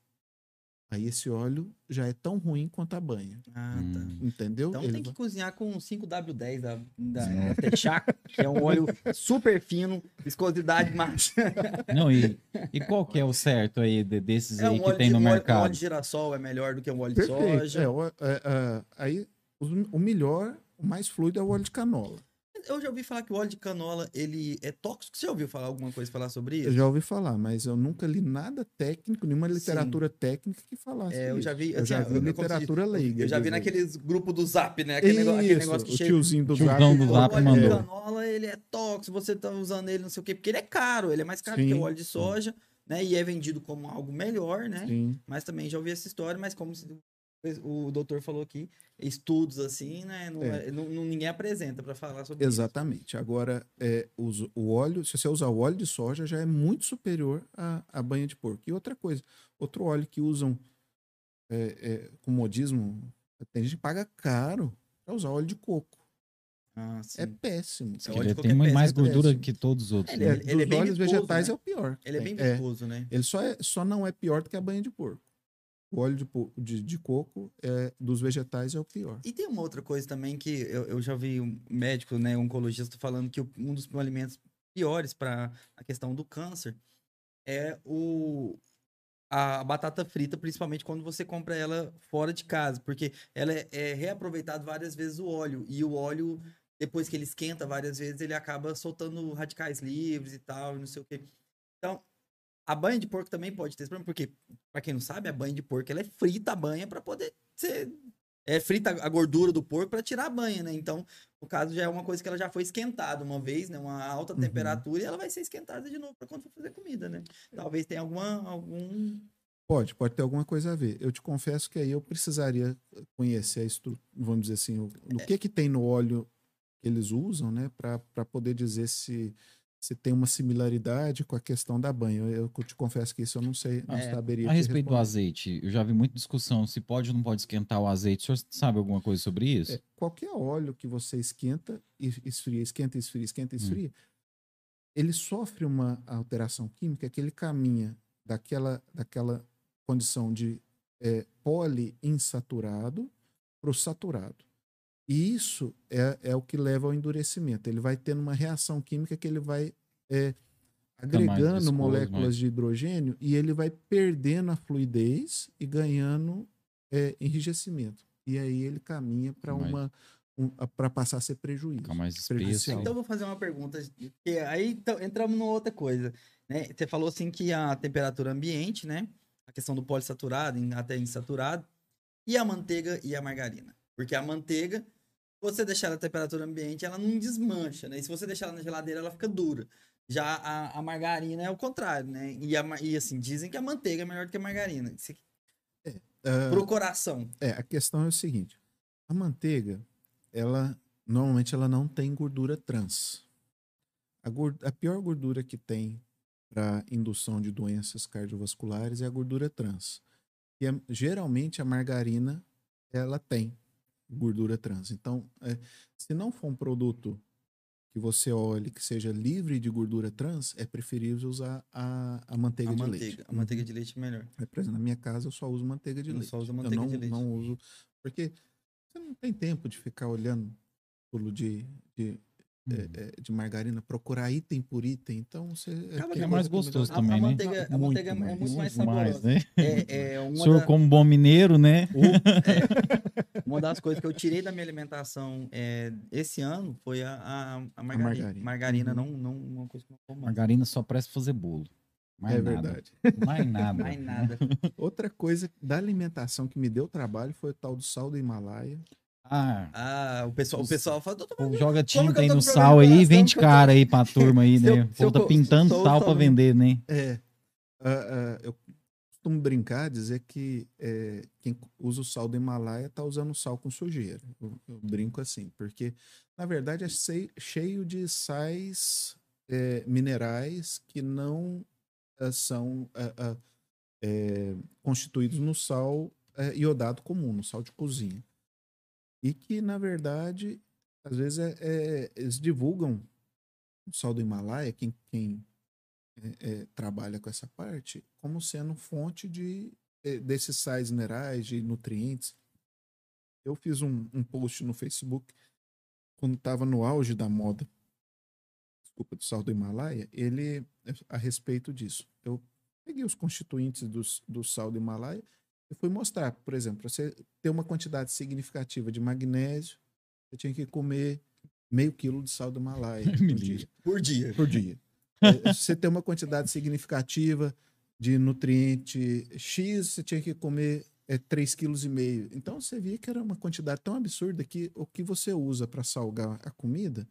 Aí esse óleo já é tão ruim quanto a banha. Ah, tá. Hum. Entendeu? Então Ele tem que vai- cozinhar com 5W10 da, da, da Texaco, que é um óleo super fino, viscosidade máxima. Não, e, e qual que é o certo aí de- desses É aí um que óleo, tem de, no um óleo- um mercado? óleo de girassol é melhor do que um óleo de Perfeito. soja. É, o- é, é, aí os- o melhor, o mais fluido é o óleo de canola. Eu já ouvi falar que o óleo de canola, ele é tóxico. Você já ouviu falar alguma coisa falar sobre isso? Eu já ouvi falar, mas eu nunca li nada técnico, nenhuma literatura técnica que falasse É, eu já isso. vi, Eu assim, já eu- vi eu- como literatura leiga. Eu já vi naqueles grupos do Zap, né? Aquele, negócio, aquele Isso, negócio que o chega. tiozinho do Tiozão Zap. do O Zap óleo mandou. de canola, ele é tóxico, você tá usando ele, não sei o quê, porque ele é caro, ele é mais caro que Sim. o óleo de soja, né? E é vendido como algo melhor, né? Sim. Mas também já ouvi essa história, mas como se- o doutor falou aqui, estudos assim, né? Não, É. é- não- não- ninguém apresenta para falar sobre Exatamente. Agora, é, os- o óleo, se você usar o óleo de soja, já é muito superior à, à banha de porco. E outra coisa, outro óleo que usam é, é, com modismo, tem gente que paga caro para usar óleo de coco. isso. Ah, sim. É péssimo. Esse óleo Ele tem é muito mais é gordura péssimo. que todos os outros. Ele né? é- É, ele é bem óleos vegetais né? é o pior. Ele é bem viscoso, né? Ele só, é, só não é pior do que a banha de porco. O óleo de, de, de coco é, dos vegetais é o pior. E tem uma outra coisa também que eu, eu já vi um médico, né, oncologista falando que um dos alimentos piores para a questão do câncer é o a batata frita, principalmente quando você compra ela fora de casa, porque ela é, é reaproveitado várias vezes o óleo e o óleo depois que ele esquenta várias vezes ele acaba soltando radicais livres e tal, não sei o quê. Então, a banha de porco também pode ter esse problema, porque para quem não sabe, a banha de porco ela é frita a banha para poder ser é frita a gordura do porco para tirar a banha, né? Então, no caso, já é uma coisa que ela já foi esquentada uma vez, né? Uma alta Uhum. temperatura e ela vai ser esquentada de novo para quando for fazer comida, né? Talvez tenha alguma algum Pode, pode ter alguma coisa a ver. Eu te confesso que aí eu precisaria conhecer a estrutura, vamos dizer assim, o, o É. que que tem no óleo que eles usam, né, para poder dizer se, se tem uma similaridade com a questão da banha. Eu, eu te confesso que isso eu não sei, não É, saberia A respeito do azeite, eu já vi muita discussão se pode ou não pode esquentar o azeite. O senhor sabe alguma coisa sobre isso? É, qualquer óleo que você esquenta e esfria, esquenta, esfria, esquenta, Hum. esfria, ele sofre uma alteração química que ele caminha daquela, daquela condição de é, poliinsaturado para o saturado. E isso é, é o que leva ao endurecimento. Ele vai tendo uma reação química que ele vai é, agregando moléculas mais- de hidrogênio e ele vai perdendo a fluidez e ganhando é, enrijecimento. E aí ele caminha para uma um, para passar a ser prejuízo. Fica mais espesso. prejudicial. Então eu vou fazer uma pergunta, que aí então, entramos numa outra coisa, né? Você falou assim que a temperatura ambiente, né? A questão do polissaturado, em- até insaturado, e a manteiga e a margarina. Porque a manteiga, você deixar ela a temperatura ambiente, ela não desmancha, né? E se você deixar ela na geladeira, ela fica dura. Já a, a margarina é o contrário, né? E, a e assim, dizem que a manteiga é melhor do que a margarina. Isso aqui, Ah, pro coração. É, a questão é o seguinte: a manteiga, ela normalmente ela não tem gordura trans. A, gor- a pior gordura que tem para indução de doenças cardiovasculares é a gordura trans. E é- geralmente a margarina ela tem gordura trans. Então, é, se não for um produto que você olhe que seja livre de gordura trans, é preferível usar a, a manteiga A de manteiga. leite. A manteiga de leite é melhor. É, Por exemplo, na minha casa eu só uso manteiga de Eu leite. só uso eu manteiga não, de leite. não uso. Porque você não tem tempo de ficar olhando pulo de, de, é, é, de margarina, procurar item por item. Então você. Acaba é coisa mais gostoso A, a também, né? manteiga, a Muito manteiga é mais, muito mais Muito mais, saborosa. né? É, é O uma, senhor, da- como bom mineiro, né? é, uma das coisas que eu tirei da minha alimentação é, esse ano foi a, a, a margarina. margarina. Margarina, Uhum. não, não uma coisa que eu não como mais. Margarina só presta pra fazer bolo. Mais É nada. verdade. Mais nada. Mais nada. Outra coisa da alimentação que me deu trabalho foi o tal do sal do Himalaia. Ah, Ah, o pessoal, o pessoal fala, o joga tinta aí no sal aí e vende cara aí pra turma aí, né? O povo tá pintando sal pra vender, né? É. ah, ah, eu costumo brincar, dizer que é, quem usa o sal do Himalaia está usando sal com sujeira. Eu, eu brinco assim, porque na verdade é cheio de sais é, minerais que não ah, são é, constituídos no sal é, iodado comum, no sal de cozinha. E que, na verdade, às vezes é- é- eles divulgam o sal do Himalaia, quem, quem é, é, trabalha com essa parte, como sendo fonte de, é, desses sais minerais, de nutrientes. Eu fiz um, um post no Facebook quando estava no auge da moda, desculpa, do sal do Himalaia, ele a respeito disso. Eu peguei os constituintes dos, do sal do Himalaia e fui mostrar, por exemplo, para você ter uma quantidade significativa de magnésio, você tinha que comer meio quilo de sal do Himalaia por dia. Por dia. Por dia. É, se você tem uma quantidade significativa de nutriente X, você tinha que comer é, 3,5 kg. Então você via que era uma quantidade tão absurda que o que você usa para salgar a comida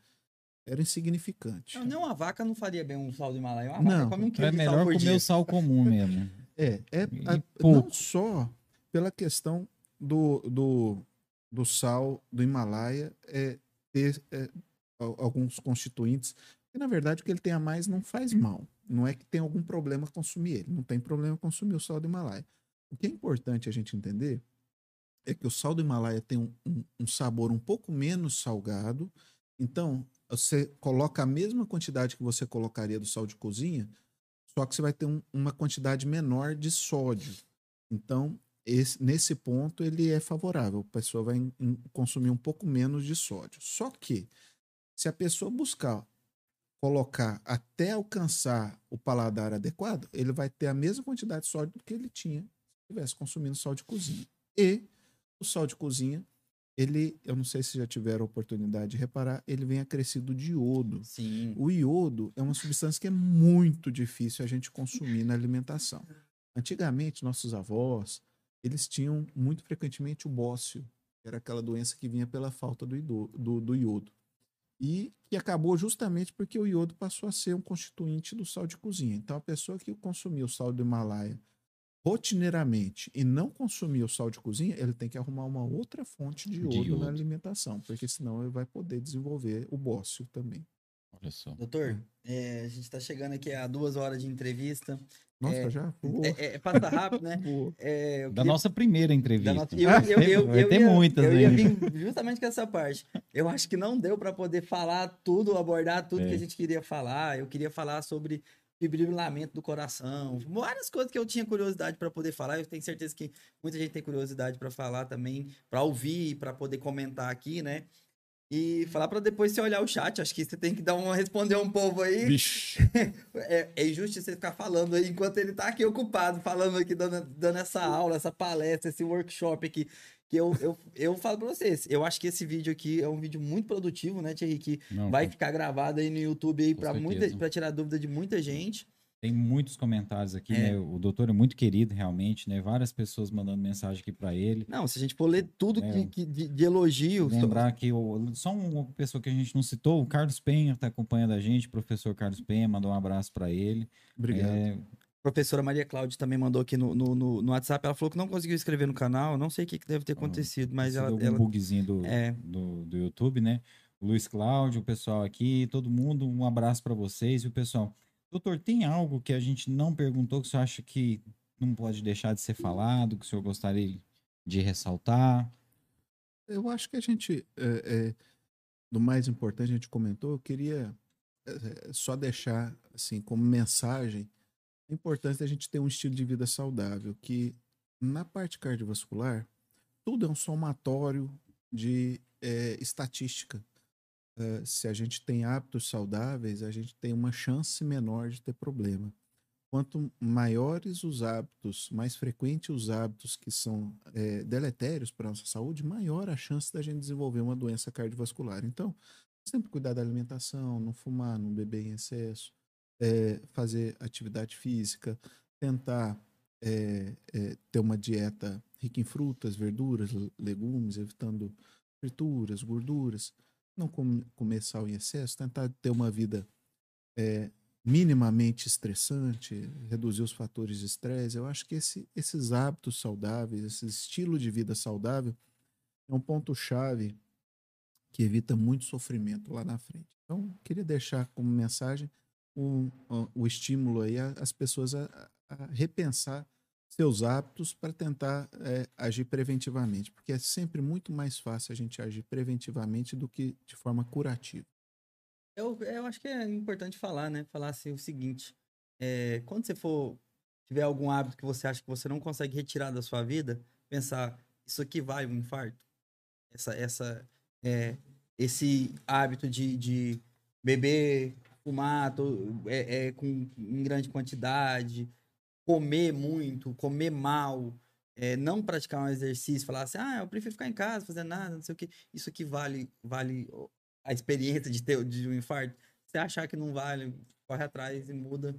era insignificante. Não, nem uma vaca não faria bem um sal do Himalaia. Uma Não, vaca come um quilo É de sal melhor por comer dia. o sal comum mesmo. É, é E a- não só pela questão do, do, do sal do Himalaia é, ter é, al- alguns constituintes, na verdade o que ele tem a mais não faz mal. Não é que tem algum problema consumir ele, não tem problema consumir o sal do Himalaia. O que é importante a gente entender é que o sal do Himalaia tem um, um- um sabor um pouco menos salgado, então você coloca a mesma quantidade que você colocaria do sal de cozinha, só que você vai ter um- uma quantidade menor de sódio. Então, esse- nesse ponto, ele é favorável. A pessoa vai em- em consumir um pouco menos de sódio. Só que, se a pessoa buscar colocar até alcançar o paladar adequado, ele vai ter a mesma quantidade de sódio que ele tinha se estivesse consumindo sal de cozinha. E o sal de cozinha, ele, eu não sei se já tiveram oportunidade de reparar, ele vem acrescido de iodo. Sim. O iodo é uma substância que é muito difícil a gente consumir na alimentação. Antigamente, nossos avós, eles tinham muito frequentemente o bócio, que era aquela doença que vinha pela falta do, do- do iodo. E que acabou justamente porque o iodo passou a ser um constituinte do sal de cozinha. Então, a pessoa que consumia o sal do Himalaia rotineiramente e não consumia o sal de cozinha, ele tem que arrumar uma outra fonte de De iodo, iodo. na alimentação, porque senão ele vai poder desenvolver o bócio também. Olha só. Doutor, é, a gente tá chegando aqui a duas horas de entrevista. Nossa, É, já? É, é, passa rápido, né? É, Da queria- nossa primeira entrevista. nossa- eu- eu- eu- Vai eu ter ia- muitas Eu ia vir justamente com essa parte. Eu acho que não deu para poder falar tudo, abordar tudo É. que a gente queria falar. Eu queria falar sobre fibrilamento do coração, várias coisas que eu tinha curiosidade para poder falar. Eu tenho certeza que muita gente tem curiosidade para falar também, para ouvir, para poder comentar aqui, né? E falar para depois você olhar o chat. Acho que você tem que dar uma responder um povo aí. Vixe. É, é injusto você ficar falando aí enquanto ele tá aqui ocupado, falando aqui, dando, dando essa aula, essa palestra, esse workshop aqui. Que eu, eu, eu falo pra vocês, eu acho que esse vídeo aqui é um vídeo muito produtivo, né, Thierry? Que Não, vai ficar gravado aí no YouTube aí pra tirar dúvida de muita gente. Tem muitos comentários aqui, É. né? O doutor é muito querido, realmente, né? Várias pessoas mandando mensagem aqui para ele. Não, se a gente for ler tudo É, que, que- de, de elogio. Lembrar que o, só uma pessoa que a gente não citou, o Carlos Penha está acompanhando a gente, o professor Carlos Penha, mandou um abraço para ele. Obrigado. É, professora Maria Cláudia também mandou aqui no, no, no, no WhatsApp. Ela falou que não conseguiu escrever no canal. Não sei o que, que deve ter acontecido, mas ela. algum ela- bugzinho do, É. do, do YouTube, né? Luiz Cláudio, o pessoal aqui, todo mundo, um abraço para vocês. E o pessoal, doutor, tem algo que a gente não perguntou que o senhor acha que não pode deixar de ser falado, que o senhor gostaria de ressaltar? Eu acho que a gente, é, é, do mais importante, a gente comentou, eu queria é, é, só deixar, assim, como mensagem, a importância da gente ter um estilo de vida saudável, que na parte cardiovascular, tudo é um somatório de é, estatística. É, se a gente tem hábitos saudáveis, a gente tem uma chance menor de ter problema. Quanto maiores os hábitos, mais frequentes os hábitos que são é, deletérios para a nossa saúde, maior a chance da gente desenvolver uma doença cardiovascular. Então, sempre cuidar da alimentação, não fumar, não beber em excesso, é, fazer atividade física, tentar é, é, ter uma dieta rica em frutas, verduras, le- legumes, evitando frituras, gorduras, não com- comer sal em excesso, tentar ter uma vida é, minimamente estressante, reduzir os fatores de estresse. Eu acho que esse- esses hábitos saudáveis, esse estilo de vida saudável, é um ponto-chave que evita muito sofrimento lá na frente. Então, queria deixar como mensagem o, o- estímulo aí às pessoas a, a repensar seus hábitos para tentar é, agir preventivamente, porque é sempre muito mais fácil a gente agir preventivamente do que de forma curativa. Eu, eu acho que é importante falar, né? Falar assim o seguinte: é, quando você for tiver algum hábito que você acha que você não consegue retirar da sua vida, pensar isso aqui vai um infarto. Essa, essa, é, esse hábito de, de beber, fumar é, é, com, em grande quantidade, comer muito, comer mal, é, não praticar um exercício, falar assim, ah, eu prefiro ficar em casa, fazer nada, não sei o quê. Isso aqui vale, vale a experiência de ter de um infarto, você achar que não vale, corre atrás e muda.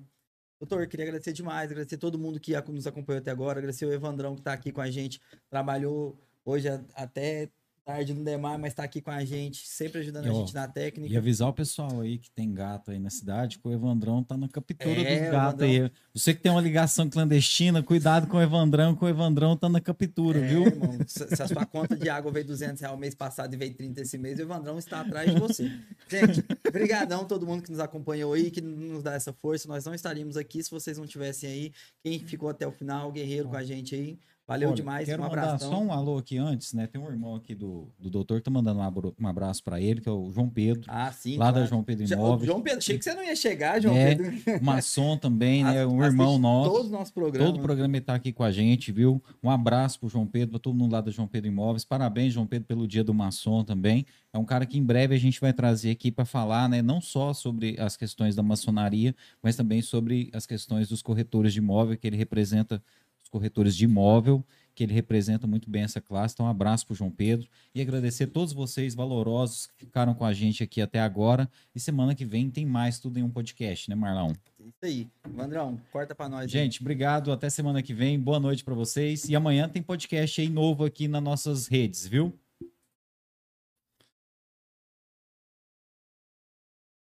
Doutor, queria agradecer demais, agradecer todo mundo que nos acompanhou até agora, agradecer o Evandrão que está aqui com a gente, trabalhou hoje até tarde no Demar, mas está aqui com a gente, sempre ajudando e, a gente na técnica. E avisar o pessoal aí que tem gato aí na cidade, que o Evandrão tá na captura é, dos gatos aí. Você que tem uma ligação clandestina, cuidado com o Evandrão, que o Evandrão tá na captura, é, viu? Irmão, se, se, a sua conta de água veio 200 reais mês passado e veio 30 esse mês, o Evandrão está atrás de você. Gente, brigadão todo mundo que nos acompanhou aí, que nos dá essa força. Nós não estaríamos aqui se vocês não tivessem aí. Quem ficou até o final, o Guerreiro com a gente aí. Valeu Olha, demais, quero um mandar só um alô aqui antes, né? Tem um irmão aqui do, do doutor que tá mandando um abraço para ele, que é o João Pedro. Ah, sim. Lá claro. da João Pedro Imóveis. João Pedro, achei que você não ia chegar, João é, Pedro. Maçom também, né? Um irmão nosso. Todo o nosso programa. Todo o programa está aqui com a gente, viu? Um abraço pro João Pedro, para todo mundo lá da João Pedro Imóveis. Parabéns, João Pedro, pelo dia do maçom também. É um cara que em breve a gente vai trazer aqui para falar, né? Não só sobre as questões da maçonaria, mas também sobre as questões dos corretores de imóvel, que ele representa os corretores de imóvel que ele representa muito bem essa classe. Então, um abraço para o João Pedro e agradecer a todos vocês valorosos que ficaram com a gente aqui até agora. E semana que vem tem mais tudo em um podcast, né, Marlão? Isso aí. Vandrão, corta para nós. Gente, obrigado. Até semana que vem. Boa noite para vocês. E amanhã tem podcast aí novo aqui nas nossas redes, viu?